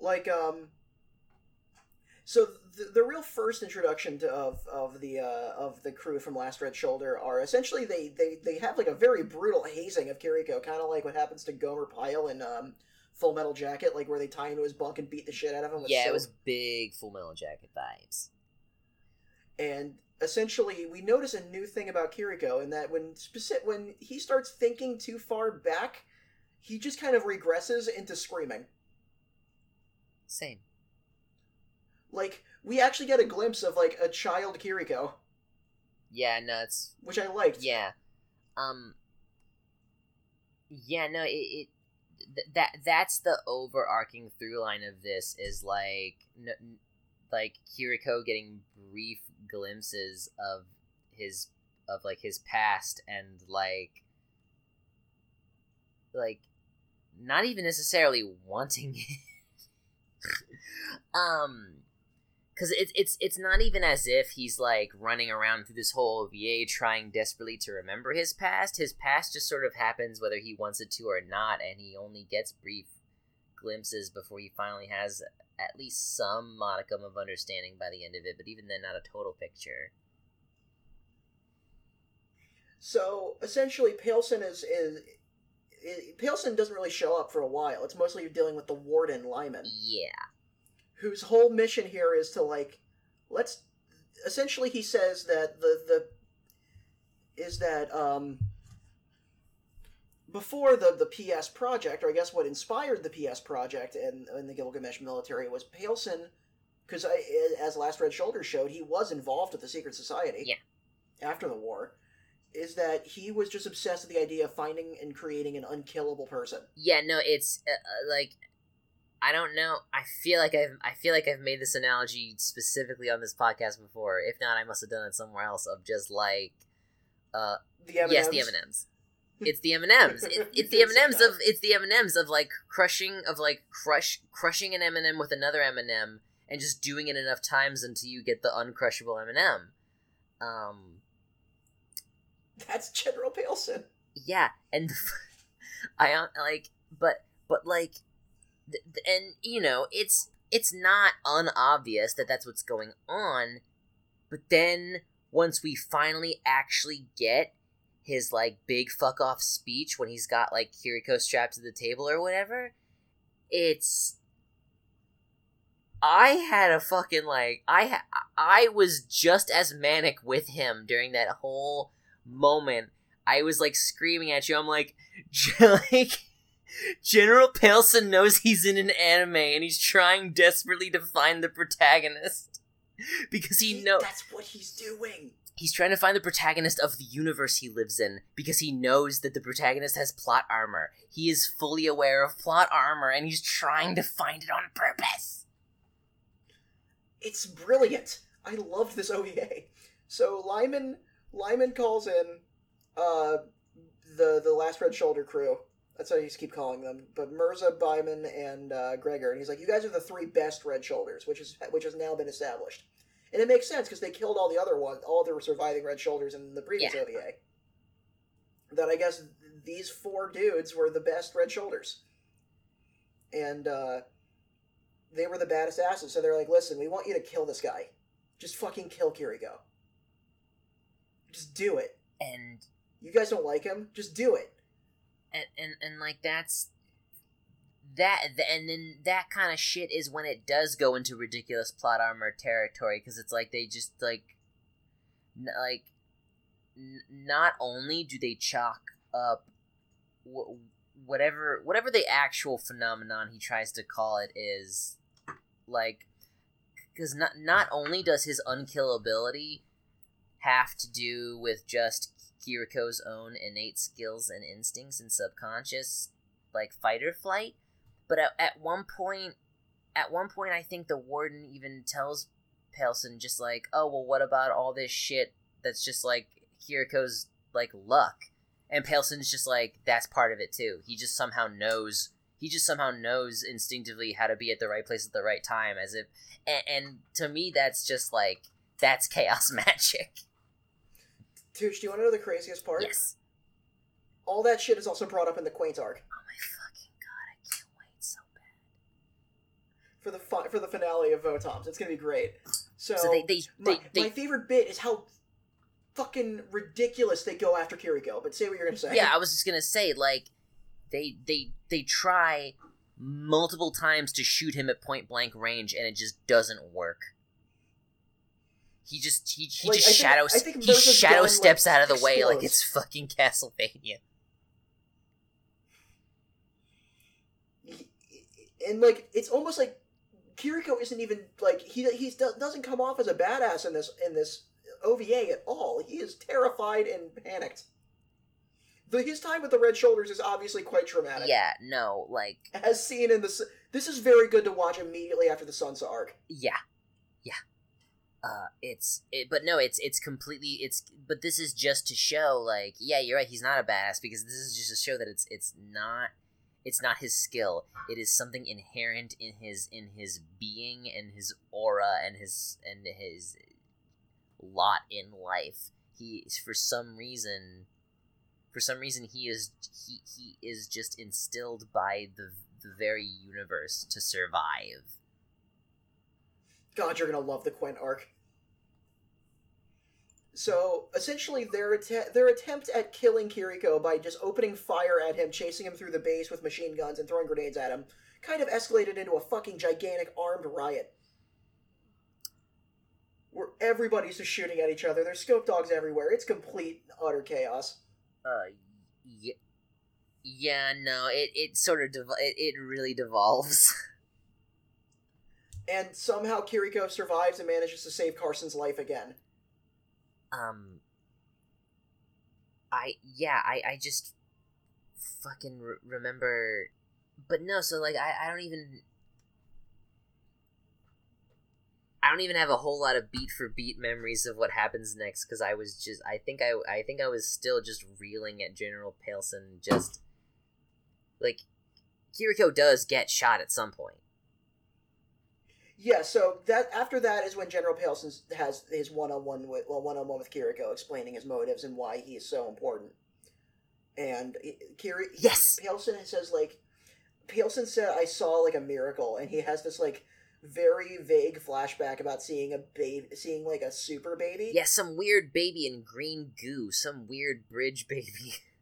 Like, um, so the, the real first introduction to, of of the uh, of the crew from Last Red Shoulder are essentially they they they have like a very brutal hazing of Kiriko, kind of like what happens to Gomer Pyle in um, Full Metal Jacket, like where they tie him to his bunk and beat the shit out of him. With yeah, it was big Full Metal Jacket vibes. and essentially we notice a new thing about Kiriko in that when specific when he starts thinking too far back, he just kind of regresses into screaming. Same. Like we actually get a glimpse of like a child Kiriko, Yeah, no, it's which I liked. Yeah. Um. Yeah, no, it, it th- that that's the overarching through line of this is like n- like Kiriko getting brief glimpses of his of like his past and like like not even necessarily wanting it. um because it's it's it's not even as if he's like running around through this whole OVA trying desperately to remember his past. His past just sort of happens whether he wants it to or not, and he only gets brief glimpses before he finally has at least some modicum of understanding by the end of it. But even then, not a total picture. So essentially, Pailsen is is. i Pailsen doesn't really show up for a while. It's mostly you're dealing with the warden Lyman, Yeah. Whose whole mission here is to like, let's. Essentially, he says that the the is that um before the the PS project, or I guess what inspired the PS project and in the Gilgamesh military was Pailsen, because I as Last Red Shoulder showed, he was involved with the secret society. Yeah. After the war, is that he was just obsessed with the idea of finding and creating an unkillable person. Yeah, no, it's uh, uh, like I don't know. I feel like I've I feel like I've made this analogy specifically on this podcast before. If not, I must have done it somewhere else. Of just like, uh, The M&Ms. yes, the M and M's. It's the M and M's. It's the M and M's of it's the M and M's of like crushing of like crush crushing an M and m with another M and m and just doing it enough times until you get the uncrushable M and m Um, That's General Pailsen. yeah and i like but but like and you know it's it's not unobvious that that's what's going on but then once we finally actually get his like big fuck off speech when he's got like kiriko strapped to the table or whatever it's i had a fucking like i ha- i was just as manic with him during that whole moment I was like screaming at you. I'm like, like General Pailsen knows he's in an anime and he's trying desperately to find the protagonist because he See, know that's what he's doing. he's trying to find the protagonist of the universe he lives in because he knows that the protagonist has plot armor. He is fully aware of plot armor and he's trying to find it on purpose. It's brilliant. I loved this OVA. So Lyman Lyman calls in uh the the last red shoulder crew. That's how I used to keep calling them. But Mirza, Byman, and uh, Gregor, and he's like, "You guys are the three best red shoulders," which is which has now been established, and it makes sense because they killed all the other ones, all the surviving red shoulders in the previous Yeah. OVA. That I guess these four dudes were the best red shoulders, and uh, they were the baddest asses. So they're like, "Listen, we want you to kill this guy. Just fucking kill Kiriko. Just do it. And You guys don't like him? Just do it." And and, and like that's that and then that kind of shit is when it does go into ridiculous plot armor territory because it's like they just like n- like n- not only do they chalk up wh- whatever whatever the actual phenomenon he tries to call it is like because not not only does his unkillability have to do with just Kiriko's own innate skills and instincts and subconscious like fight or flight, but at, at one point at one point I think the warden even tells Pailsen just like, "Oh, well what about all this shit that's just like Kiriko's like luck?" And Pailsen's just like, "That's part of it too. He just somehow knows he just somehow knows instinctively how to be at the right place at the right time as if and, and to me that's just like that's chaos magic. Tooch, do you want to know the craziest part? Yes. All that shit is also brought up in the Quaint arc Oh my fucking god, I can't wait so bad. for the fi- for the finale of Votoms. It's gonna be great. So, So they they my, they, my favorite bit is how fucking ridiculous they go after Kiriko. But say what you're gonna say. Yeah, I was just gonna say, like, they they they try multiple times to shoot him at point blank range, and it just doesn't work. He just he, he Like, just think- shadow I think he shadow steps like, out of the way like it's fucking Castlevania. and like it's almost like Kiriko isn't even like he he doesn't come off as a badass in this in this OVA at all. He is terrified and panicked. The, his time with the Red Shoulders is obviously quite traumatic. Yeah, no, like As seen in the s- this is very good to watch immediately after the Sunsa arc. yeah, yeah. Uh, it's it, but no, it's it's completely it's. But this is just to show, like, yeah, you're right. He's not a badass because this is just to show that it's it's not it's not his skill. It is something inherent in his in his being and his aura and his and his lot in life. He for some reason, for some reason, he is he he is just instilled by the the very universe to survive. God, you're gonna love the Quint arc. So essentially, their att- their attempt at killing Kiriko by just opening fire at him, chasing him through the base with machine guns, and throwing grenades at him, kind of escalated into a fucking gigantic armed riot. Where everybody's just shooting at each other. There's scope dogs everywhere. It's complete utter chaos. Uh, yeah, yeah. No, it it sort of dev- it, it really devolves. And somehow Kiriko survives and manages to save Carson's life again. Um, I yeah, I I just fucking re- remember, but no. So like, I I don't even. I don't even have a whole lot of beat for beat memories of what happens next because I was just I think I I think I was still just reeling at General Pailsen just like Kiriko does get shot at some point. Yeah, so that after that is when General Pailsen has his one-on-one with well one-on-one with Kiriko, explaining his motives and why he is so important. And eh, Kiri, Yes! Pailsen says like, Pailsen said I saw like a miracle, and he has this like very vague flashback about seeing a baby, seeing like a super baby. Yeah, some weird baby in green goo, some weird bridge baby.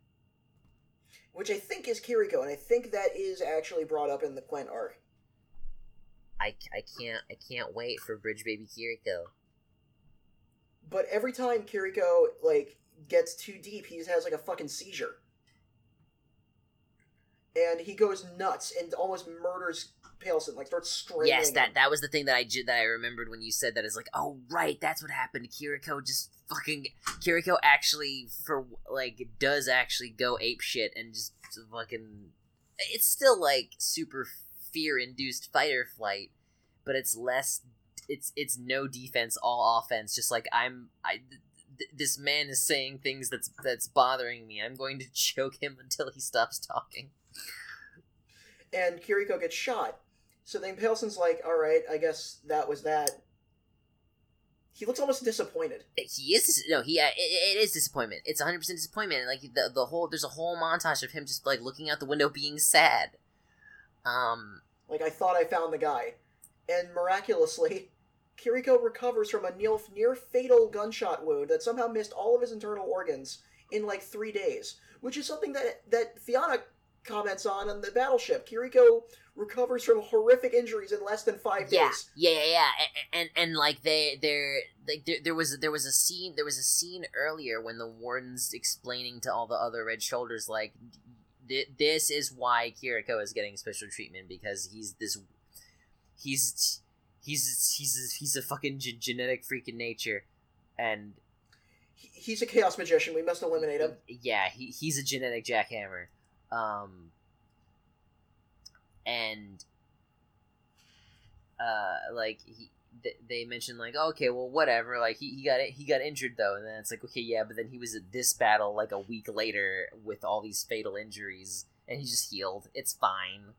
which I think is Kiriko, and I think that is actually brought up in the Quent arc. I, I can't I can't wait for bridge baby Kiriko. But every time Kiriko like gets too deep, he just has like a fucking seizure, and he goes nuts and almost murders Pailsen. Like starts strangling. Yes, that him. that was the thing that I that I remembered when you said that is like, oh right, that's what happened. Kiriko just fucking Kiriko actually for like does actually go ape shit and just fucking. It's still like super fear induced fight or flight, but it's less. It's it's no defense, all offense. Just like I'm, I. th- This man is saying things that's that's bothering me. I'm going to choke him until he stops talking. and Kiriko gets shot. So then Pailsen's like, "All right, I guess that was that." He looks almost disappointed. Eh, he is no he it, it is disappointment it's 100% disappointment like the, the whole there's a whole montage of him just like looking out the window being sad um Like I thought I found the guy, and miraculously, Kiriko recovers from a near, fatal gunshot wound that somehow missed all of his internal organs in like three days, which is something that that Fiona comments on on the battleship. Kiriko recovers from horrific injuries in less than five yeah days. yeah yeah yeah and, and and like they they're like there, there was there was a scene there was a scene earlier when the warden's explaining to all the other red shoulders like th- this is why kiriko is getting special treatment because he's this he's he's he's he's a fucking g- genetic freak in nature and He's a chaos magician. We must eliminate him. Yeah, he, he's a genetic jackhammer. Um, and uh, like he, they mentioned like oh, okay, well whatever. Like he, he got it, he got injured though, and then it's like okay, yeah, but then he was at this battle like a week later with all these fatal injuries, and he just healed. It's fine.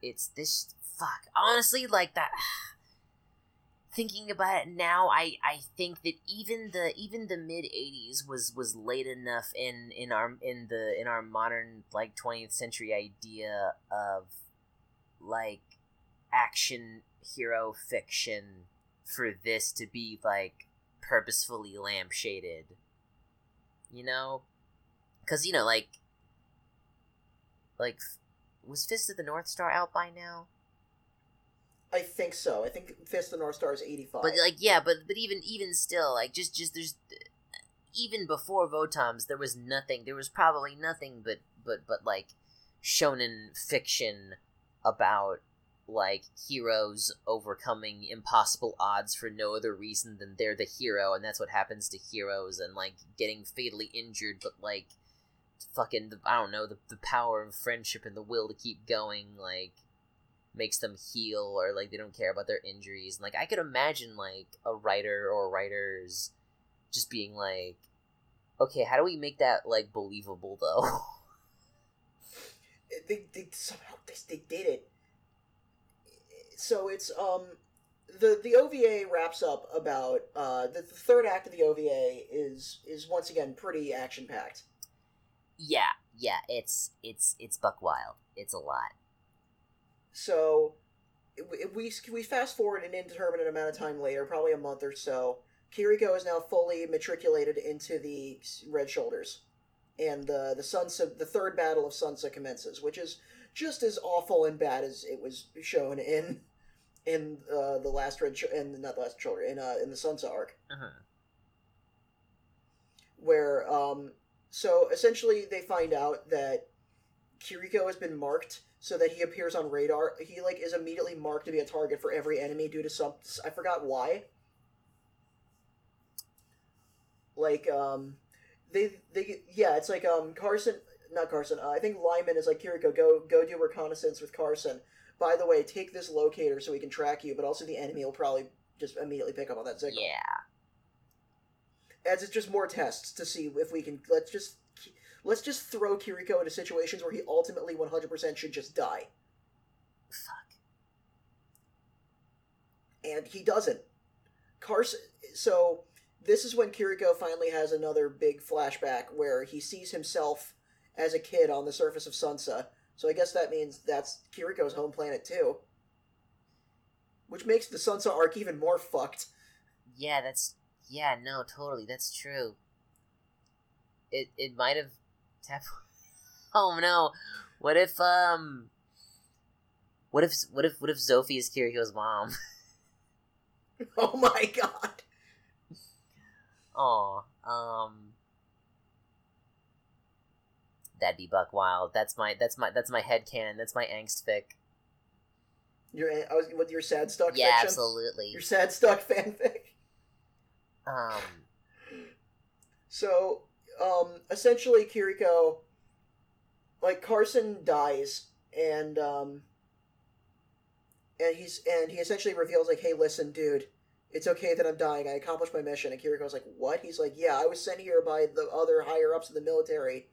It's this fuck honestly like that thinking about it now i i think that even the even the mid 80s was was late enough in in our in the in our modern like 20th century idea of like action hero fiction for this to be like purposefully lampshaded you know because you know like like was fist of the north star out by now I think so. I think Fist of the North Star is eighty-five. But like yeah, but but even even still, like just just there's even before Votoms, there was nothing. There was probably nothing but but but like shonen fiction about like heroes overcoming impossible odds for no other reason than they're the hero and that's what happens to heroes and like getting fatally injured but like fucking the, I don't know the, the power of friendship and the will to keep going like makes them heal or like they don't care about their injuries and like i could imagine like a writer or writers just being like okay how do we make that like believable though they, they somehow they, they did it. So it's um the the OVA wraps up about uh the, the third act of the OVA is is once again pretty action packed. yeah yeah it's it's it's buck wild. It's a lot. So we we fast forward an indeterminate amount of time later, probably a month or so, Kiriko is now fully matriculated into the Red Shoulders, and the the Sunsa, the third battle of Sunsa commences, which is just as awful and bad as it was shown in in uh, the last Red Sh- in not the last shoulder in uh, in the Sunsa arc, Uh-huh. where um so essentially they find out that Kiriko has been marked so that he appears on radar. He like is immediately marked to be a target for every enemy due to some I forgot why. Like um they they yeah, it's like um Carson not Carson. Uh, I think Lyman is like Kiriko go go do reconnaissance with Carson. By the way, take this locator so we can track you, but also the enemy will probably just immediately pick up on that signal. Yeah. As it's just more tests to see if we can let's just let's just throw Kiriko into situations where he ultimately 100% should just die. Fuck. and he doesn't. Carson. So this is when Kiriko finally has another big flashback where he sees himself as a kid on the surface of Sunsa. So I guess that means that's Kiriko's home planet too, which makes the Sunsa arc even more fucked. Yeah, that's yeah, no, totally, that's true. It it might have tap. Oh no! What if um? What if what if what if Sophie is Kiriko's mom? Oh my god! Aw, um. That'd be Buck Wild. That's my that's my that's my head canon. That's my angst fic. Your I was with your sad stuck Yeah, fiction. absolutely. Your sad stuck fanfic. Um, So, um, essentially, Kiriko, like Carson dies, and um, and he's and he essentially reveals like, "Hey, listen, dude, it's okay that I'm dying. I accomplished my mission." And Kiriko's like, "What?" He's like, "Yeah, I was sent here by the other higher ups in the military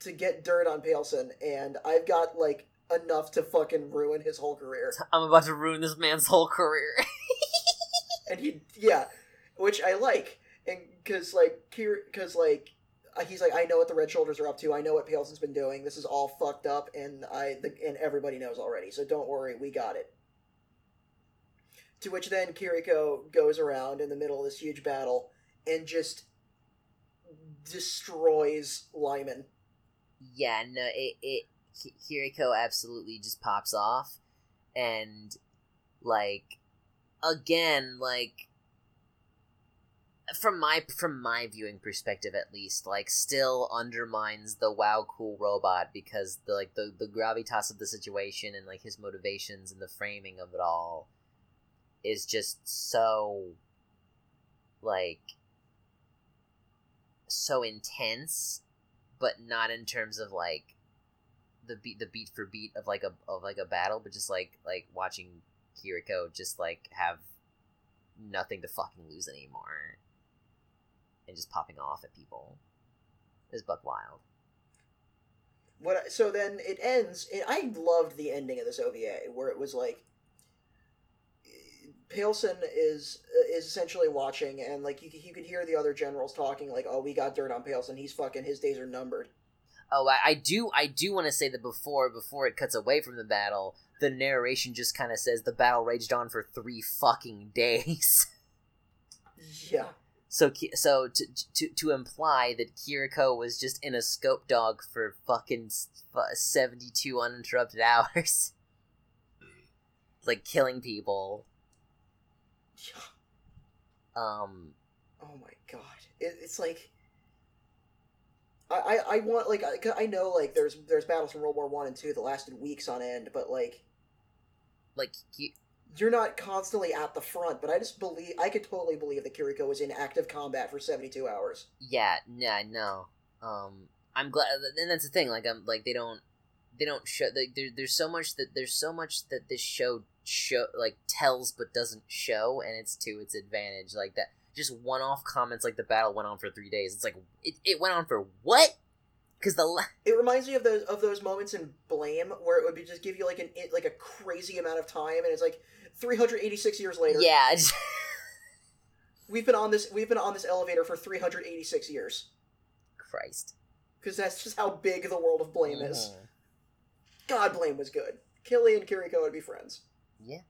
to get dirt on Pailsen, and I've got like enough to fucking ruin his whole career." I'm about to ruin this man's whole career. and he yeah which i like and because like because like uh, he's like i know what the red shoulders are up to i know what pailsen's been doing this is all fucked up and i the, and everybody knows already so don't worry we got it to which then kiriko goes around in the middle of this huge battle and just destroys lyman yeah, no, it it Ki- Kiriko absolutely just pops off, and like again, like from my from my viewing perspective at least, like still undermines the wow cool robot because the like the the gravitas of the situation and like his motivations and the framing of it all is just so like so intense but not in terms of like the beat the beat for beat of like a of like a battle, but just like like watching Kiriko just like have nothing to fucking lose anymore, and just popping off at people is buck wild. what so then it ends i loved the ending of this ova where it was like Pailsen is is essentially watching, and like you, you could hear the other generals talking, like, "Oh, we got dirt on Pailsen. He's fucking. His days are numbered." Oh, I, I do I do want to say that before before it cuts away from the battle, the narration just kind of says the battle raged on for three fucking days. Yeah, So, so to, to to imply that Kiriko was just in a scope dog for fucking seventy two uninterrupted hours, like killing people. Yeah. Um, Oh my god, it, it's like. I, I, I want like I, I know like there's there's battles from World War One and Two that lasted weeks on end, but like like Ki- you're not constantly at the front. But I just believe I could totally believe that Kiriko was in active combat for seventy two hours. yeah, yeah, no. Um, I'm glad, and that's the thing. Like, I'm like they don't they don't show like, there, there's so much that there's so much that this show show like tells but doesn't show, and it's to its advantage. Like that, just one off comments like the battle went on for three days. It's like it, it went on for what? Because the la- It reminds me of those of those moments in Blame where it would be just give you like an it- like a crazy amount of time, and it's like 386 years later. yeah, we've been on this we've been on this elevator for 386 years Christ. because that's just how big the world of Blame is. Mhm. God, Blame was good. Killy and Kiriko would be friends. Yeah.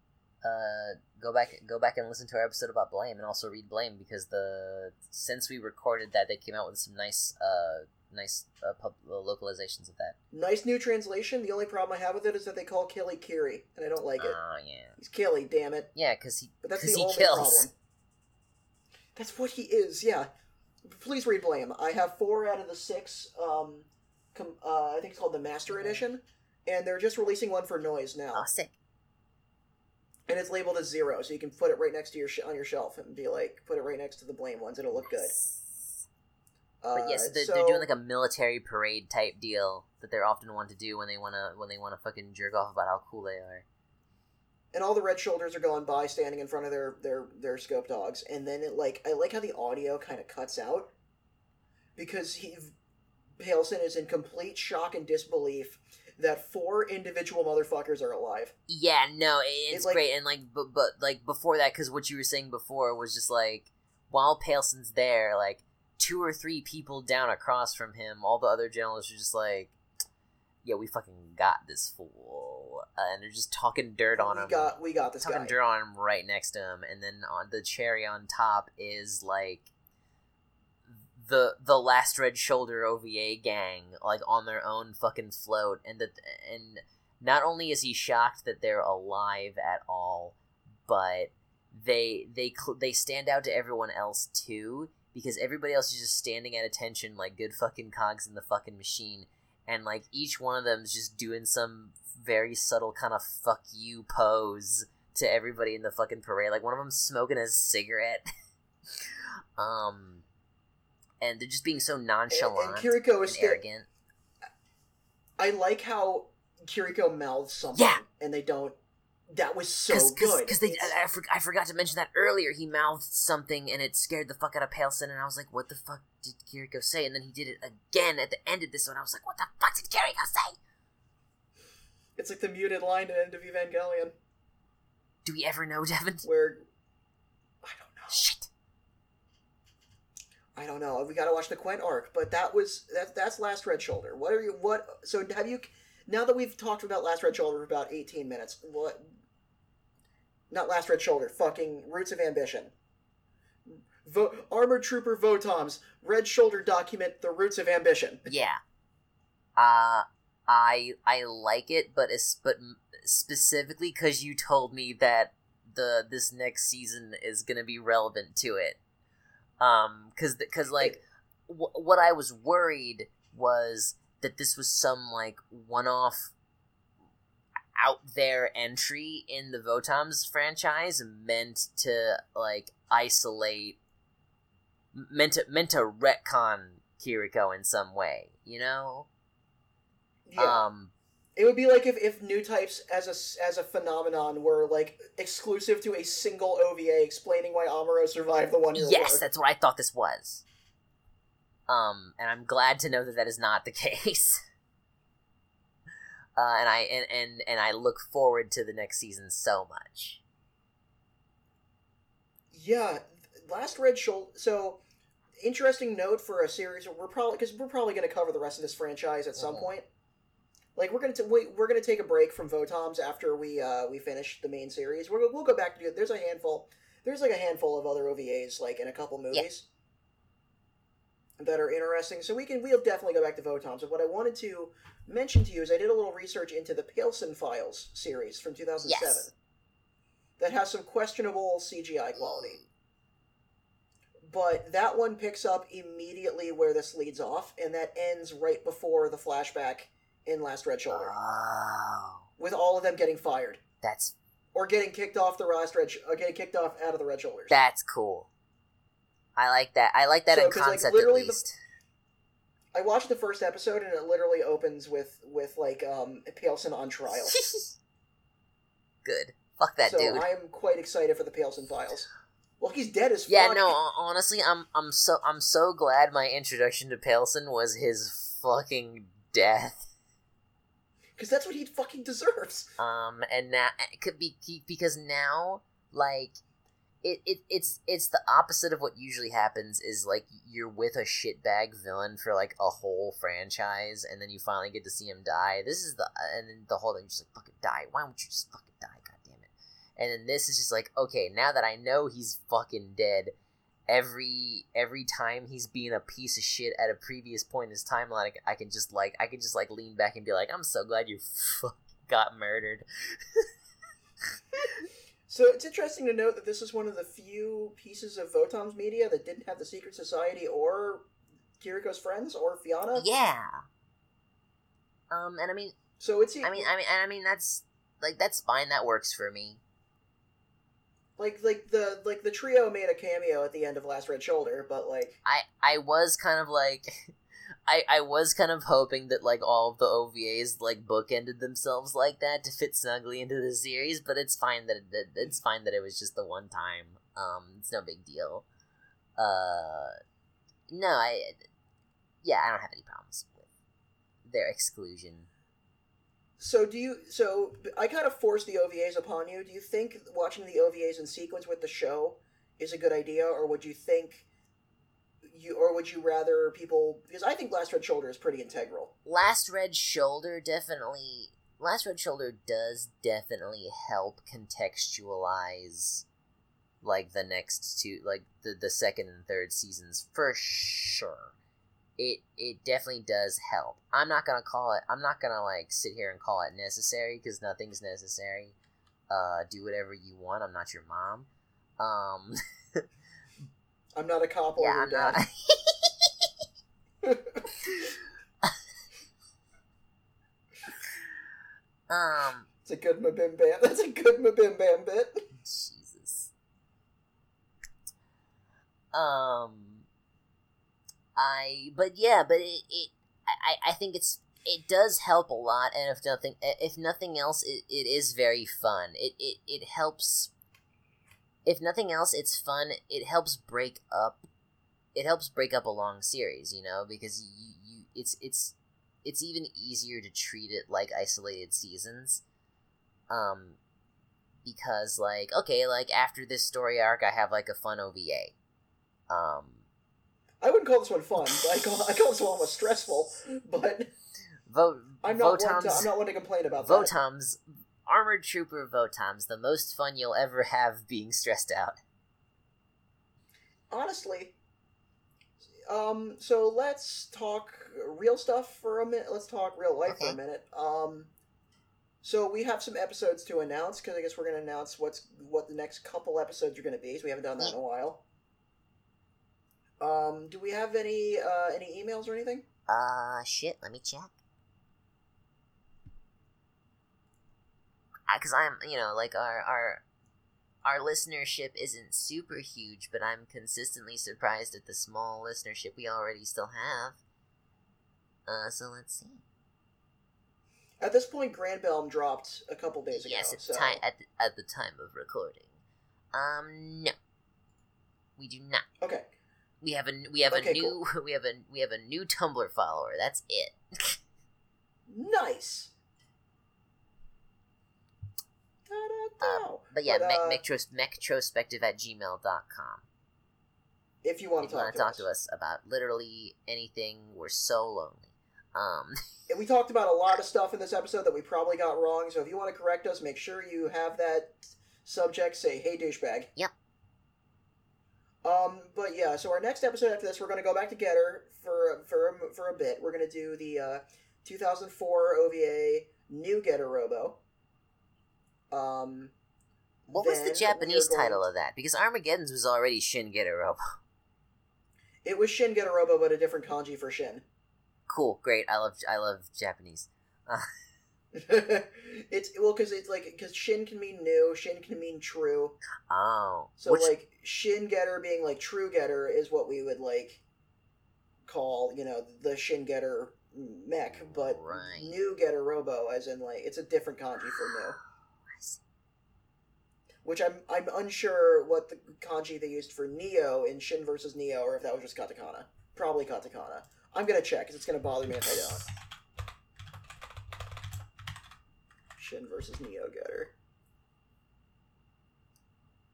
uh, go back go back and listen to our episode about Blame, and also read Blame because the since we recorded that, they came out with some nice uh nice uh, pub, uh, localizations of that. Nice new translation. The only problem I have with it is that they call Kelly Kiri, and I don't like it. Oh yeah, He's Kelly, damn it. yeah, because he But that's the he only kills. problem. That's what he is, yeah. Please read Blame. I have four out of the six. Um, com- uh, I think it's called the Master. Edition, and they're just releasing one for Noise now, Oh, sick. And it's labeled as zero, so you can put it right next to your sh- on your shelf and be like, put it right next to the Blame ones. It'll look good. Uh, But yes, they're, so, they're doing like a military parade type deal that they're often want to do when they wanna when they wanna fucking jerk off about how cool they are. and all the red shoulders are going by, standing in front of their their their scope dogs, and then it like I like how the audio kind of cuts out because he Pailsen is in complete shock and disbelief that four individual motherfuckers are alive. Yeah, no, it's It's like- great, and like, but but like before that, because what you were saying before was just like while Pailsen's there, like two or three people down across from him, all the other generals are just like, "Yeah, we fucking got this fool," uh, and they're just talking dirt on we him. got we got this talking guy. dirt on him right next to him, and then on the cherry on top is like the the last red shoulder OVA gang, like on their own fucking float, and that and not only is he shocked that they're alive at all, but they they they stand out to everyone else too because everybody else is just standing at attention like good fucking cogs in the fucking machine and like each one of them is just doing some very subtle kind of fuck you pose to everybody in the fucking parade. Like one of them smoking a cigarette. Um and they're just being so nonchalant and Kiriko is sta- arrogant I like how Kiriko mouths something, Yeah. and they don't. That was so Cause, good. Because they, I, I, for, I forgot to mention that earlier. He mouthed something and it scared the fuck out of Pailsen, and I was like, "What the fuck did Kiriko say?" And then he did it again at the end of this one. I was like, "What the fuck did Kiriko say?" it's like the muted line at the end of Evangelion, Do we ever know, Devin? where I don't know. Shit. I don't know. We got to watch the Quent arc, but that was that. That's Last Red Shoulder. What are you? What? So have you? Now that we've talked about Last Red Shoulder for about eighteen minutes, what? Not Last Red Shoulder. Fucking Roots of Ambition. Vo- Armored Trooper Votoms. Red Shoulder document the Roots of Ambition. Yeah. Uh, I I like it, but it's but specifically because you told me that the this next season is gonna be relevant to it. Um, because because like w- what I was worried was that this was some like one off out there entry in the Votoms franchise meant to like isolate meant to meant to retcon Kiriko in some way, you know? Yeah. Um it would be like if, if new types as a as a phenomenon were like exclusive to a single OVA explaining why Amuro survived the one year yes, war. that's what I thought this was. Um and I'm glad to know that that is not the case. Uh, and I and, and and I look forward to the next season so much. Yeah, last Red Shoulder. So, interesting note for a series. We're probably because we're probably going to cover the rest of this franchise at some Mhm. point. Like we're gonna t- we, we're gonna take a break from Votoms after we uh, we finish the main series. We're, we'll go back to do. There's a handful. There's like a handful of other OVAs like in a couple movies that are interesting. So we can we'll definitely go back to Votoms. But what I wanted to mention to you is I did a little research into the Pailsen Files series from 2007 Yes. that has some questionable CGI quality. But that one picks up immediately where this leads off, and that ends right before the flashback in Last Red Shoulder, Oh, with all of them getting fired that's or getting kicked off the last red, sh- or getting kicked off out of the Red Shoulders. that's cool. I like that. I like that So, in 'cause, like, concept literally at the- least. I watched the first episode, and it literally opens with with like um Pailsen on trial. Good. Fuck that so dude. I am quite excited for the Pailsen Files. Well, he's dead as fuck. Yeah, no. hon- Honestly, I'm I'm so I'm so glad my introduction to Pailsen was his fucking death. Because that's what he fucking deserves. Um, and now it could be because now like it, it it's it's the opposite of what usually happens. Is like you're with a shitbag villain for like a whole franchise, and then you finally get to see him die. This is the and then the whole thing just like fucking die. Why don't you just fucking die? God damn it! and then this is just like okay now that i know he's fucking dead every every time he's being a piece of shit at a previous point in his timeline i can just like i can just like lean back and be like i'm so glad you fucking got murdered. So it's interesting to note that this is one of the few pieces of Votoms media that didn't have the Secret Society or Kiriko's friends or Fiona. yeah. Um and i mean So it's i mean i mean and i mean that's like that's fine. That works for me like like the like the trio made a cameo at the end of Last Red Shoulder, but like I I was kind of like I I was kind of hoping that like all of the OVAs like bookended themselves like that to fit snugly into the series, but it's fine that it, it's fine that it was just the one time. Um, it's no big deal. Uh, no, I yeah, I don't have any problems with their exclusion. So do you? So I kind of forced the OVAs upon you. Do you think watching the OVAs in sequence with the show is a good idea, or would you think you, or would you rather people? Because I think Last Red Shoulder is pretty integral. Last Red Shoulder definitely. Last Red Shoulder does definitely help contextualize like the next two like the the second and third seasons for sure it it definitely does help i'm not gonna call it i'm not gonna like sit here and call it necessary because nothing's necessary uh do whatever you want i'm not your mom um I'm not a cop or yeah your i'm dad. not um It's a good Mabim Bam. That's a good Mabim Bam bit. Jesus. Um, I but yeah, but it, it I I think it's it does help a lot, and if nothing if nothing else, it, it is very fun. It it it helps. If nothing else, it's fun. It helps break up. It helps break up a long series, you know, because you you it's it's it's even easier to treat it like isolated seasons. Um, because like okay like after this story arc i have like a fun ova um I wouldn't call this one fun. But I call I call this one almost stressful. But Vo- I'm not one to, I'm not one to complain about that. Votoms armored trooper Votoms the most fun you'll ever have being stressed out honestly um so let's talk real stuff for a minute let's talk real life for a minute um so we have some episodes to announce because i guess we're going to announce what's what the next couple episodes are going to be so we haven't done that in a while um do we have any uh any emails or anything? Uh shit let me check. Because i'm you know like our our our listenership isn't super huge but i'm consistently surprised at the small listenership we already still have. Uh so let's see. At this point Grand Granbelm dropped a couple days ago Yes, at so the time at the, at the time of recording. Um, no, we do not. okay We have a we have Okay, a new we have a we have a new Tumblr follower. That's it. nice Da-da-da. But yeah, But, uh, mectros, mectrospective at gmail.com. if you want If to you talk, to talk to us about literally anything, we're so lonely. Um, And we talked about a lot of stuff in this episode that we probably got wrong. So if you want to correct us, make sure you have that subject say "Hey douchebag." Yep. Um, but yeah, so our next episode after this, we're going to go back to Getter for for a- for a bit. We're going to do the uh, 2004 OVA New Getter Robo. Um, what was the Japanese going title of that? Because Armageddon's was already Shin Getter Robo. it was Shin Getter Robo, but a different kanji for Shin. Cool, great. I love I love Japanese. it's well because it's like because Shin can mean new, Shin can mean true. Oh, So which like Shin Getter being like true Getter is what we would like call you know the Shin Getter mech, but Right. new Getter Robo as in like it's a different kanji for new. Which I'm I'm unsure what the kanji they used for Neo in Shin versus Neo, or if that was just katakana. Probably katakana. I'm gonna check because it's gonna bother me if I don't. Shin versus Neo Getter.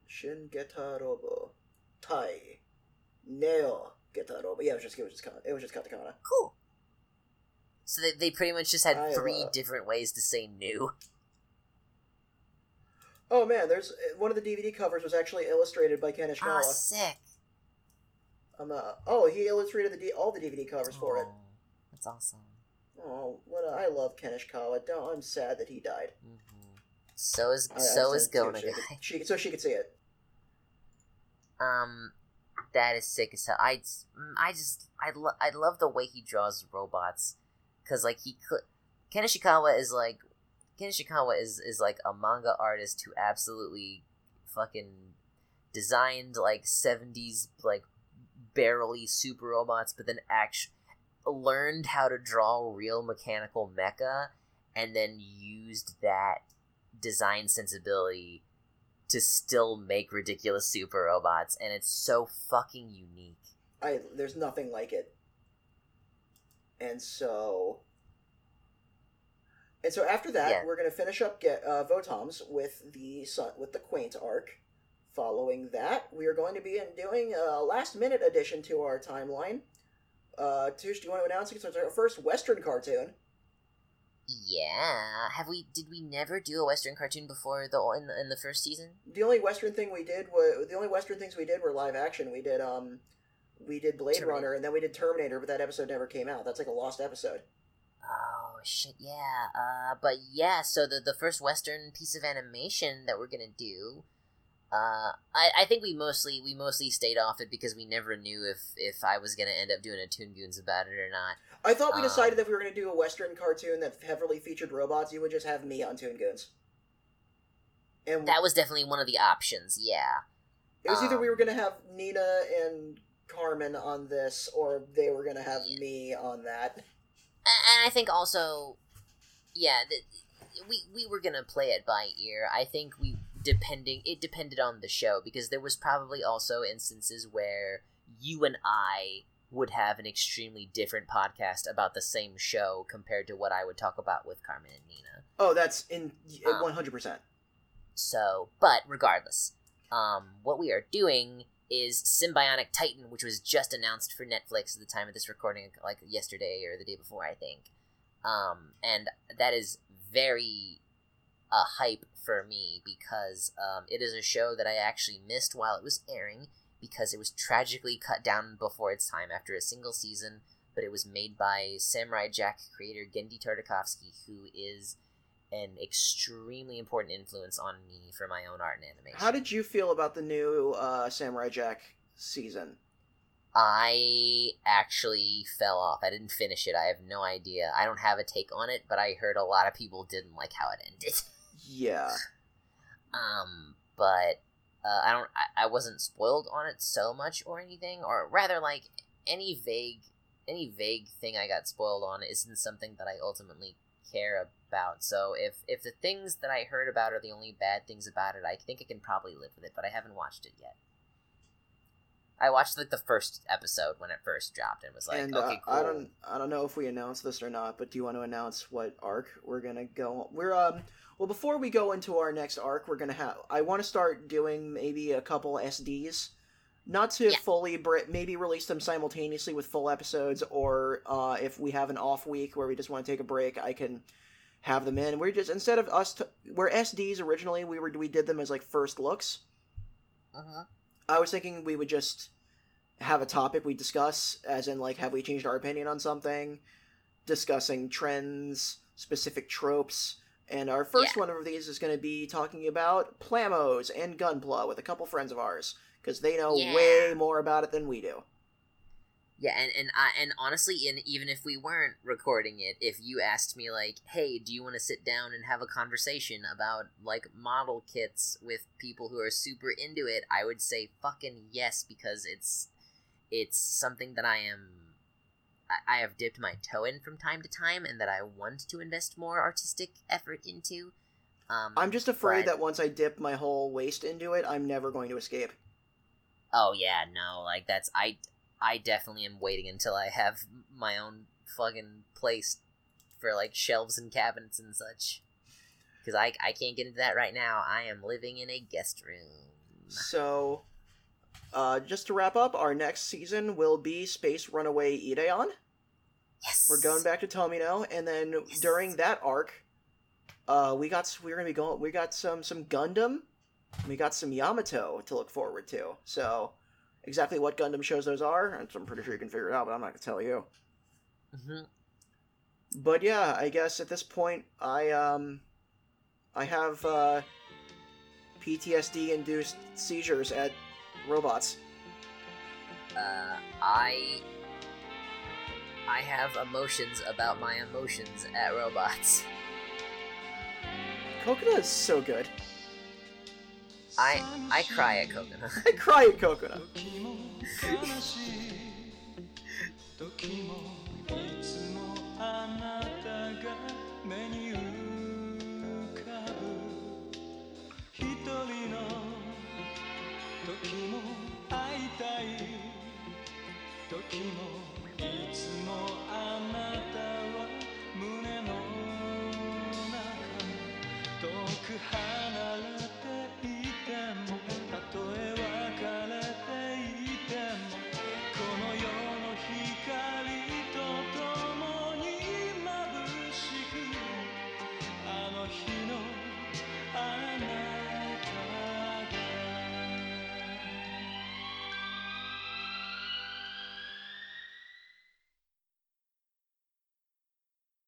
Shin Getter Robo. Tai. Neo Getter Robo. Yeah, it was just it was just ka- it was just katakana. cool. So they, they pretty much just had I, three uh, different ways to say new. Oh man, there's one of the DVD covers was actually illustrated by Ken Ah, Ishikawa. sick. um, uh, oh, he illustrated the D- all the DVD covers for it. Oh, That's awesome. Oh, what a, I love Ken Ishikawa. Don't, I'm sad that he died. hmm So is I- so is Gona she, guy. she, so she could see it. Um, that is sick as hell. I, mm, I just, I, lo- I love the way he draws robots, cause like he, could. Ken Ishikawa is like, Ken Ishikawa is is like a manga artist who absolutely fucking designed like seventies like barely super robots, but then actually learned how to draw real mechanical mecha, and then used that design sensibility to still make ridiculous super robots, and it's so fucking unique. I there's nothing like it. And so and so after that, Yeah. we're gonna finish up get uh, Votoms with the sun, with the Quent arc. Following that, we are going to be in doing a last minute addition to our timeline. Uh, Tush, do you want to announce it? So it's our first Western cartoon. Yeah, have we? Did we never do a Western cartoon before the in the, in the first season? The only Western thing we did was the only Western things we did were live action. We did um, we did Blade Terminator. Runner, and then we did Terminator, but that episode never came out. That's like a lost episode. Oh shit, yeah. Uh, but yeah, so the the first Western piece of animation that we're gonna do, uh, I I think we mostly we mostly stayed off it because we never knew if if I was gonna end up doing a Toon Goons about it or not. I thought we Um, decided that if we were going to do a Western cartoon that heavily featured robots, you would just have me on Toon Goons. And That was definitely one of the options. Yeah. it was either we um, were going to have Nina and Carmen on this, or they were going to have Yeah. me on that. And I think also, yeah, the, we we were gonna play it by ear. I think we depending it depended on the show because there was probably also instances where you and I would have an extremely different podcast about the same show compared to what I would talk about with Carmen and Nina. Oh, that's in Um, one hundred percent. So, but regardless, um, what we are doing is Symbionic Titan, which was just announced for Netflix at the time of this recording, like yesterday or the day before, I think. Um, and that is very uh, hype for me because um, it is a show that I actually missed while it was airing because it was tragically cut down before its time after a single season. But it was made by Samurai Jack creator Genndy Tartakovsky, who is an extremely important influence on me for my own art and animation. How did you feel about the new uh, Samurai Jack season? I actually fell off. I didn't finish it. I have no idea. I don't have a take on it, but I heard a lot of people didn't like how it ended. Yeah, um, but uh, I don't. I, I wasn't spoiled on it so much or anything, or rather, like any vague, any vague thing I got spoiled on isn't something that I ultimately care about. So if if the things that I heard about are the only bad things about it, I think I can probably live with it. But I haven't watched it yet. I watched like the first episode when it first dropped and was like, and okay, uh, cool. I don't, I don't know if we announced this or not, but do you want to announce what arc we're gonna go? We're um, well, before we go into our next arc, we're gonna have. I want to start doing maybe a couple SDs, not to Yeah. fully, br- maybe release them simultaneously with full episodes, or uh, if we have an off week where we just want to take a break, I can have them in. We're just instead of us, t- we're SDs originally. We were we did them as like first looks. Mhm. I was thinking we would just have a topic we discuss, as in like have we changed our opinion on something, discussing trends, specific tropes, and our first Yeah. one of these is going to be talking about plamos and gunpla with a couple friends of ours because they know Yeah. way more about it than we do. Yeah, and and I and honestly, and even if we weren't recording it, if you asked me like, "Hey, do you want to sit down and have a conversation about like model kits with people who are super into it?" I would say fucking yes because it's it's something that I am I, I have dipped my toe in from time to time, and that I want to invest more artistic effort into. Um, I'm just afraid but- that once I dip my whole waist into it, I'm never going to escape. Oh yeah, no, like that's I I definitely am waiting until I have my own fucking place for like shelves and cabinets and such. Cuz I I can't get into that right now. I am living in a guest room. So, uh, just to wrap up, our next season will be Space Runaway Ideon. Yes. We're going back to Tomino, and then Yes. during that arc, Uh, we got we're gonna be going. We got some some Gundam. We got some Yamato to look forward to. So, exactly what Gundam shows those are, I'm pretty sure you can figure it out, but I'm not gonna tell you. hmm But yeah, I guess at this point, I um, I have uh, PTSD-induced seizures at robots. Uh, I I have emotions about my emotions at robots. Coconut is so good. I I cry at coconut. I cry at coconut.